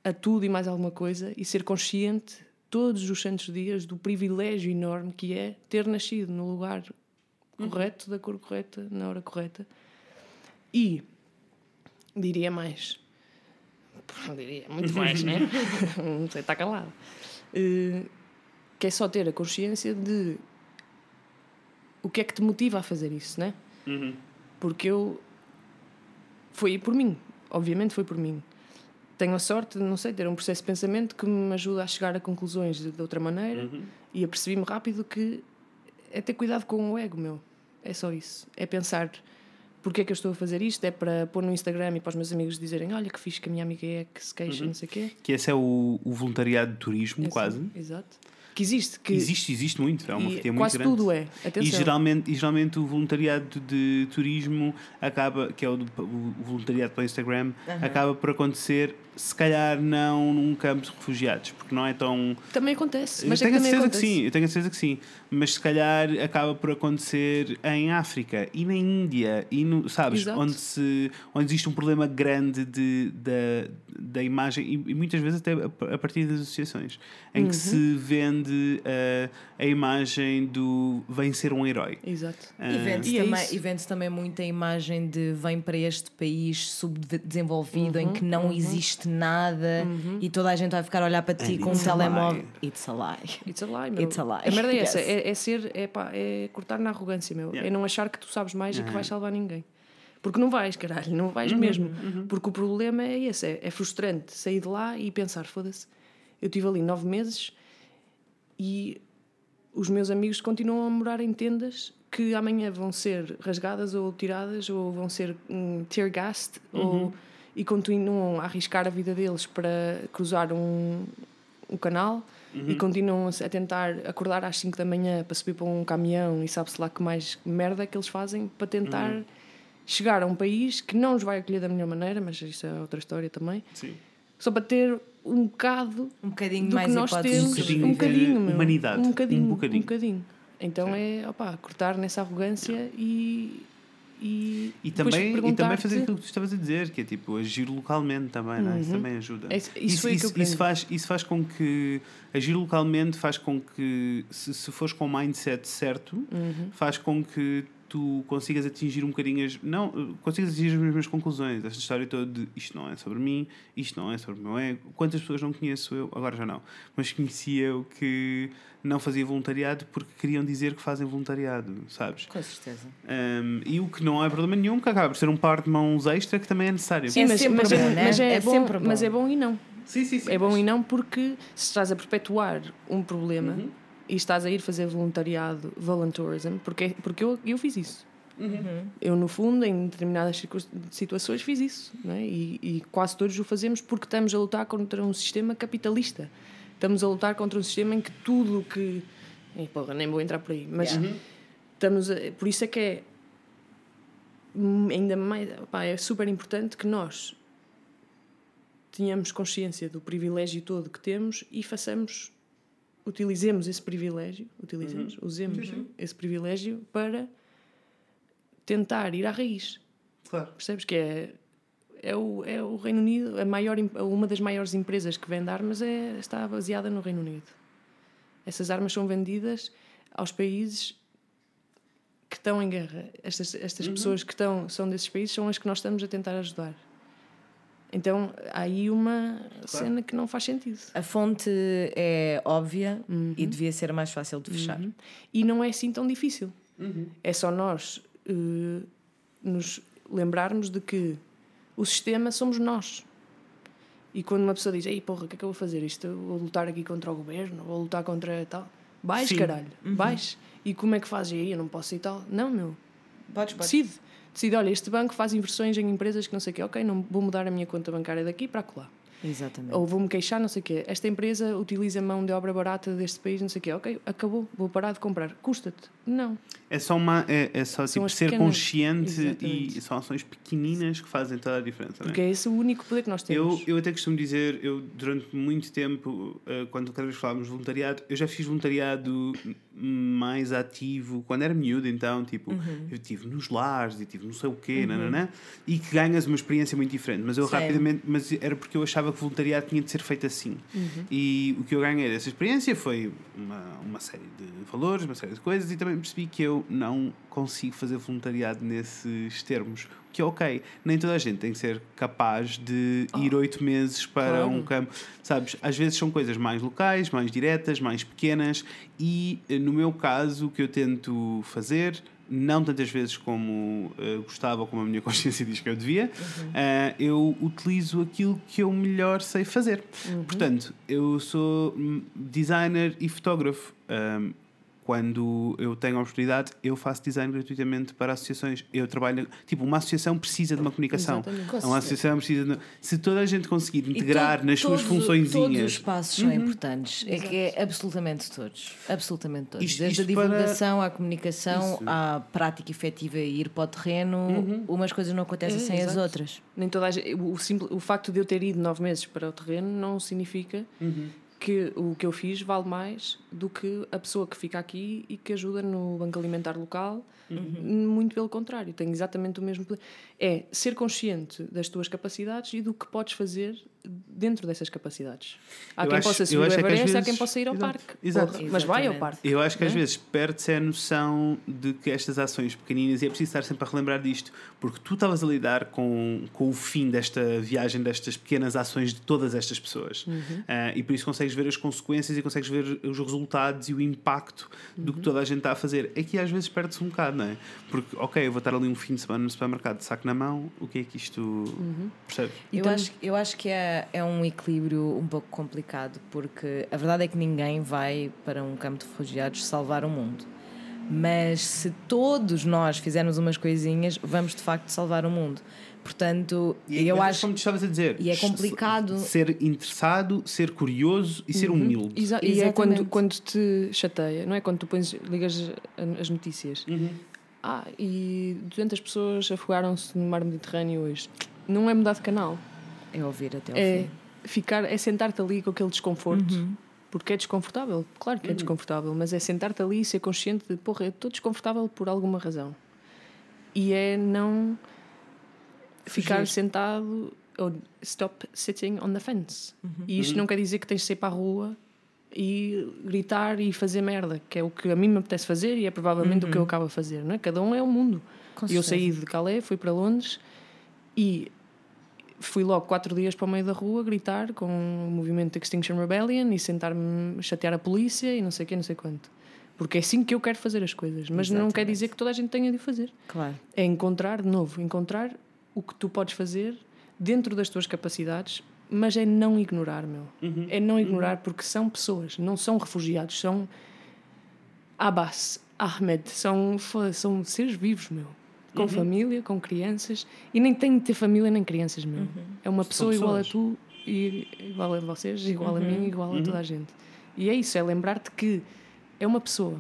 S4: a tudo e mais alguma coisa e ser consciente todos os santos dias do privilégio enorme que é ter nascido no lugar correto, da cor correta, na hora correta. E diria mais. Não [laughs] diria muito mais, né? [laughs] Não sei, está calado. Eh, que é só ter a consciência de o que é que te motiva a fazer isso, né? Porque eu. Foi por mim, obviamente foi por mim. Tenho a sorte de, não sei, ter um processo de pensamento que me ajuda a chegar a conclusões de, de outra maneira e apercebi-me rápido que é ter cuidado com o ego, meu. É só isso. É pensar porque é que eu estou a fazer isto? É para pôr no Instagram e para os meus amigos dizerem: Olha que fixe que a minha amiga é, que se queixa, não sei o quê.
S2: Que esse é o, o voluntariado de turismo,
S4: É
S2: quase.
S4: assim, exato. Que existe. Que
S2: Existe, existe muito. É uma
S4: e
S2: fatia muito
S4: quase
S2: grande.
S4: tudo é.
S2: E geralmente, e geralmente o voluntariado de turismo acaba, que é o, do- o voluntariado pelo Instagram, acaba por acontecer, se calhar não num campo de refugiados, porque não é tão.
S4: Também acontece.
S2: Eu
S4: Mas é
S2: tenho
S4: que
S2: a certeza
S4: acontece.
S2: que sim, eu tenho a certeza que sim. Mas se calhar acaba por acontecer em África e na Índia, e no, sabes,
S4: Exato.
S2: onde, se, onde existe um problema grande de, da, da imagem, e, e muitas vezes até a, partir das associações, em
S4: Uhum.
S2: que se vende uh, a imagem do vem ser um herói.
S4: Exato.
S2: Ah,
S1: E vende-se
S4: E é
S1: também, e vende-se também muito a imagem de vem para este país subdesenvolvido em que não existe nada e toda a gente vai ficar a olhar para ti
S2: And
S1: com um telemóvel. It's a lie.
S4: It's a lie, meu.
S1: It's a lie.
S4: A merda é essa,
S1: Yes.
S4: é, é ser, é, pá, é cortar na arrogância, meu.
S2: Yeah.
S4: É não achar que tu sabes mais e que vais salvar ninguém. Porque não vais, caralho, não vais mesmo. Porque o problema é esse, é, é frustrante sair de lá e pensar, foda-se, eu estive ali nove meses e os meus amigos continuam a morar em tendas que amanhã vão ser rasgadas ou tiradas ou vão ser um, tear gassed ou, e continuam a arriscar a vida deles para cruzar um, um canal e continuam a, tentar acordar às 5 da manhã para subir para um caminhão e sabe-se lá que mais merda que eles fazem para tentar chegar a um país que não os vai acolher da melhor maneira, mas isso é outra história também,
S2: Sim.
S4: só para ter um bocado
S1: Um bocadinho
S4: do
S1: mais
S4: que nós temos,
S2: Um bocadinho
S4: um
S2: de
S4: bocadinho, meu.
S2: humanidade.
S4: um bocadinho,
S2: Um
S4: um
S2: bocadinho.
S4: bocadinho. Então é, opá, cortar nessa arrogância e e,
S2: E também, e também fazer aquilo que tu estavas a dizer, que é tipo agir localmente também, não é? Isso também ajuda.
S4: É isso- isso
S2: isso,
S4: aprendi.
S2: faz, isso faz com que agir localmente faz com que, se, se fores com o mindset certo,
S4: Uhum.
S2: faz com que tu consigas atingir um bocadinho as. Não, consigas atingir as mesmas conclusões. Esta história toda de isto não é sobre mim, isto não é sobre o meu ego. Quantas pessoas não conheço eu? Agora já não. Mas conhecia eu que não fazia voluntariado porque queriam dizer que fazem voluntariado, sabes?
S1: Com certeza.
S2: Um, e o que não é problema nenhum, que acaba por ser um par de mãos extra que também é necessário.
S4: Sim,
S1: É
S4: mas,
S1: sempre
S4: mas
S1: bom,
S4: é,
S1: né?
S4: mas é
S1: É
S4: bom,
S1: sempre bom.
S4: mas é bom e não.
S2: sim, sim, sim.
S4: É bom e não porque se estás a perpetuar um problema
S2: Uhum.
S4: E estás a ir fazer voluntariado, volunteerism, porque, porque eu, eu fiz isso. Eu, no fundo, em determinadas situações, fiz isso. Não é? e, e quase todos o fazemos porque estamos a lutar contra um sistema capitalista. Estamos a lutar contra um sistema em que tudo o que. Ei, porra, nem vou entrar por aí. Mas estamos a- por isso é que é ainda mais. pá, é super importante que nós tenhamos consciência do privilégio todo que temos e façamos. Utilizemos esse privilégio, utilizemos, usemos esse privilégio para tentar ir à raiz.
S2: Claro.
S4: Percebes que é, é, o, é o Reino Unido, a maior, uma das maiores empresas que vende armas é, está baseada no Reino Unido. Essas armas são vendidas aos países que estão em guerra. Estas, estas pessoas que estão, são desses países são as que nós estamos a tentar ajudar. Então há aí uma cena que não faz sentido.
S1: A fonte é óbvia e devia ser mais fácil de fechar.
S4: E não é assim tão difícil. É só nós eh, nos lembrarmos de que o sistema somos nós. E quando uma pessoa diz, ei porra, o que é que eu vou fazer isto? Eu Vou lutar aqui contra o governo, vou lutar contra tal. Vais,
S2: Sim.
S4: caralho, vais. E como é que fazes? E aí eu não posso ir tal. Não, meu.
S1: Podes, podes.
S4: Decide. Decide, olha, este banco faz inversões em empresas que não sei o quê. Ok, não vou mudar a minha conta bancária daqui para colar.
S1: Exatamente.
S4: Ou vou-me queixar, não sei o quê. Esta empresa utiliza mão de obra barata deste país, não sei o quê. Ok, acabou, vou parar de comprar. Custa-te. Não.
S2: É só, uma, é, é só tipo, ser
S4: pequenas-
S2: consciente
S4: Exatamente.
S2: e são ações pequeninas que fazem toda a diferença. não é?
S4: Porque é esse o único poder que nós
S2: Eu,
S4: temos.
S2: eu até costumo dizer, eu durante muito tempo, eh, quando cada vez falávamos de voluntariado, eu já fiz voluntariado mais ativo quando era miúdo, então, tipo, eu estive nos lares e tive não sei o quê, nananã, e que ganhas uma experiência muito diferente. Mas eu
S1: Same.
S2: rapidamente, mas era porque eu achava que o voluntariado tinha de ser feito assim. E o que eu ganhei dessa experiência foi uma, uma série de valores, uma série de coisas, e também percebi que eu não consigo fazer voluntariado nesses termos. Que é ok, nem toda a gente tem que ser capaz de ir oito meses para
S4: Claro.
S2: um campo. Sabes, às vezes são coisas mais locais, mais diretas, mais pequenas, e eh, no meu caso, o que eu tento fazer, não tantas vezes como eh, gostava, ou como a minha [laughs] consciência diz que eu devia, eh, eu utilizo aquilo que eu melhor sei fazer. Portanto, eu sou hum, designer e fotógrafo. Ahm, quando eu tenho a oportunidade, eu faço design gratuitamente para associações. Eu trabalho, tipo, uma associação precisa de uma comunicação.
S4: Exatamente.
S2: Uma associação precisa de... Se toda a gente conseguir integrar
S1: to-
S2: nas suas funções
S1: Todos os passos são importantes. É que é absolutamente todos. Absolutamente todos.
S2: Isto-
S1: Desde
S2: isto
S1: a
S2: para-
S1: divulgação à comunicação,
S2: Isso.
S1: à prática efetiva e ir para o terreno, umas coisas não acontecem
S4: É,
S1: sem as
S4: exato.
S1: outras.
S4: Nem toda a gente, o, simples, o facto de eu ter ido nove meses para o terreno não significa que o que eu fiz vale mais do que a pessoa que fica aqui e que ajuda no banco alimentar local. Muito pelo contrário, tem exatamente o mesmo poder. É ser consciente das tuas capacidades e do que podes fazer dentro dessas capacidades. Há
S2: Eu
S4: quem
S2: acho-
S4: possa subir o
S2: é que
S4: Everest, há
S2: vezes-
S4: quem possa ir ao
S2: Exato.
S4: parque.
S2: Exato.
S4: Porra, Mas vai ao parque.
S2: Eu acho que às
S4: É?
S2: vezes perde-se a noção de que estas ações pequeninas, e é preciso estar sempre a relembrar disto, porque tu estavas a lidar com, com o fim desta viagem, destas pequenas ações de todas estas pessoas.
S4: Uhum.
S2: Ah, e por isso consegues ver as consequências e consegues ver os resultados e o impacto do que
S4: Uhum.
S2: toda a gente está a fazer. Aqui às vezes perde-se um bocado, não é? Porque, ok, eu vou estar ali um fim de semana no supermercado de saco na mão, o que é que isto.
S4: Uhum.
S2: Percebes?
S1: Eu
S4: tam-
S1: acho, eu acho que é, é um equilíbrio um pouco complicado, porque a verdade é que ninguém vai para um campo de refugiados salvar o mundo. Mas se todos nós fizermos umas coisinhas, vamos de facto salvar o mundo. Portanto,
S2: E
S1: eu
S2: mas
S1: acho.
S2: Como tu estavas a dizer,
S1: e é complicado.
S2: Ser interessado, ser curioso e ser
S4: Uhum.
S2: humilde.
S4: Exa- e é quando, quando te chateia, não é? Quando tu pões, ligas as notícias. Ah, e 200 pessoas afogaram-se no mar Mediterrâneo hoje. Não é mudar de canal.
S1: É ouvir até ao
S4: É
S1: fim.
S4: ficar, é sentar-te ali com aquele desconforto. Porque é desconfortável, claro que é desconfortável, mas é sentar-te ali e ser consciente de, porra, eu estou desconfortável por alguma razão. E é não ficar
S1: Fugir.
S4: sentado ou stop sitting on the fence. E isto não quer dizer que tens de sair para a rua e gritar e fazer merda, que é o que a mim me apetece fazer e é provavelmente o que eu acabo a fazer, não é? Cada um é um mundo.
S1: Com
S4: eu
S1: certeza.
S4: saí de Calais, fui para Londres e fui logo quatro dias para o meio da rua gritar com o movimento Extinction Rebellion e sentar-me, chatear a polícia e não sei o que, não sei quanto. Porque é assim que eu quero fazer as coisas, mas não quer
S1: Exatamente.
S4: dizer que toda a gente tenha de o fazer.
S1: Claro.
S4: É encontrar, de novo, encontrar o que tu podes fazer dentro das tuas capacidades, mas é não ignorar, meu. É não ignorar porque são pessoas, não são refugiados, são Abbas, Ahmed, são, são seres vivos, meu. com família, com crianças. E nem tem de ter família nem crianças mesmo. É uma pessoa igual a tu, e igual a vocês, igual a mim, igual a toda a gente. E é isso, é lembrar-te que é uma pessoa.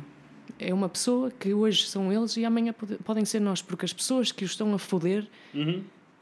S4: É uma pessoa que hoje são eles e amanhã pode- podem ser nós, porque as pessoas que os estão a foder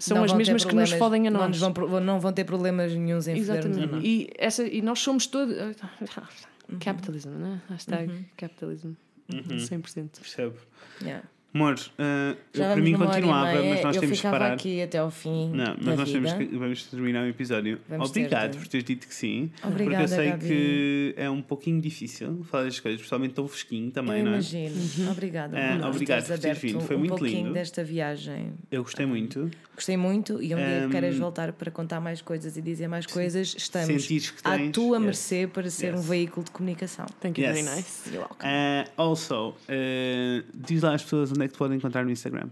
S4: são
S1: Não
S4: as mesmas que nos fodem a
S1: não
S4: nós.
S1: nos vão, não vão ter problemas nenhuns em
S4: Exatamente.
S1: nós.
S4: E, essa, e nós somos todos.
S1: Uhum.
S4: Capitalism, né? Hashtag capitalism. 100%.
S2: Percebo.
S1: Yeah.
S2: Amor, uh, para mim continuava,
S1: meia.
S2: mas nós
S1: eu
S2: temos
S1: ficava
S2: parar.
S1: aqui até ao fim
S2: Não,
S1: da
S2: mas nós temos
S1: vida.
S2: que, vamos terminar o episódio.
S1: Vamos
S2: Obrigado
S1: ter
S2: por teres dito que sim.
S1: Obrigada,
S2: porque eu sei
S1: Gabi.
S2: que é um pouquinho difícil falar das coisas, principalmente tão fresquinho também,
S1: Eu
S2: não é?
S1: imagino. Obrigada.
S2: É,
S1: amor,
S2: obrigado
S1: teres
S2: por teres vindo. Foi
S1: um
S2: muito
S1: pouquinho
S2: lindo.
S1: desta viagem.
S2: Eu gostei muito.
S1: Gostei muito e um dia
S2: Um,
S1: que queiras voltar para contar mais coisas e dizer mais coisas, estamos
S2: Sentires que
S1: à
S2: tens,
S1: tua
S2: yes.
S1: mercê para ser um
S2: Yes.
S1: veículo de comunicação.
S4: Thank you,
S2: Yes.
S4: very nice.
S1: You're welcome.
S2: Uh, also, uh, diz lá às pessoas onde é que te podem encontrar no Instagram.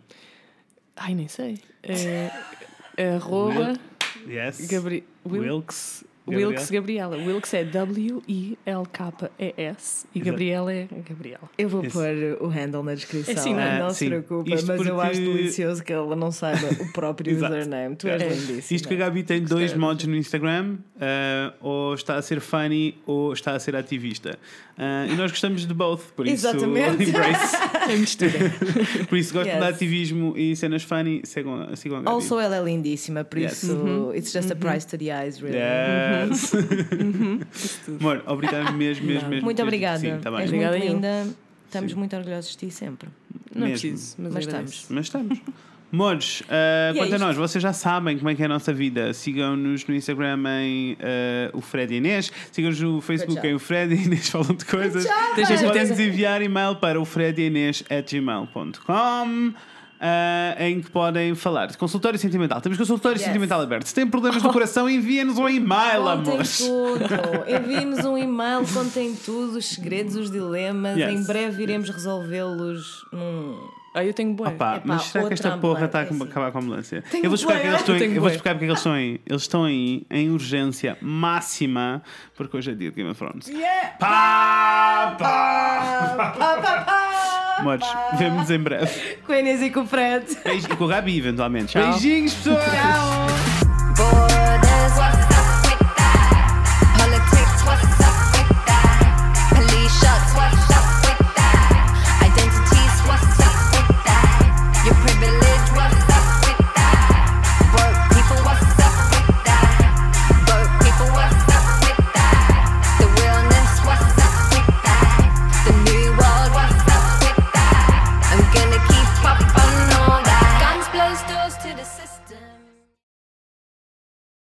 S4: Ai, nem sei. É, [laughs] arroba
S2: Yes.
S4: Gabri
S2: Wilkes.
S4: Wilkes Gabriela. Wilkes é W-I-L-K-E-S e. Gabriela é Gabriela.
S1: Eu vou
S2: Esse-
S1: pôr o handle na descrição.
S4: É assim, não é?
S1: não
S2: Ah,
S1: se
S2: sim.
S1: preocupa,
S2: Isto
S1: mas eu acho
S2: porque-
S1: delicioso que ela não saiba o próprio username. Tu és
S4: É.
S1: lindíssima.
S2: Isto que a Gabi tem dois modos no Instagram, uh, ou está a ser funny ou está a ser ativista. Uh, e nós gostamos de both, por isso
S1: Exatamente.
S2: embrace. [laughs]
S4: É mistura.
S2: Por isso gosto
S1: Yes.
S2: de ativismo e cenas funny, sigam, sigam a Gabi.
S1: Also, ela é lindíssima, por
S2: Yes.
S1: isso, it's just a price to the eyes, really.
S2: Yes. Amor, obrigado mesmo, mesmo, mesmo.
S1: Muito obrigada.
S2: Sim, tá bem.
S1: És
S4: Obrigada
S1: muito linda. Estamos
S2: Sim.
S1: muito orgulhosos de ti sempre.
S4: Não é
S2: Mesmo.
S4: preciso, mas,
S1: Mas
S4: agradeço.
S2: Mas estamos. Mores, uh, [laughs]
S1: E é
S2: quanto a
S1: isto.
S2: nós, vocês já sabem como é que é a nossa vida. Sigam-nos no Instagram em uh, o Fred Inês. Sigam-nos no Facebook em o Fred e Inês [laughs] falam de coisas.
S4: Tens a
S2: Podem
S4: certeza?
S2: nos enviar e-mail para o fredinês.gmail.com uh, em que podem falar consultório sentimental. Temos consultório
S1: Yes.
S2: sentimental aberto. Se têm problemas no coração, enviem-nos um e-mail,
S1: Contem
S2: amores.
S1: tudo. [laughs] Envie-nos um e-mail, contem tudo, os segredos, os dilemas.
S2: Yes.
S1: Em breve iremos resolvê-los num.
S4: Ah, eu tenho boé.
S2: Opa,
S1: Epá,
S2: mas será que esta porra está a acabar com a ambulância?
S1: Tenho
S2: Eu vou explicar
S1: bué.
S2: porque eles estão, em-
S4: Tenho
S2: eu vou
S4: bué.
S2: explicar porque eles estão aí. Eles estão aí em urgência máxima, porque hoje é dia de Game of Thrones.
S1: Yeah!
S2: Pá, pá.
S1: Pá, pá, pá,
S2: Amores, vemo-nos em breve.
S1: Com a Inês e com o Fred.
S2: Beijo- E com a Gabi, eventualmente.
S4: Tchau.
S2: Beijinhos, pessoas!
S1: Tchau!
S3: Boy,